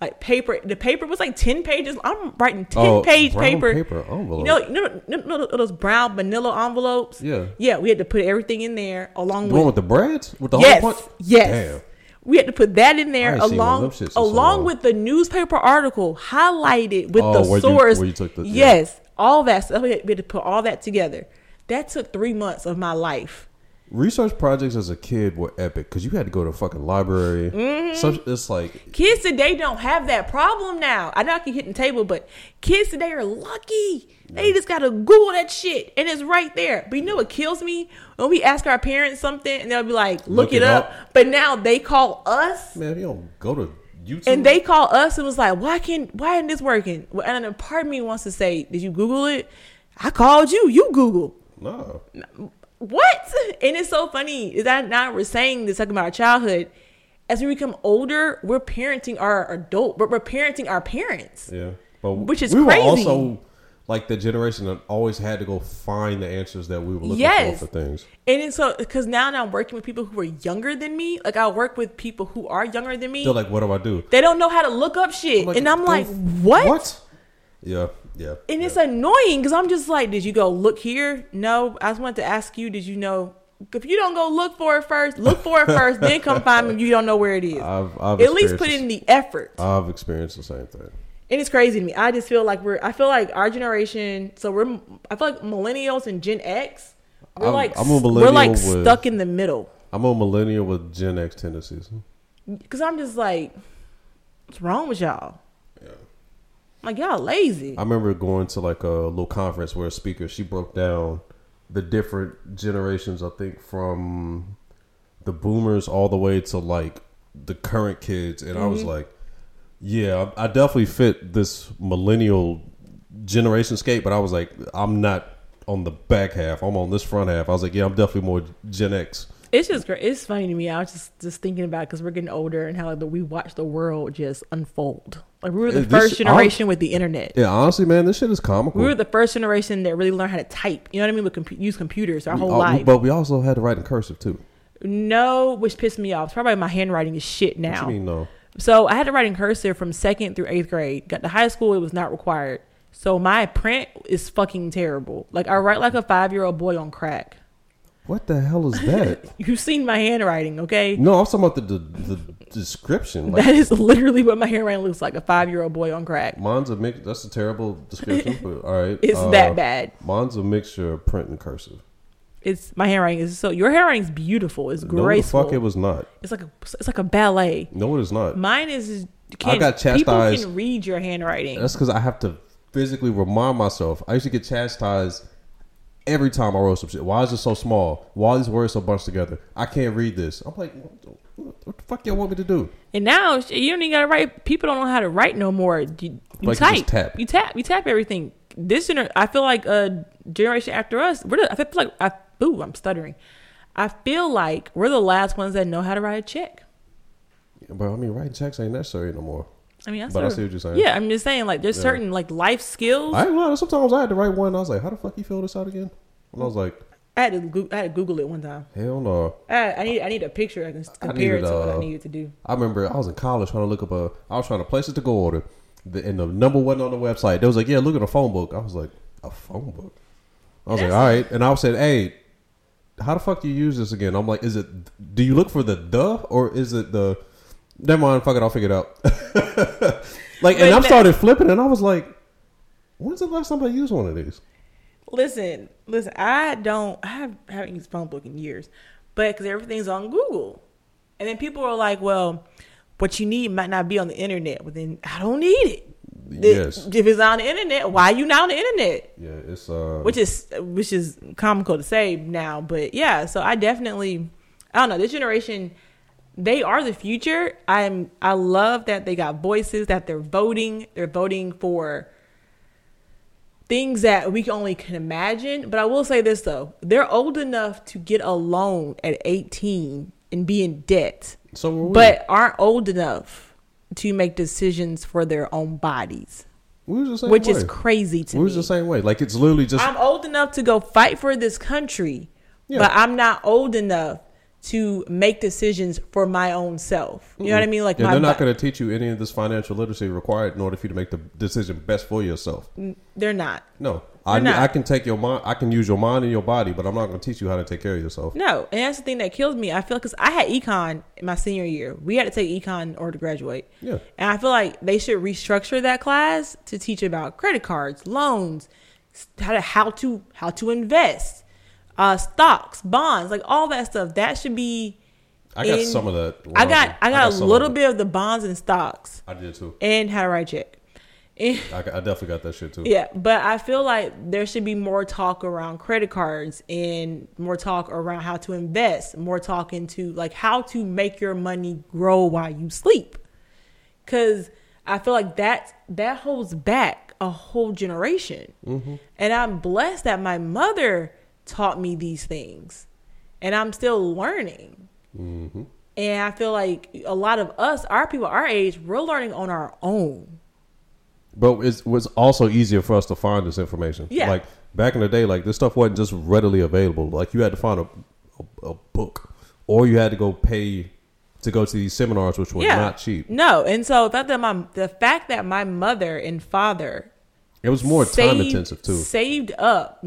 Like paper, the paper was like ten pages. I'm writing ten Oh, page paper. paper envelope. You know, you know, you know those brown manila envelopes. Yeah. yeah. We had to put everything in there along The one with with the breads with the yes, whole bunch. yes. Damn. We had to put that in there I ain't seen one of along in so along with the newspaper article highlighted with Oh, the you- source. you took the- yeah. yes, all that stuff. We had, we had to put all that together. That took three months of my life. Research projects as a kid were epic because you had to go to a fucking library. Mm-hmm. Such it's like Kids today don't have that problem now. I know I keep hitting the table, but kids today are lucky. They just gotta Google that shit and it's right there. But you know what kills me? When we ask our parents something and they'll be like, look, Look it up. up. But now they call us man, you don't go to YouTube. and they call us and was like, why can't why isn't this working? Well, And a part of me wants to say, Did you Google it? I called you, you Google. no. What? And it's so funny is that now we're saying this talking about our childhood. As we become older, we're parenting our adult, but we're parenting our parents. Yeah, but Which is we crazy. were also like the generation that always had to go find the answers that we were looking Yes. for for things. And it's so because now I'm working with people who are younger than me. Like I work with people who are younger than me. They're like, "What do I do?" they don't know how to look up shit, and I'm like, what? What? Yeah, yeah. And it's annoying because I'm just like, did you go look here? No, I just wanted to ask you, did you know? If you don't go look for it first, look for it first, then come find me. if You don't know where it is. I've, I've At least put in the effort. I've experienced the same thing. And it's crazy to me. I just feel like we're. I feel like our generation. So we're. I feel like millennials and Gen X. We're I'm- like. I'm a we're like with- stuck in the middle. I'm a millennial with Gen X tendencies. Because I'm just like, what's wrong with y'all? Like y'all lazy. I remember going to like a little conference where a speaker she broke down the different generations. I think from the boomers all the way to like the current kids, and I was Mm-hmm. like, yeah, I, I definitely fit this millennial generation scape, but I was like, I'm not on the back half. I'm on this front half. I was like, yeah, I'm definitely more Gen X. It's just great. It's funny to me. I was just just thinking about because we're getting older and how like, we watch the world just unfold. Like we were the this- first generation with the internet. Yeah, honestly, man, this shit is comical. We were the first generation that really learned how to type. You know what I mean? With compu- use computers our whole Uh, life. but we also had to write in cursive too. no, which pissed me off. It's probably my handwriting is shit What now. you mean no? So I had to write in cursive from second through eighth grade. Got to high school, it was not required. So my print is fucking terrible. Like I write like a five year old boy on crack. What the hell is that? You've seen my handwriting, okay? No, I'm talking about the the, the description. Like That is literally what my handwriting looks like. A five year old boy on crack. mine's a mix. That's a terrible description, but all right. It's Uh, that bad. Mine's a mixture of print and cursive. It's my handwriting is so your handwriting's beautiful. It's No, the graceful. fuck it was not. It's like a it's like a ballet. No, it is not. Mine is. is- I got chastised. People can read your handwriting. That's because I have to physically remind myself. I used to get chastised every time I wrote some shit. Why is it so small? Why are these words so bunched together? I can't read this. I'm like, what the, what the fuck y'all want me to do? And now you don't even gotta write. People don't know how to write no more. You, you Like you type. just tap. You tap. You tap everything. This gener- I feel like a generation after us. We're the, I feel like I. Ooh, I'm stuttering. I feel like we're the last ones that know how to write a check. But I mean, writing checks ain't necessary no more. I mean, that's But I see what you're saying. Yeah, I'm just saying like there's certain like life skills. I ain't lying. Sometimes I had to write one. I was like, how the fuck you fill this out again? And I was like, I had to Goo- I had to Google it one time. hell no. I, I need I need a picture I can compare needed, it to what I uh, needed to do. I remember I was in college trying to look up a. I was trying to place it to go order, the, and the number wasn't on the website. They was like, "Yeah, look at a phone book." I was like, "A phone book?" I was like, "All right," and I said, "Hey, how the fuck do you use this again?" I'm like, "Is it? Do you look for the the or is it the?" Never mind. Fuck it. I'll figure it out. like, But and I started flipping, and I was like, "When's the last time I used one of these?" Listen, listen. I don't. I have, haven't used phone book in years, but because everything's on Google, and then people are like, "Well, what you need might not be on the internet." Well, then I don't need it. Yes. If it's on the internet, why are you not on the internet? Yeah, it's uh. Which is which is comical to say now, but yeah. So I definitely, I don't know. This generation, they are the future. I'm. I love that they got voices. That they're voting. They're voting for things that we only can imagine. But I will say this though: they're old enough to get a loan at 18 and be in debt, so we. but aren't old enough to make decisions for their own bodies, we was the same which way. is crazy to we me. was the same way. Like it's literally just I'm old enough to go fight for this country, Yeah. but I'm not old enough to make decisions for my own self. You know what I mean? Like Yeah, my they're not going to teach you any of this financial literacy required in order for you to make the decision best for yourself. they're not. No, I, not. I can take your mind, I can use your mind and your body, but I'm not going to teach you how to take care of yourself. No, and that's the thing that kills me. I feel because I had econ in my senior year. We had to take econ in order to graduate. Yeah. And I feel like they should restructure that class to teach about credit cards, loans, how to how to how to invest, uh, stocks, bonds, like all that stuff. That should be. I got in- some of that. I was got I got, a little it. bit of the bonds and stocks I did too. and how to write check. And- I, I definitely got that shit too. yeah, but I feel like there should be more talk around credit cards and more talk around how to invest, more talk into like how to make your money grow while you sleep. Cause I feel like that that holds back a whole generation. And I'm blessed that my mother taught me these things. And I'm still learning. Mm-hmm. And I feel like a lot of us, our people our age, we're learning on our own. But it was also easier for us to find this information. Yeah. Like back in the day, like this stuff wasn't just readily available. Like you had to find a, a, a book or you had to go pay to go to these seminars, which were not cheap. No, and so that my the fact that my mother and father It was more time intensive too. Saved up,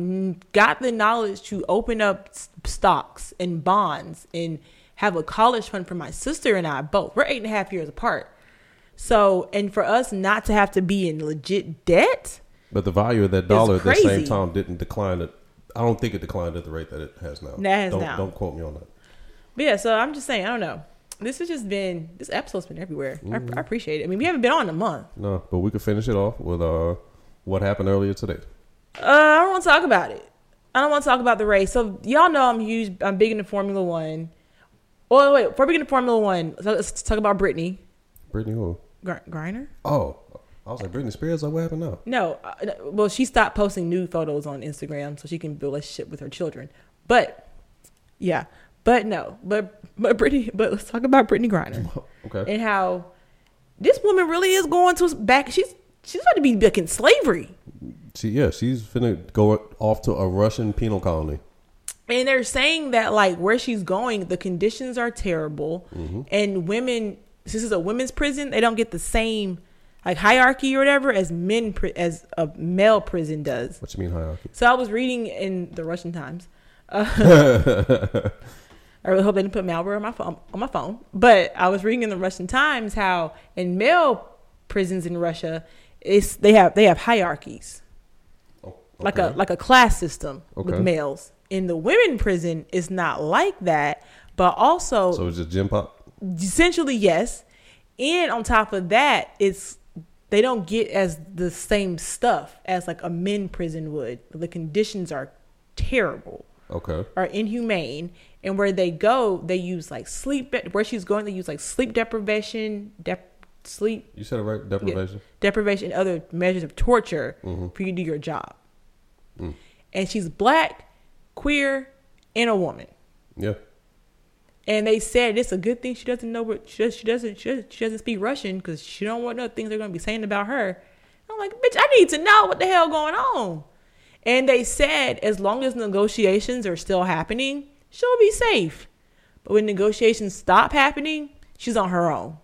got the knowledge to open up stocks and bonds and have a college fund for my sister and I both. We're eight and a half years apart. So, and for us not to have to be in legit debt, But the value of that dollar at the same time didn't decline. At, I don't think it declined at the rate that it has now. That has don't, now. Don't quote me on that. but yeah. So I'm just saying, I don't know. This has just been this episode's been everywhere. Mm-hmm. I, I appreciate it. I mean, we haven't been on in a month. No, but we could finish it off with uh, what happened earlier today. Uh, I don't want to talk about it. I don't want to talk about the race. So y'all know I'm huge. I'm big into Formula One. Oh wait, before we get into Formula One, so let's talk about Brittney Brittney who? Gr- Griner. Oh, I was like Britney Spears. Like, what happened now? No, uh, well, she stopped posting nude photos on Instagram so she can build a relationship with her children. But yeah, but no, but but Brittney. But let's talk about Brittney Griner Okay. and how this woman really is going to back. She's she's about to be back in slavery. She yeah, she's finna go off to a Russian penal colony. and they're saying that like where she's going the conditions are terrible and women this is a women's prison they don't get the same like hierarchy or whatever as men as a male prison does What you mean hierarchy? so i was reading in the russian times uh, i really hope they didn't put malware on my phone on my phone but i was reading in the russian times how in male prisons in russia it's they have they have hierarchies Oh, like a like a class system with males. In the women prison, it's not like that, but also so it's just gym pop. essentially yes. And on top of that, it's they don't get as the same stuff as like a men prison would. The conditions are terrible Okay. are inhumane and where they go they use like sleep where she's going they use like sleep deprivation dep- sleep You said it right. Deprivation. deprivation, and other measures of torture Mm-hmm. for you to do your job. Mm. And she's black, queer, and a woman. Yeah. And they said it's a good thing she doesn't know what she, does, she doesn't she, doesn't- she doesn't speak Russian because she don't want no things they're gonna be saying about her. I'm like, bitch, I need to know what the hell going on. And they said as long as negotiations are still happening, she'll be safe. But when negotiations stop happening, she's on her own.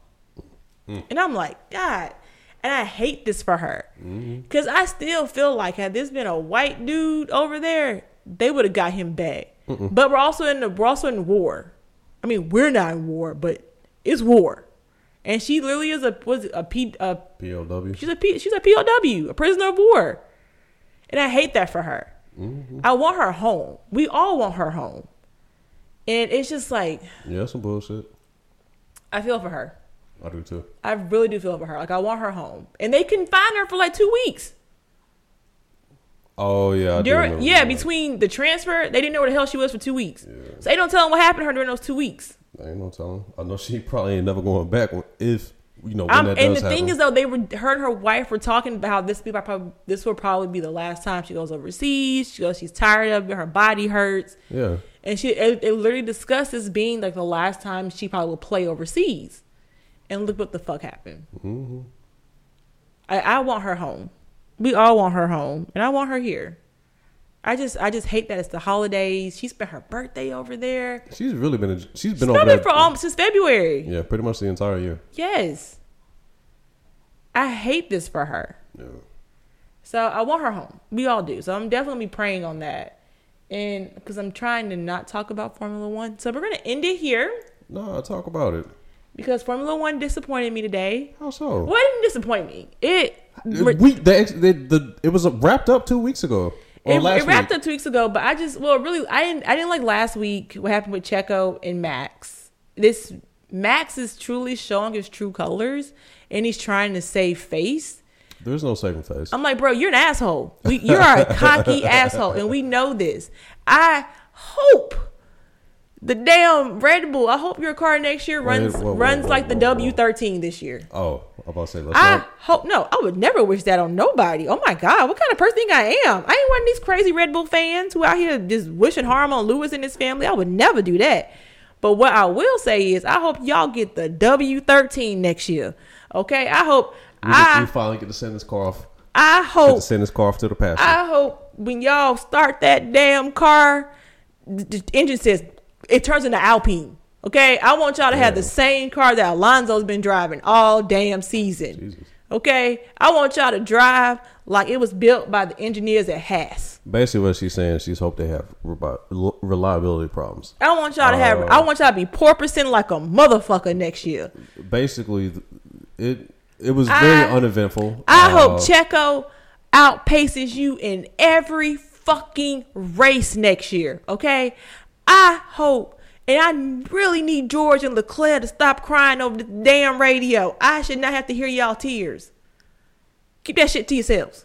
Hmm. And I'm like, God. And I hate this for her. Mm-hmm. Because I still feel like had this been a white dude over there, they would have got him back. But we're also in the we're also in war. I mean, we're not in war, but it's war. And she literally is a was a P a POW. She's a P, she's a POW, a prisoner of war, and I hate that for her. Mm-hmm. I want her home. We all want her home, and it's just like Yeah, some bullshit. I feel for her. I do too. I really do feel for her. Like I want her home, and they can find her for like two weeks. Oh yeah. During, yeah, between the transfer, they didn't know where the hell she was for two weeks. So they don't tell them what happened to her during those two weeks. I ain't no telling. I know she probably ain't never going back if you know and the thing is, though, they were her and her wife were talking about how this be probably this will probably be the last time she goes overseas. She goes, she's tired of it. Her body hurts. yeah. And she it, it literally discussed this being like the last time she probably will play overseas. And look what the fuck happened. Mm-hmm. I, I want her home. We all want her home, and I want her here. I just I just hate that it's the holidays. She spent her birthday over there. She's really been. A, she's been She's over been there for almost since February. Yeah, pretty much the entire year. Yes. I hate this for her. Yeah. So I want her home. We all do. So I'm definitely praying on that. And because I'm trying to not talk about Formula One. So we're going to end it here No, I'll talk about it. Because Formula One disappointed me today. How so? Well, it didn't disappoint me. It, uh, We the, the, the it was wrapped up two weeks ago. It, it wrapped week. up two weeks ago, but I just, well, really, I didn't, I didn't like last week what happened with Checo and Max. This Max is truly showing his true colors and he's trying to save face. There's no saving face. I'm like, bro, you're an asshole. We, you're a cocky asshole, and we know this. I hope the damn Red Bull. I hope your car next year Wait, runs whoa, runs like the whoa. W13 this year. oh, I'm about to say let's I not. hope no. I would never wish that on nobody. Oh my god, what kind of person think I am? I ain't one of these crazy Red Bull fans who out here just wishing harm on Lewis and his family. I would never do that. But what I will say is, I hope y'all get the W13 next year. Okay, I hope. Just, I finally get to send this car off. I hope to send this car off to the pasture. I hope when y'all start that damn car, the engine says it turns into Alpine. Okay, I want y'all to have the same car that Alonso's been driving all damn season. Jesus. Okay, I want y'all to drive like it was built by the engineers at Haas. Basically, what she's saying, she's hope they have rebi- reliability problems. I want y'all to have. Uh, I want y'all to be porpoising like a motherfucker next year. Basically, it It was very I- uneventful. I Uh, hope Checo outpaces you in every fucking race next year. Okay, I hope, and I really need George and Leclerc to stop crying over the damn radio. I should not have to hear y'all tears. Keep that shit to yourselves.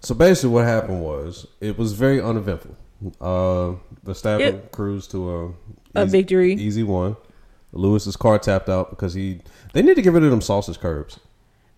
So basically, what happened was it was very uneventful. Uh, Verstappen It- cruised to a, A victory. easy one. Lewis's car tapped out because he. They need to get rid of them sausage curbs.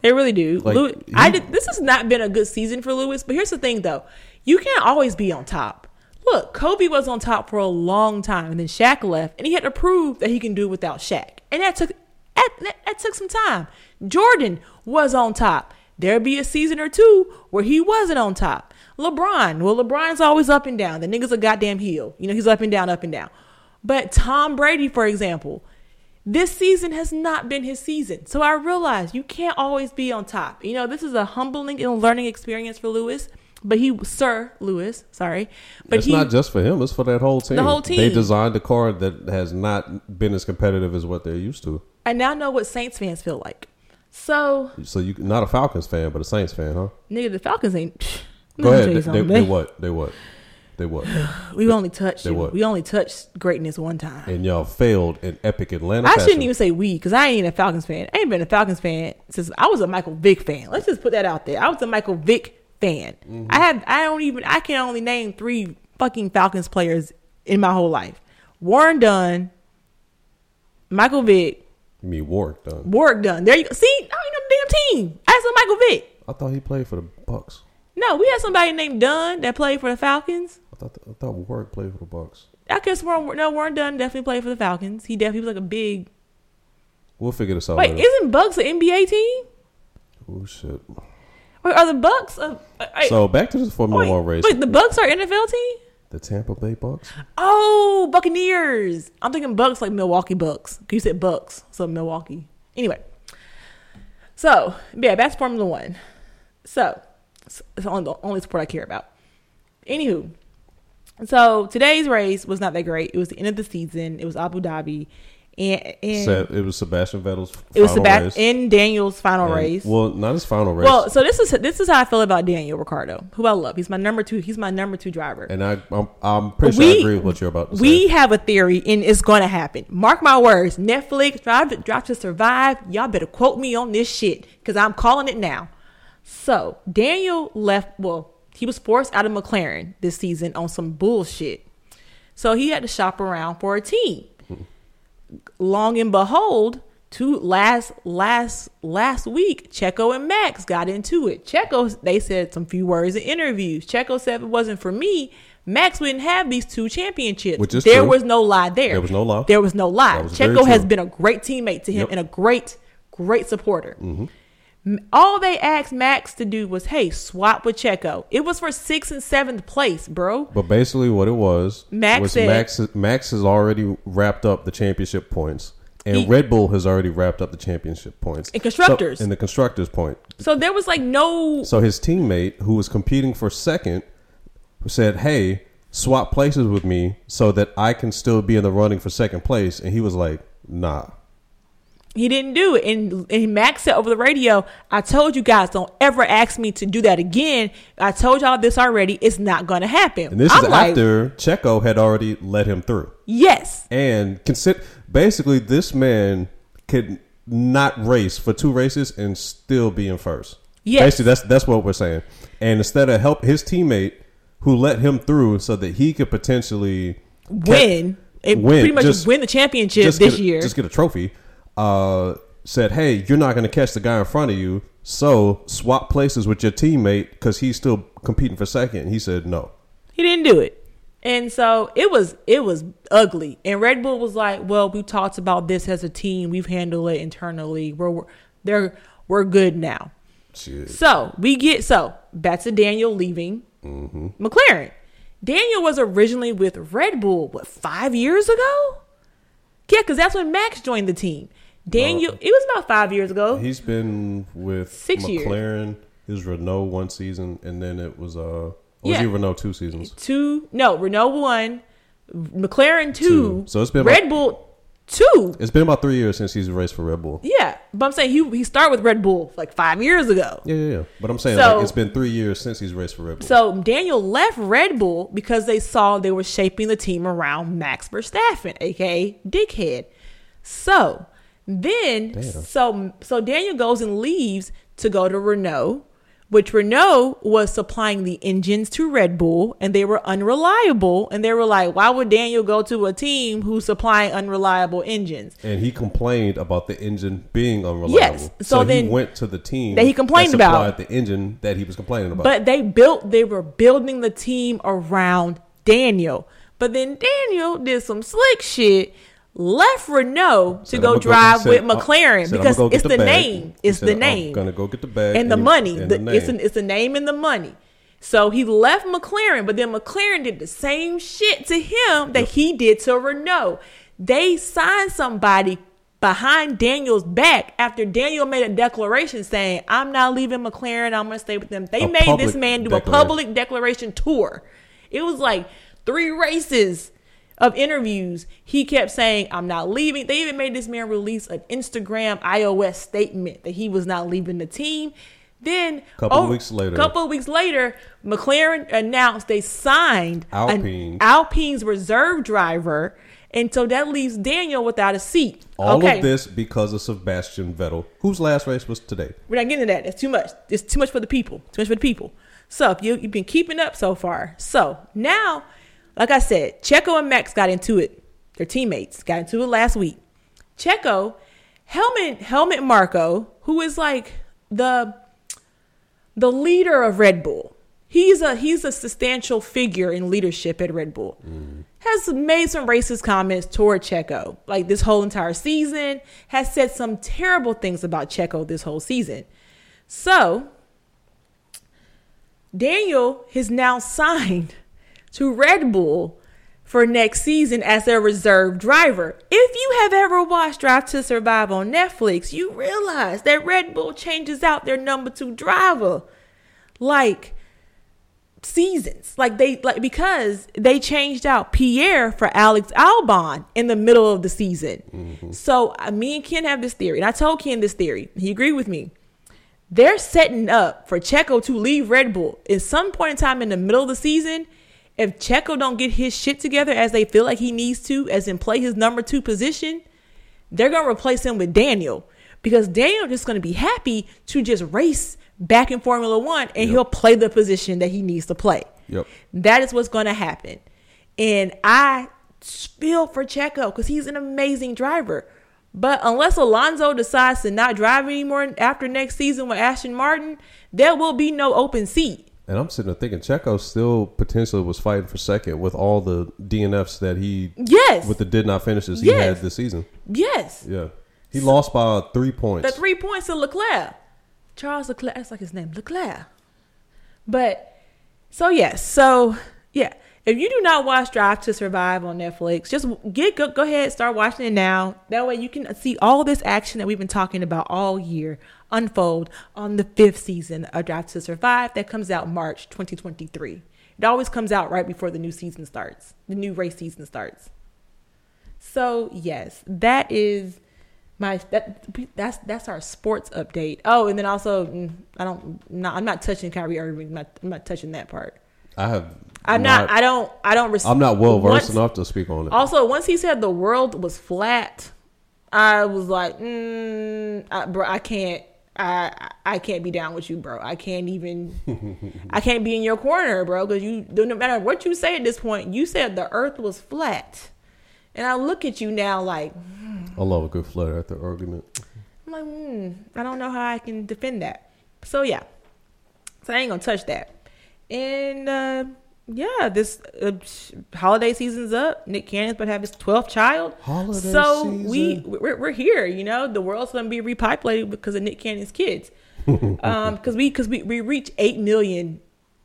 They really do. Like, Lew- I did. This has not been a good season for Lewis. But here's the thing, though: you can't always be on top. Look, Kobe was on top for a long time, and then Shaq left, and he had to prove that he can do without Shaq, and that took that, that, that took some time. Jordan was on top. There'd be a season or two where he wasn't on top. LeBron, well, LeBron's always up and down. The nigga's a goddamn heel. You know, he's up and down, up and down. But Tom Brady, for example, this season has not been his season. So I realize you can't always be on top. You know, this is a humbling and learning experience for Lewis. But he, Sir Lewis, sorry, but it's he, not just for him; it's for that whole team. The whole team. They designed a car that has not been as competitive as what they're used to. I now know what Saints fans feel like. So, So you not a Falcons fan, but a Saints fan, huh? nigga, the Falcons ain't. Go Let me tell ahead. They, they, they what? They what? They what? We only touched. They what? We only touched greatness one time. and y'all failed in epic Atlanta. I fashion. shouldn't even say we because I ain't a Falcons fan. I ain't been a Falcons fan since I was a Michael Vick fan. Let's just put that out there. I was a Michael Vick fan. Mm-hmm. I have I don't even I can only name three fucking Falcons players in my whole life. Warren Dunn, Michael Vick, You mean Warrick Dunn? Warrick Dunn. There you go. See, I don't even know the damn team. I said Michael Vick. I thought he played for the Bucks. No, we had somebody named Dunn that played for the Falcons. I thought I thought Warrick played for the Bucks. I guess Warren, no Warren Dunn definitely played for the Falcons. He definitely was like a big. We'll figure this out. Wait, later. isn't Bucks an NBA team? oh shit! Wait, are the Bucks? A, a- So back to this Formula wait, One race. wait, the Bucks are NFL team? the Tampa Bay Bucks. Oh, Buccaneers. I'm thinking Bucks like Milwaukee Bucks. You said Bucks, so Milwaukee. Anyway, so yeah, that's Formula One. So it's the only sport I care about. Anywho, so today's race was not that great. It was the end of the season. It was Abu Dhabi, and, and it was Sebastian Vettel's it was Sebastian race. in Daniel's final And- race. Well, not his final race. Well, so this is this is how I feel about Daniel Ricciardo, who I love. He's my number two. He's my number two driver. and I, I'm, I'm pretty sure I agree with what you're about to we say. have a theory, and it's going to happen. Mark my words. Netflix, Drive to, Drive to Survive. Y'all better quote me on this shit because I'm calling it now. So Daniel left. Well, he was forced out of McLaren this season on some bullshit. So he had to shop around for a team. Long and behold, two last last last week, Checo and Max got into it. Checo, they said some few words in interviews. Checo said if it wasn't for me, Max wouldn't have these two championships. Which is there true. was no lie there. There was no lie. There was no lie. Was Checo has been a great teammate to him Yep. Mm-hmm. and a great, great supporter. M- All they asked Max to do was, hey, swap with Checo. It was for sixth and seventh place, bro. But basically, what it was Max was said- Max. Max has already wrapped up the championship points, and He- Red Bull has already wrapped up the championship points. And constructors. So, and the constructors point. So there was like no So his teammate, who was competing for second, said, "Hey, swap places with me so that I can still be in the running for second place." And he was like, "Nah." He didn't do it. And, and Max said over the radio, I told you guys, don't ever ask me to do that again. I told y'all this already. It's not going to happen. And this I'm is like, after Checo had already let him through. Yes. And consider basically this man could not race for two races and still be in first. Yes. Basically, that's that's what we're saying. And instead of help his teammate who let him through so that he could potentially Win. It Win. pretty much Just- win the championship this a, year. just get a trophy. Uh, said, "Hey, you're not going to catch the guy in front of you, so swap places with your teammate because he's still competing for second. And he said, "No." He didn't do it. And so it was it was ugly. And Red Bull was like, "Well, we talked about this as a team. We've handled it internally. We're, we're they're we're good now." Shit. So we get so back to Daniel leaving Mm-hmm. McLaren. Daniel was originally with Red Bull what five years ago? Yeah, because that's when Max joined the team. Daniel, it was about five years ago. He's been with Six years. McLaren, his Renault one season, and then it was uh, was Yeah. he Renault two seasons? Two, no, Renault one, McLaren two. Two. So it's been Red like- Bull. Two. It's been about three years since he's raced for Red Bull. Yeah, but I'm saying he he started with Red Bull like five years ago. Yeah, yeah, yeah. But I'm saying So- like, it's been three years since he's raced for Red Bull. So Daniel left Red Bull because they saw they were shaping the team around Max Verstappen, aka Dickhead. So then, Damn. so so Daniel goes and leaves to go to Renault, which Renault was supplying the engines to Red Bull, and they were unreliable. And they were like, "Why would Daniel go to a team who's supplying unreliable engines?" and he complained about the engine being unreliable. Yes. So he then- went to the team that he complained about. supplied the engine that he was complaining about. But they built, they were building the team around Daniel. But then Daniel did some slick shit, left Renault to Said, go "I'ma drive said, with uh, McLaren said, because it's the, bag." name. It's the "I'm name. gonna go get the bag and the and- money. and The- the it's, an, it's the name and the money. So he left McLaren, but then McLaren did the same shit to him that he did to Renault. They signed somebody behind Daniel's back after Daniel made a declaration saying, I'm not leaving McLaren, I'm gonna stay with them. They A made this man do a public declaration tour. It was like three races of interviews. He kept saying, I'm not leaving. They even made this man release an Instagram iOS statement that he was not leaving the team. Then a Couple of weeks later- couple of weeks later, McLaren announced they signed Alpine. Alpine's reserve driver, and so that leaves Daniel without a seat. All okay, of this because of Sebastian Vettel, whose last race was today. we're not getting to that. It's too much. It's too much for the people. Too much for the people. So if you, you've been keeping up so far. So now, like I said, Checo and Max got into it. Their teammates got into it last week. Checo, Helmut Helmut Marko, who is like the the leader of Red Bull. He's a he's a substantial figure in leadership at Red Bull. Mm-hmm. Has made some racist comments toward Checo, like this whole entire season. Has said some terrible things about Checo this whole season. So Daniel has now signed to Red Bull for next season as their reserve driver. If you have ever watched Drive to Survive on Netflix, you realize that Red Bull changes out their number two driver like seasons. Like they like because they changed out Pierre for Alex Albon in the middle of the season. So uh, me and Ken have this theory, and I told Ken this theory. He agreed with me. They're setting up for Checo to leave Red Bull at some point in time in the middle of the season. If Checo don't get his shit together as they feel like he needs to, as in play his number two position, they're gonna replace him with Daniel because Daniel just gonna be happy to just race back in Formula One and he'll play the position that he needs to play. Yep. That is what's gonna happen, and I feel for Checo because he's an amazing driver. But unless Alonso decides to not drive anymore after next season with Aston Martin, there will be no open seat. And I'm sitting there thinking Checo still potentially was fighting for second with all the DNFs that he Yes. with the did not finishes he Yes. had this season. Yes. Yeah. He lost by three points. The three points to Leclerc. Charles Leclerc. That's like his name, Leclerc. But so yes, so yeah. If you do not watch Drive to Survive on Netflix, just get go, go ahead start watching it now. That way you can see all this action that we've been talking about all year unfold on the fifth season of Drive to Survive that comes out March 2023. It always comes out right before the new season starts, the new race season starts. So yes, that is my that that's that's our sports update. Oh, and then also mm, I don't not, I'm not touching Kyrie Irving. I'm not, I'm not touching that part. I have I'm not, I don't I don't. Res- I'm not well versed enough to speak on it. Also, once he said the world was flat, I was like, mm, I, bro, I can't. I I can't be down with you, bro. I can't even. I can't be in your corner, bro, because you no matter what you say at this point, you said the Earth was flat, and I look at you now like I love a good flat earth argument. I'm like, hmm, I don't know how I can defend that. So yeah, so I ain't gonna touch that. And uh, yeah, this uh, holiday season's up. Nick Cannon's about to have his twelfth child. Holiday so we season. we're, we're here. You know, the world's gonna be repopulated because of Nick Cannon's kids. um, because we because we we reached eight million.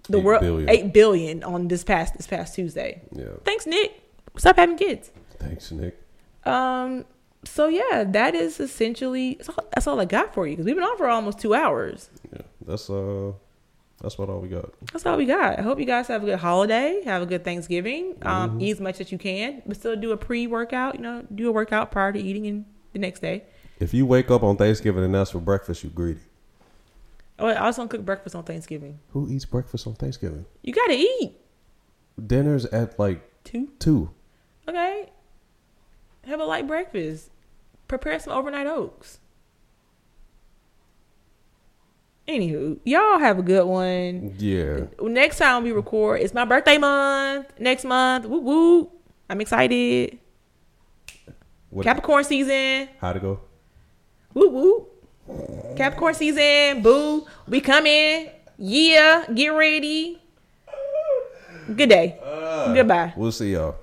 The Eight world billion. eight billion on this past this past Tuesday. Yeah. Thanks, Nick. Stop having kids. Thanks, Nick. Um. So yeah, that is essentially that's all, that's all I got for you because we've been on for almost two hours. Yeah. That's uh That's what all we got. That's all we got. I hope you guys have a good holiday. Have a good Thanksgiving. Um, Mm-hmm. Eat as much as you can, but still do a pre-workout. You know, do a workout prior to eating and the next day. If you wake up on Thanksgiving and that's for breakfast, you're greedy. Oh, I also don't cook breakfast on Thanksgiving. Who eats breakfast on Thanksgiving? You gotta eat Dinner's at like two. two. Okay. Have a light breakfast. Prepare some overnight oats. Anywho, y'all have a good one. Yeah. Next time we record, it's my birthday month. Next month, woo woo. I'm excited. What, Capricorn season. how to go? Woo woo. Capricorn season. Boo. We coming. Yeah. Get ready. Good day. Uh, Goodbye. We'll see y'all.